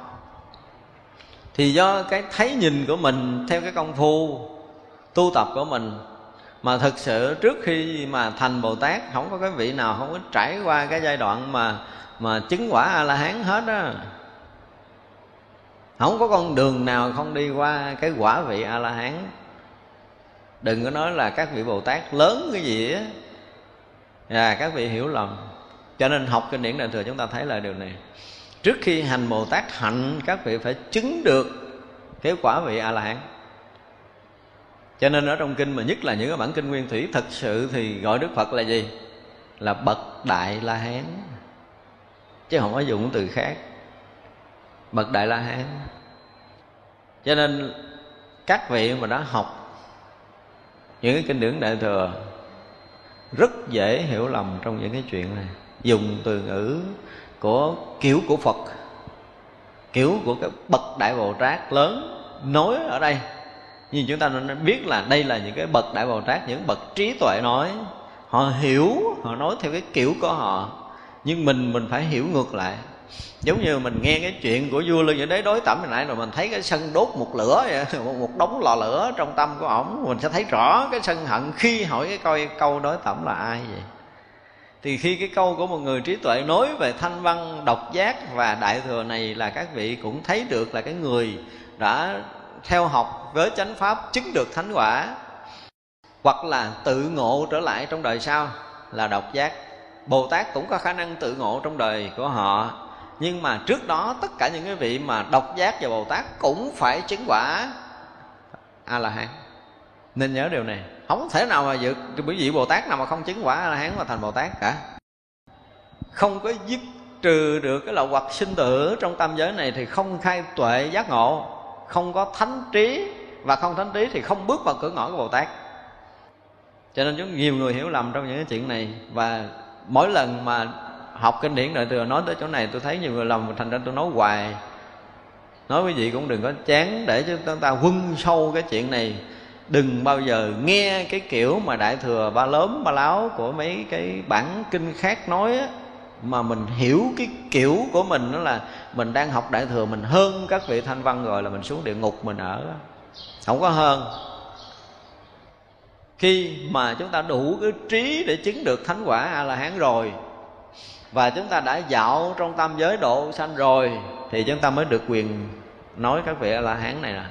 Thì do cái thấy nhìn của mình Theo cái công phu, tu tập của mình mà thực sự trước khi mà thành Bồ Tát Không có cái vị nào, không có trải qua cái giai đoạn mà Mà chứng quả A-la-hán hết á. Không có con đường nào không đi qua cái quả vị A-la-hán. Đừng có nói là các vị Bồ Tát lớn cái gì á. À các vị hiểu lầm. Cho nên học kinh điển Đại Thừa chúng ta thấy là điều này. Trước khi hành bồ tát hạnh, các vị phải chứng được cái quả vị a la hán cho nên ở trong kinh mà nhất là những cái bản kinh nguyên thủy, thật sự thì gọi đức phật là gì? Là bậc đại la hán. Chứ không có dùng từ khác. Bậc đại la hán. Cho nên các vị mà đã học những cái kinh điển đại thừa, rất dễ hiểu lầm trong những cái chuyện này. Dùng từ ngữ của kiểu của Phật, kiểu của cái bậc đại bồ tát lớn nói ở đây nhưng chúng ta nên biết là đây là những cái bậc đại bồ tát những bậc trí tuệ nói. Họ hiểu họ nói theo cái kiểu của họ. Nhưng mình mình phải hiểu ngược lại. Giống như mình nghe cái chuyện của vua lương đế đối tẩm hồi nãy rồi mình thấy cái sân đốt một lửa vậy, một đống lò lửa trong tâm của ổng. Mình sẽ thấy rõ cái sân hận khi hỏi cái coi câu đối tẩm là ai vậy. Thì khi cái câu của một người trí tuệ nói về thanh văn độc giác và đại thừa này là các vị cũng thấy được là cái người đã theo học với chánh pháp chứng được thánh quả, hoặc là tự ngộ trở lại trong đời sau là độc giác. Bồ tát cũng có khả năng tự ngộ trong đời của họ, nhưng mà trước đó tất cả những cái vị mà độc giác và bồ tát cũng phải chứng quả a la hán nên nhớ điều này. Không thể nào mà vượt quý vị bồ tát nào mà không chứng quả a la hán mà thành bồ tát cả. Không có dứt trừ được cái lậu hoặc sinh tử trong tam giới này thì không khai tuệ giác ngộ không có thánh trí và không thánh trí thì không bước vào cửa ngõ của bồ tát. Cho nên chúng nhiều người hiểu lầm trong những cái chuyện này. Và mỗi lần mà học kinh điển đại thừa nói tới chỗ này, tôi thấy nhiều người lầm thành ra tôi nói hoài. Nói quý vị cũng đừng có chán để cho chúng ta quân sâu cái chuyện này. Đừng bao giờ nghe cái kiểu mà đại thừa ba lớn ba láo của mấy cái bản kinh khác nói á mà mình hiểu cái kiểu của mình đó là mình đang học đại thừa, mình hơn các vị thanh văn rồi là mình xuống địa ngục mình ở. Không có hơn. Khi mà chúng ta đủ cái trí để chứng được thánh quả a la hán rồi, và chúng ta đã dạo trong tam giới độ sanh rồi, thì chúng ta mới được quyền nói các vị a la hán này nè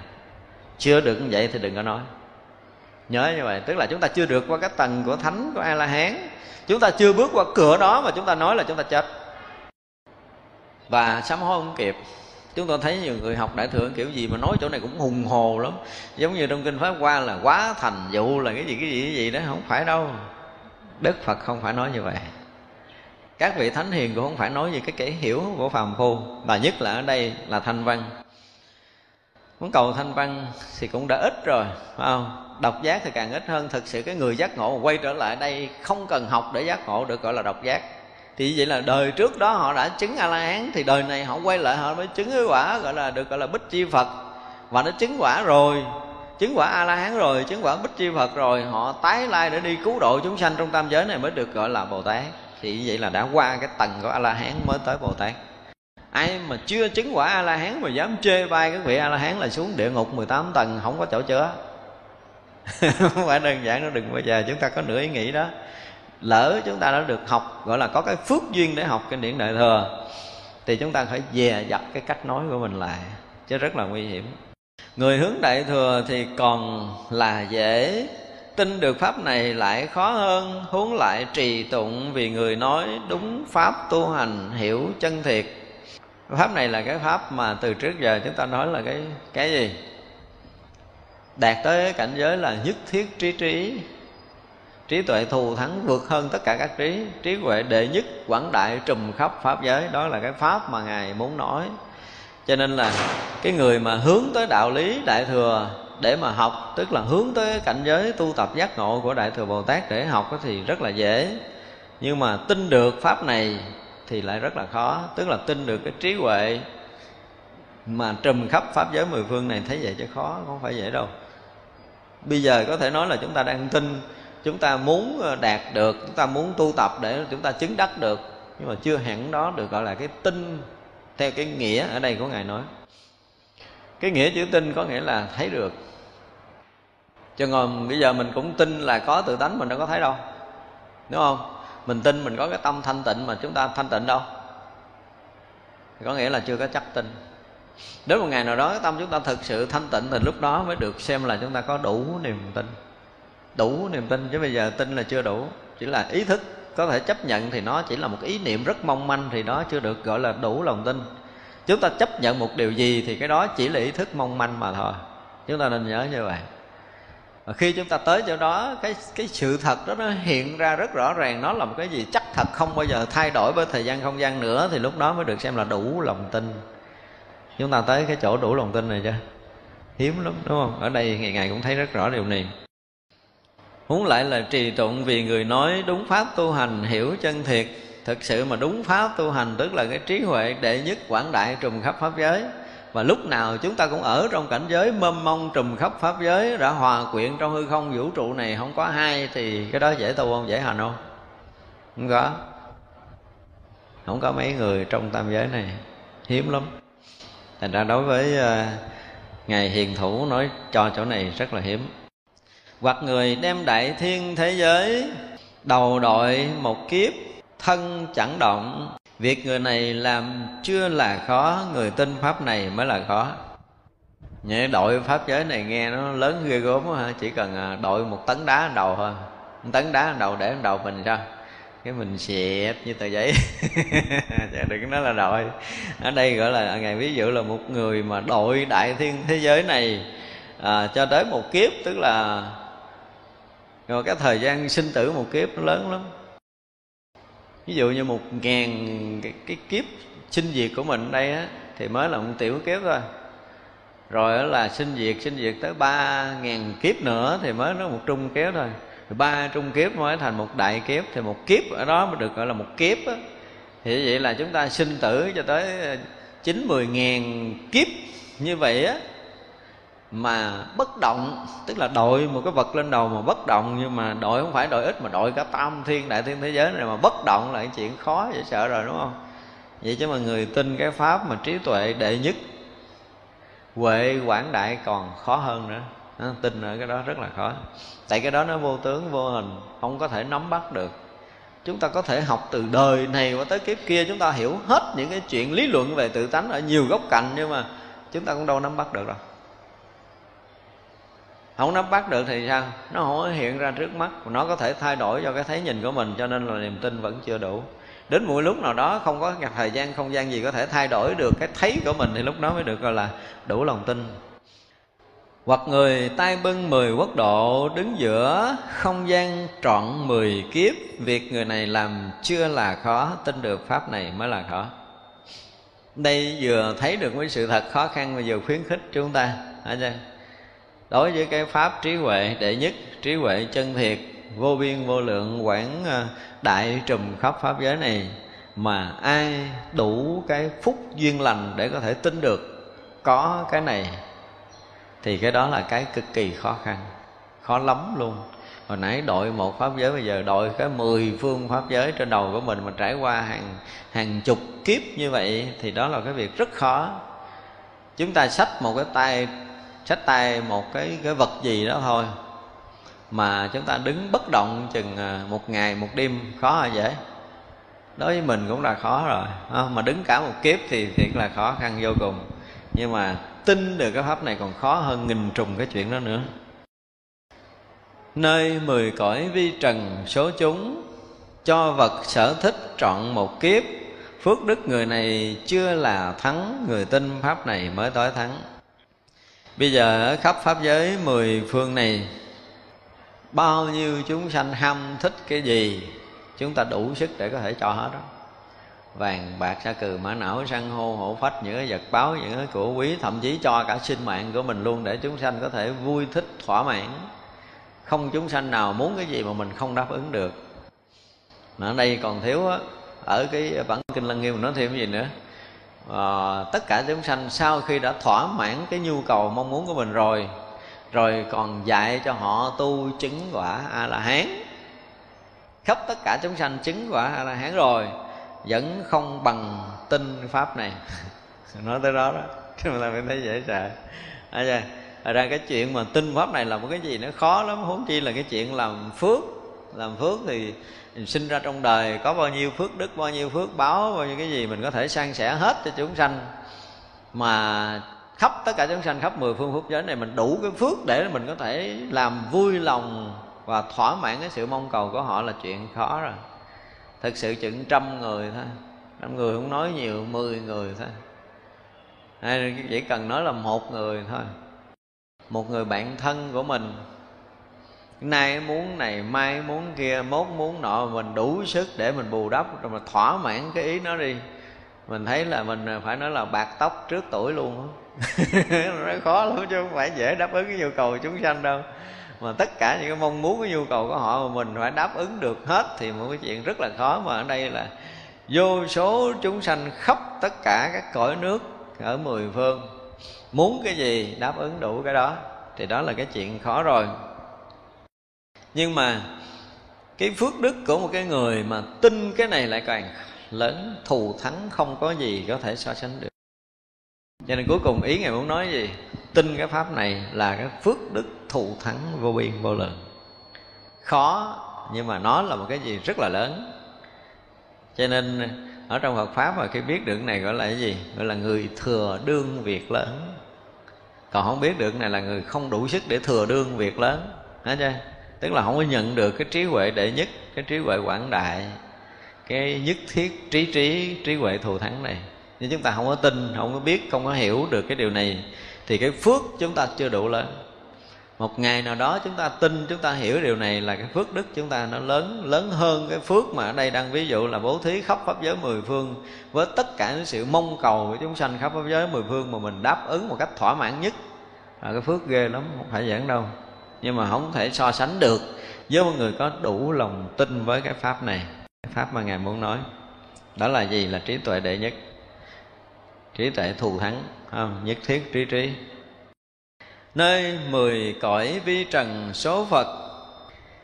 chưa được như vậy thì đừng có nói. Nhớ như vậy, tức là chúng ta chưa được qua cái tầng của thánh của a la hán chúng ta chưa bước qua cửa đó mà chúng ta nói là chúng ta chết. Và sám hối không kịp. Chúng ta thấy nhiều người học đại thừa kiểu gì mà nói chỗ này cũng hùng hồ lắm. Giống như trong kinh pháp qua là quá thành dụ là cái gì cái gì cái gì đó, không phải đâu. Đức phật không phải nói như vậy. Các vị thánh hiền cũng không phải nói như cái kẻ hiểu của phàm phu và nhất là ở đây là thanh văn muốn cầu thanh văn thì cũng đã ít rồi, phải không? Độc giác thì càng ít hơn. Thực sự cái người giác ngộ quay trở lại đây không cần học để giác ngộ được gọi là độc giác. Thì vậy là đời trước đó họ đã chứng a la hán thì đời này họ quay lại họ mới chứng cái quả gọi là được gọi là bích chi phật. Và nó chứng quả rồi, chứng quả a la hán rồi, chứng quả bích chi phật rồi. Họ tái lai để đi cứu độ chúng sanh trong tam giới này mới được gọi là bồ tát. Thì vậy là đã qua cái tầng của a la hán mới tới bồ tát ai mà chưa chứng quả a la hán mà dám chê bai các vị a la hán là xuống địa ngục 18 tầng, không có chỗ chữa. Không phải đơn giản nó đừng bao giờ chúng ta có nửa ý nghĩ đó. Lỡ chúng ta đã được học, gọi là có cái phước duyên để học kinh điển đại thừa, thì chúng ta phải dè dặt cái cách nói của mình lại, chứ rất là nguy hiểm. Người hướng đại thừa thì còn là dễ. Tin được pháp này lại khó hơn, huống lại trì tụng vì người nói đúng pháp tu hành, hiểu chân thiệt pháp này là cái pháp mà từ trước giờ chúng ta nói là cái cái gì? Đạt tới cảnh giới là nhất thiết trí trí. Trí tuệ thù thắng vượt hơn tất cả các trí. Trí huệ đệ nhất, quảng đại, trùm khắp pháp giới. Đó là cái pháp mà ngài muốn nói. Cho nên là cái người mà hướng tới đạo lý đại thừa để mà học, tức là hướng tới cảnh giới tu tập giác ngộ của đại thừa bồ tát để học thì rất là dễ. Nhưng mà tin được pháp này thì lại rất là khó. Tức là tin được cái trí huệ mà trùm khắp pháp giới mười phương này thấy vậy chứ khó, không phải vậy đâu. Bây giờ có thể nói là chúng ta đang tin, chúng ta muốn ờ, đạt được, chúng ta muốn tu tập để chúng ta chứng đắc được. Nhưng mà chưa hẳn đó được gọi là cái tin theo cái nghĩa ở đây của ngài nói. Cái nghĩa chữ tin có nghĩa là thấy được. Cho ngồi bây giờ mình cũng tin là có tự tánh mình đâu có thấy đâu. Đúng không? Mình tin mình có cái tâm thanh tịnh mà chúng ta thanh tịnh đâu. Có nghĩa là chưa có chắc tin. Đến một ngày nào đó cái tâm chúng ta thực sự thanh tịnh thì lúc đó mới được xem là chúng ta có đủ niềm tin. Đủ niềm tin, chứ bây giờ tin là chưa đủ. Chỉ là ý thức có thể chấp nhận thì nó chỉ là một ý niệm rất mong manh thì đó chưa được gọi là đủ lòng tin. Chúng ta chấp nhận một điều gì thì cái đó chỉ là ý thức mong manh mà thôi. Chúng ta nên nhớ như vậy và khi chúng ta tới chỗ đó, cái cái sự thật đó nó hiện ra rất rõ ràng. Nó là một cái gì chắc thật không bao giờ thay đổi với thời gian không gian nữa, thì lúc đó mới được xem là đủ lòng tin. Chúng ta tới cái chỗ đủ lòng tin này chưa? Hiếm lắm, đúng không? Ở đây ngày ngày cũng thấy rất rõ điều này. Huống lại là trì tụng vì người nói đúng pháp tu hành, hiểu chân thiệt. Thực sự mà đúng pháp tu hành, tức là cái trí huệ đệ nhất quảng đại trùng khắp pháp giới. Và lúc nào chúng ta cũng ở trong cảnh giới mâm mông trùm khắp pháp giới, Đã hòa quyện trong hư không vũ trụ này không có hai Thì cái đó dễ tu không? Dễ hành không? Không có Không có mấy người trong tam giới này Hiếm lắm Thành ra đối với ờ, Ngài Hiền Thủ nói cho chỗ này rất là hiếm hoặc người đem đại thiên thế giới, đầu đội một kiếp, thân chẳng động việc người này làm chưa là khó người tin pháp này mới là khó. Nhẹ đội pháp giới này nghe nó lớn ghê gớm ha Chỉ cần à, đội một tấn đá đầu thôi. Một tấn đá đầu để đầu mình sao? Cái mình xẹp như tờ giấy. Dạ, đừng nói là đội. Ở đây gọi là à, ngày ví dụ là một người mà đội đại thiên thế giới này à, cho tới một kiếp tức là rồi cái thời gian sinh tử một kiếp nó lớn lắm ví dụ như một ngàn cái, cái kiếp sinh diệt của mình đây á thì mới là một tiểu kiếp thôi. Rồi là sinh diệt sinh diệt tới ba ngàn kiếp nữa thì mới nó một trung kiếp thôi. Rồi ba trung kiếp mới thành một đại kiếp thì một kiếp ở đó mới được gọi là một kiếp á. Thì vậy là chúng ta sinh tử cho tới ờ, chín mười ngàn kiếp như vậy á mà bất động, tức là đội một cái vật lên đầu mà bất động, nhưng mà đội không phải đội ít mà đội cả tam thiên, đại thiên thế giới này mà bất động là chuyện khó dễ sợ rồi, đúng không? Vậy chứ mà người tin cái pháp mà trí tuệ đệ nhất, huệ quảng đại còn khó hơn nữa. Nó tin ở cái đó rất là khó. Tại cái đó nó vô tướng, vô hình, không có thể nắm bắt được. Chúng ta có thể học từ đời này qua tới kiếp kia, chúng ta hiểu hết những cái chuyện lý luận về tự tánh ở nhiều góc cạnh, nhưng mà chúng ta cũng đâu nắm bắt được đâu không nắm bắt được thì sao? Nó không hiện ra trước mắt. Nó có thể thay đổi do cái thấy nhìn của mình, cho nên là niềm tin vẫn chưa đủ. Đến mỗi lúc nào đó, không có thời gian, không gian gì có thể thay đổi được cái thấy của mình, thì lúc đó mới được, gọi là, đủ lòng tin. Hoặc người tay bưng mười quốc độ, đứng giữa không gian trọn mười kiếp, việc người này làm chưa là khó, tin được pháp này mới là khó. Đây vừa thấy được cái sự thật khó khăn và vừa khuyến khích chúng ta. Chưa đối với cái pháp trí huệ đệ nhất, trí huệ chân thiệt, vô biên vô lượng quảng à, đại trùm khắp pháp giới này, mà ai đủ cái phúc duyên lành để có thể tin được có cái này, thì cái đó là cái cực kỳ khó khăn, khó lắm luôn. Hồi nãy đội một pháp giới, bây giờ đội cái mười phương pháp giới trên đầu của mình mà trải qua hàng hàng chục kiếp như vậy, thì đó là cái việc rất khó. Chúng ta xách một cái tay xách tay một cái cái vật gì đó thôi. Mà chúng ta đứng bất động chừng à, một ngày, một đêm, khó hay dễ đối với mình cũng là khó rồi. Ờ, mà đứng cả một kiếp thì thiệt là khó khăn vô cùng. Nhưng mà tin được cái pháp này còn khó hơn nghìn trùng cái chuyện đó nữa. Nơi mười cõi vi trần, số chúng, cho vật sở thích trọn một kiếp. Phước đức người này chưa là thắng, người tin pháp này mới tối thắng bây giờ ở khắp pháp giới mười phương này, bao nhiêu chúng sanh ham thích cái gì, chúng ta đủ sức để có thể cho hết đó. Vàng, bạc, sa cừ, mã não săn hô, hổ phách, những cái vật báo, những cái của quý, thậm chí cho cả sinh mạng của mình luôn để chúng sanh có thể vui thích, thỏa mãn. Không chúng sanh nào muốn cái gì mà mình không đáp ứng được. Mà ở đây còn thiếu á, ở cái bản kinh lăng nghiêm nói thêm cái gì nữa? À, tất cả chúng sanh sau khi đã thỏa mãn cái nhu cầu mong muốn của mình rồi rồi còn dạy cho họ tu chứng quả a la hán khắp tất cả chúng sanh chứng quả a la hán rồi vẫn không bằng tin pháp này. Nói tới đó đó chứ mà ta mới thấy dễ sợ. À, ra cái chuyện mà tin pháp này là một cái gì nó khó lắm huống chi là cái chuyện làm phước. Làm phước thì mình sinh ra trong đời có bao nhiêu phước đức, bao nhiêu phước báo, bao nhiêu cái gì mình có thể san sẻ hết cho chúng sanh. Mà khắp tất cả chúng sanh khắp mười phương phúc giới này mình đủ cái phước để mình có thể làm vui lòng và thỏa mãn cái sự mong cầu của họ là chuyện khó rồi. Thực sự chừng trăm người thôi. Trăm người không nói nhiều, mười người thôi. Hay chỉ cần nói là một người thôi. Một người bạn thân của mình nay muốn này, mai muốn kia, mốt muốn nọ, mình đủ sức để mình bù đắp, rồi mà thỏa mãn cái ý nó đi. Mình thấy là mình phải nói là bạc tóc trước tuổi luôn nó khó lắm chứ không phải dễ đáp ứng cái nhu cầu của chúng sanh đâu. Mà tất cả những cái mong muốn, cái nhu cầu của họ mà mình phải đáp ứng được hết thì một cái chuyện rất là khó. Mà ở đây là vô số chúng sanh khắp tất cả các cõi nước ở mười phương. Muốn cái gì đáp ứng đủ cái đó, thì đó là cái chuyện khó rồi nhưng mà cái phước đức của một cái người mà tin cái này lại càng lớn, thù thắng không có gì có thể so sánh được. Cho nên cuối cùng ý ngài muốn nói gì? Tin cái pháp này là cái phước đức thù thắng vô biên vô lượng. Khó, nhưng mà nó là một cái gì rất là lớn. Cho nên ở trong Phật pháp mà khi biết được này gọi là cái gì? Gọi là người thừa đương việc lớn. Còn không biết được này là người không đủ sức để thừa đương việc lớn. Hả chưa? Tức là không có nhận được cái trí huệ đệ nhất, cái trí huệ quảng đại, cái nhất thiết trí trí trí huệ thù thắng này. Nhưng chúng ta không có tin, không có biết, không có hiểu được cái điều này, thì cái phước chúng ta chưa đủ lớn. Một ngày nào đó chúng ta tin, chúng ta hiểu điều này là cái phước đức chúng ta nó lớn lớn hơn cái phước mà ở đây đang ví dụ là bố thí khắp pháp giới mười phương với tất cả những sự mong cầu của chúng sanh khắp pháp giới mười phương mà mình đáp ứng một cách thỏa mãn nhất. Là cái phước ghê lắm, không phải giảng đâu nhưng mà không thể so sánh được với một người có đủ lòng tin với cái pháp này. Cái pháp mà ngài muốn nói, đó là gì? Là trí tuệ đệ nhất. Trí tuệ thù thắng không? nhất thiết trí trí. Nơi mười cõi vi trần số phật,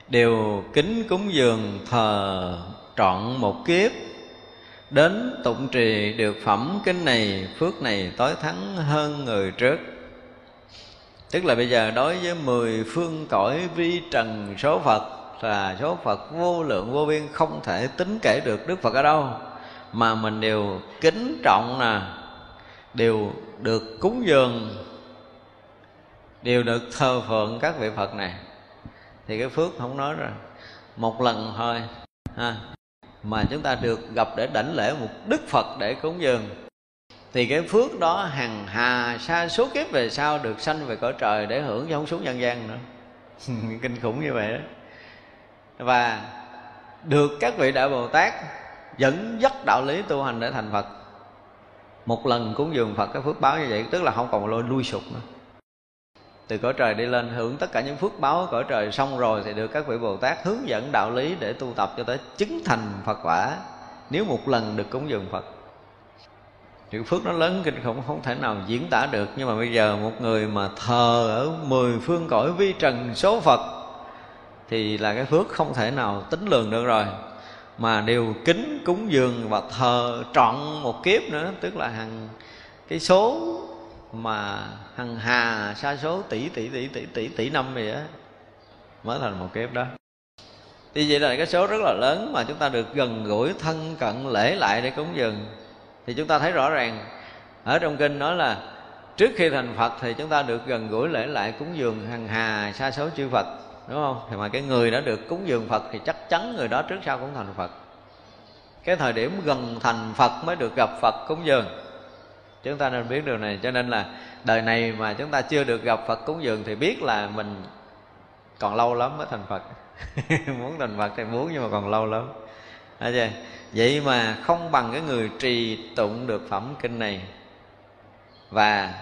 đều kính cúng dường thờ trọn một kiếp. Đến tụng trì được phẩm kinh này, phước này tối thắng hơn người trước tức là bây giờ đối với mười phương cõi vi trần số phật là số phật vô lượng vô biên, không thể tính kể được đức phật ở đâu. Mà mình đều kính trọng nè, đều được cúng dường, đều được thờ phượng các vị phật này. Thì cái phước không nói rồi, một lần thôi, ha, mà chúng ta được gặp để đảnh lễ một đức phật để cúng dường thì cái phước đó hằng hà sa số kiếp về sau được sanh về cõi trời để hưởng chứ không xuống nhân gian nữa. Kinh khủng như vậy đó. Và được các vị đại bồ tát dẫn dắt đạo lý tu hành để thành phật. Một lần cúng dường phật cái phước báo như vậy, tức là không còn lôi, lui sụp nữa. Từ cõi trời đi lên, hưởng tất cả những phước báo cõi trời xong rồi thì được các vị bồ tát hướng dẫn đạo lý để tu tập cho tới chứng thành phật quả. Nếu một lần được cúng dường phật chữ phước nó lớn kinh khủng không thể nào diễn tả được. Nhưng mà bây giờ một người mà thờ ở mười phương cõi vi trần số phật, thì là cái phước không thể nào tính lường được rồi. Mà đều kính, cúng dường và thờ trọn một kiếp nữa, tức là hàng cái số mà hằng hà sa số tỷ tỷ tỷ tỷ tỷ tỷ năm vậy á, mới thành một kiếp đó. Thì vậy là cái số rất là lớn mà chúng ta được gần gũi, thân cận, lễ lại để cúng dường thì chúng ta thấy rõ ràng, ở trong kinh nói là trước khi thành phật thì chúng ta được gần gũi lễ lại cúng dường hằng hà sa số chư phật, đúng không? Thì mà cái người đã được cúng dường phật thì chắc chắn người đó trước sau cũng thành phật. Cái thời điểm gần thành phật mới được gặp phật cúng dường. Chúng ta nên biết điều này, cho nên là đời này mà chúng ta chưa được gặp phật cúng dường thì biết là mình còn lâu lắm mới thành phật. Muốn thành phật thì muốn nhưng mà còn lâu lắm. Đấy chưa? Vậy mà không bằng cái người trì tụng được phẩm kinh này. Và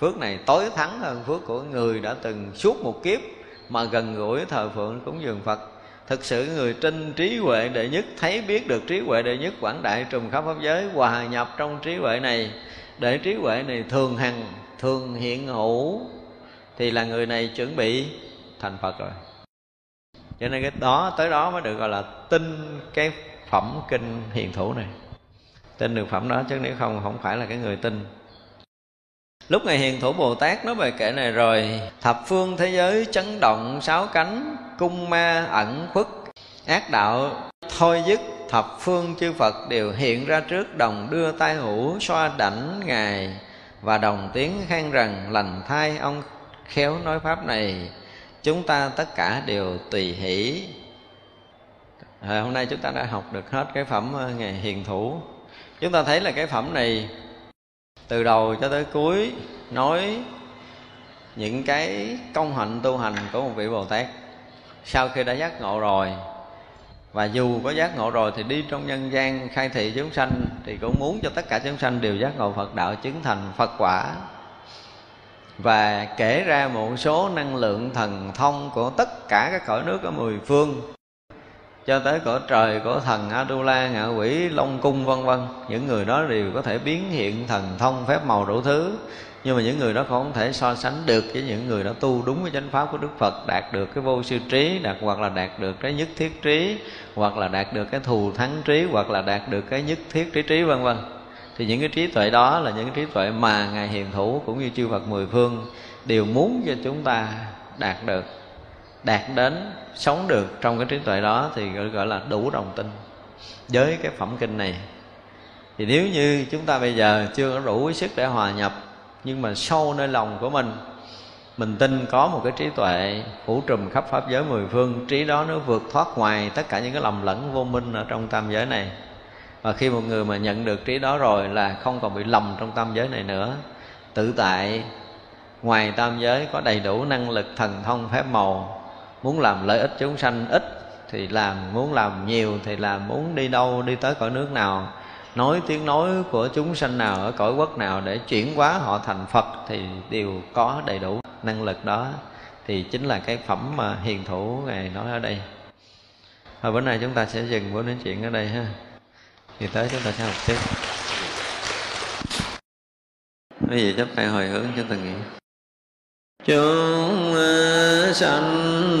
phước này tối thắng hơn phước của người đã từng suốt một kiếp mà gần gũi thờ phượng cúng dường phật. Thực sự người trinh trí huệ đệ nhất, thấy biết được trí huệ đệ nhất quảng đại trùng khắp pháp giới, hòa nhập trong trí huệ này, để trí huệ này thường hằng, thường hiện hữu, thì là người này chuẩn bị thành phật rồi. Cho nên cái đó, tới đó mới được gọi là tin cái phẩm kinh hiền thủ này. Tin được phẩm đó chứ nếu không không phải là cái người tin. Lúc ngày hiền thủ bồ tát nói về kệ này rồi. Thập phương thế giới chấn động sáu cánh, cung ma ẩn khuất, ác đạo thôi dứt. Thập phương chư phật đều hiện ra trước, đồng đưa tay hữu, xoa đảnh ngài và đồng tiếng khen rằng, lành thai ông khéo nói pháp này, chúng ta tất cả đều tùy hỷ à, hôm nay chúng ta đã học được hết cái phẩm ờ, ngày hiền thủ. Chúng ta thấy là cái phẩm này từ đầu cho tới cuối nói những cái công hạnh tu hành của một vị bồ tát. Sau khi đã giác ngộ rồi và dù có giác ngộ rồi thì đi trong nhân gian khai thị chúng sanh thì cũng muốn cho tất cả chúng sanh đều giác ngộ Phật đạo chứng thành Phật quả. Và kể ra một số năng lượng thần thông của tất cả các cõi nước ở mười phương cho tới cõi trời của thần Atula, ngạ quỷ, Long cung vân vân. Những người đó đều có thể biến hiện thần thông phép màu đủ thứ. Nhưng mà những người đó không thể so sánh được với những người đã tu đúng với chánh pháp của Đức Phật đạt được cái vô sư trí đạt hoặc là đạt được cái nhất thiết trí hoặc là đạt được cái thù thắng trí hoặc là đạt được cái nhất thiết trí trí vân vân. Thì những cái trí tuệ đó là những cái trí tuệ mà ngài hiền thủ cũng như chư Phật mười phương đều muốn cho chúng ta đạt được đạt đến, sống được trong cái trí tuệ đó thì gọi là đủ đồng tin với cái phẩm kinh này. Thì nếu như chúng ta bây giờ chưa có đủ sức để hòa nhập, nhưng mà sâu nơi lòng của mình mình tin có một cái trí tuệ phủ trùm khắp pháp giới mười phương, trí đó nó vượt thoát ngoài tất cả những cái lầm lẫn vô minh ở trong tam giới này. Và khi một người mà nhận được trí đó rồi là không còn bị lầm trong tam giới này nữa. Tự tại, ngoài tam giới có đầy đủ năng lực thần thông phép màu muốn làm lợi ích chúng sanh ít thì làm, muốn làm nhiều thì làm, muốn đi đâu đi tới cõi nước nào, nói tiếng nói của chúng sanh nào ở cõi quốc nào để chuyển hóa họ thành phật thì đều có đầy đủ năng lực đó. Thì chính là cái phẩm mà hiền thủ ngài nói ở đây. Hồi bữa nay chúng ta sẽ dừng buổi nói chuyện ở đây ha. Thì tới chúng ta sẽ học tiếp. Quý vị chấp tay hồi hướng cho từng nghĩ chúng sanh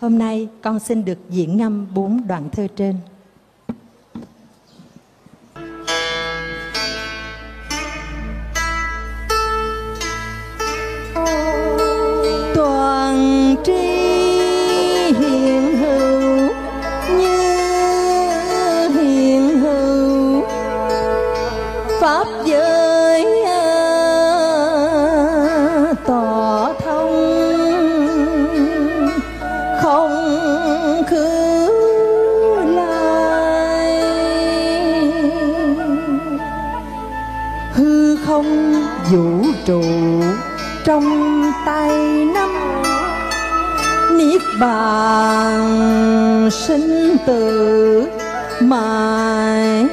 hôm nay con xin được diễn ngâm bốn đoạn thơ trên. trụ trong tay nắm niết bàn sinh tử mãi.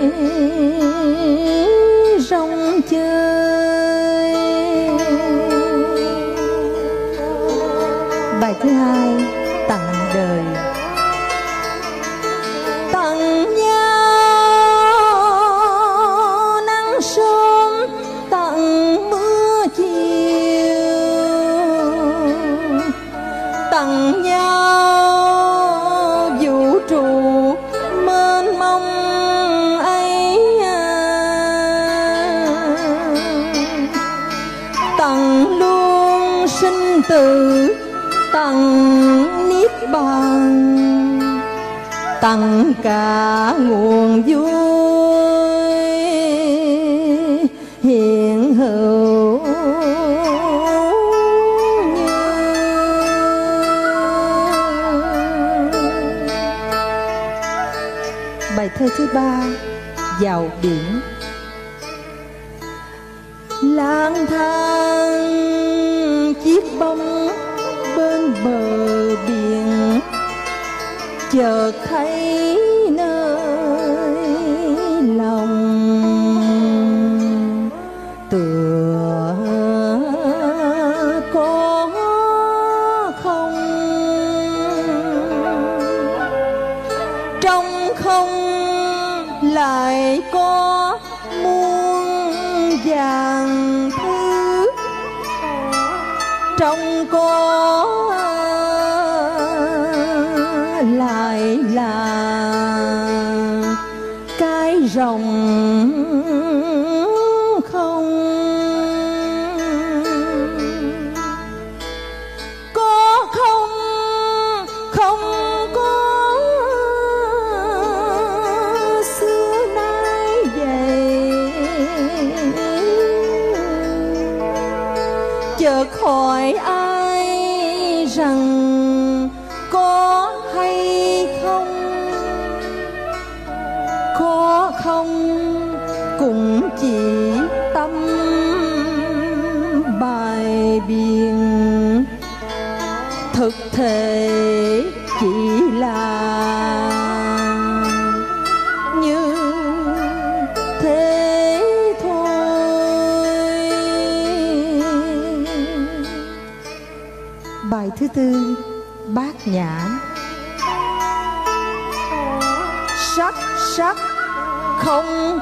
cả nguồn vui. Hiện hữu bài thơ thứ ba, vào biển. Lang thang, chiếc bóng bên bờ biển. Chợt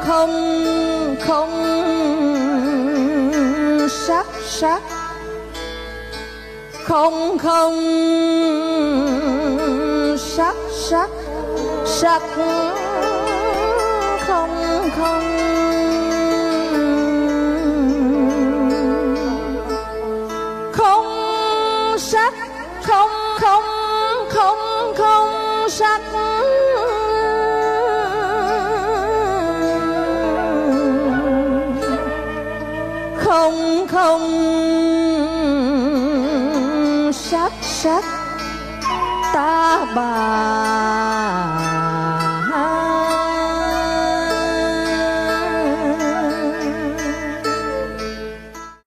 không không sắc sắc. Không không sắc sắc. Sắc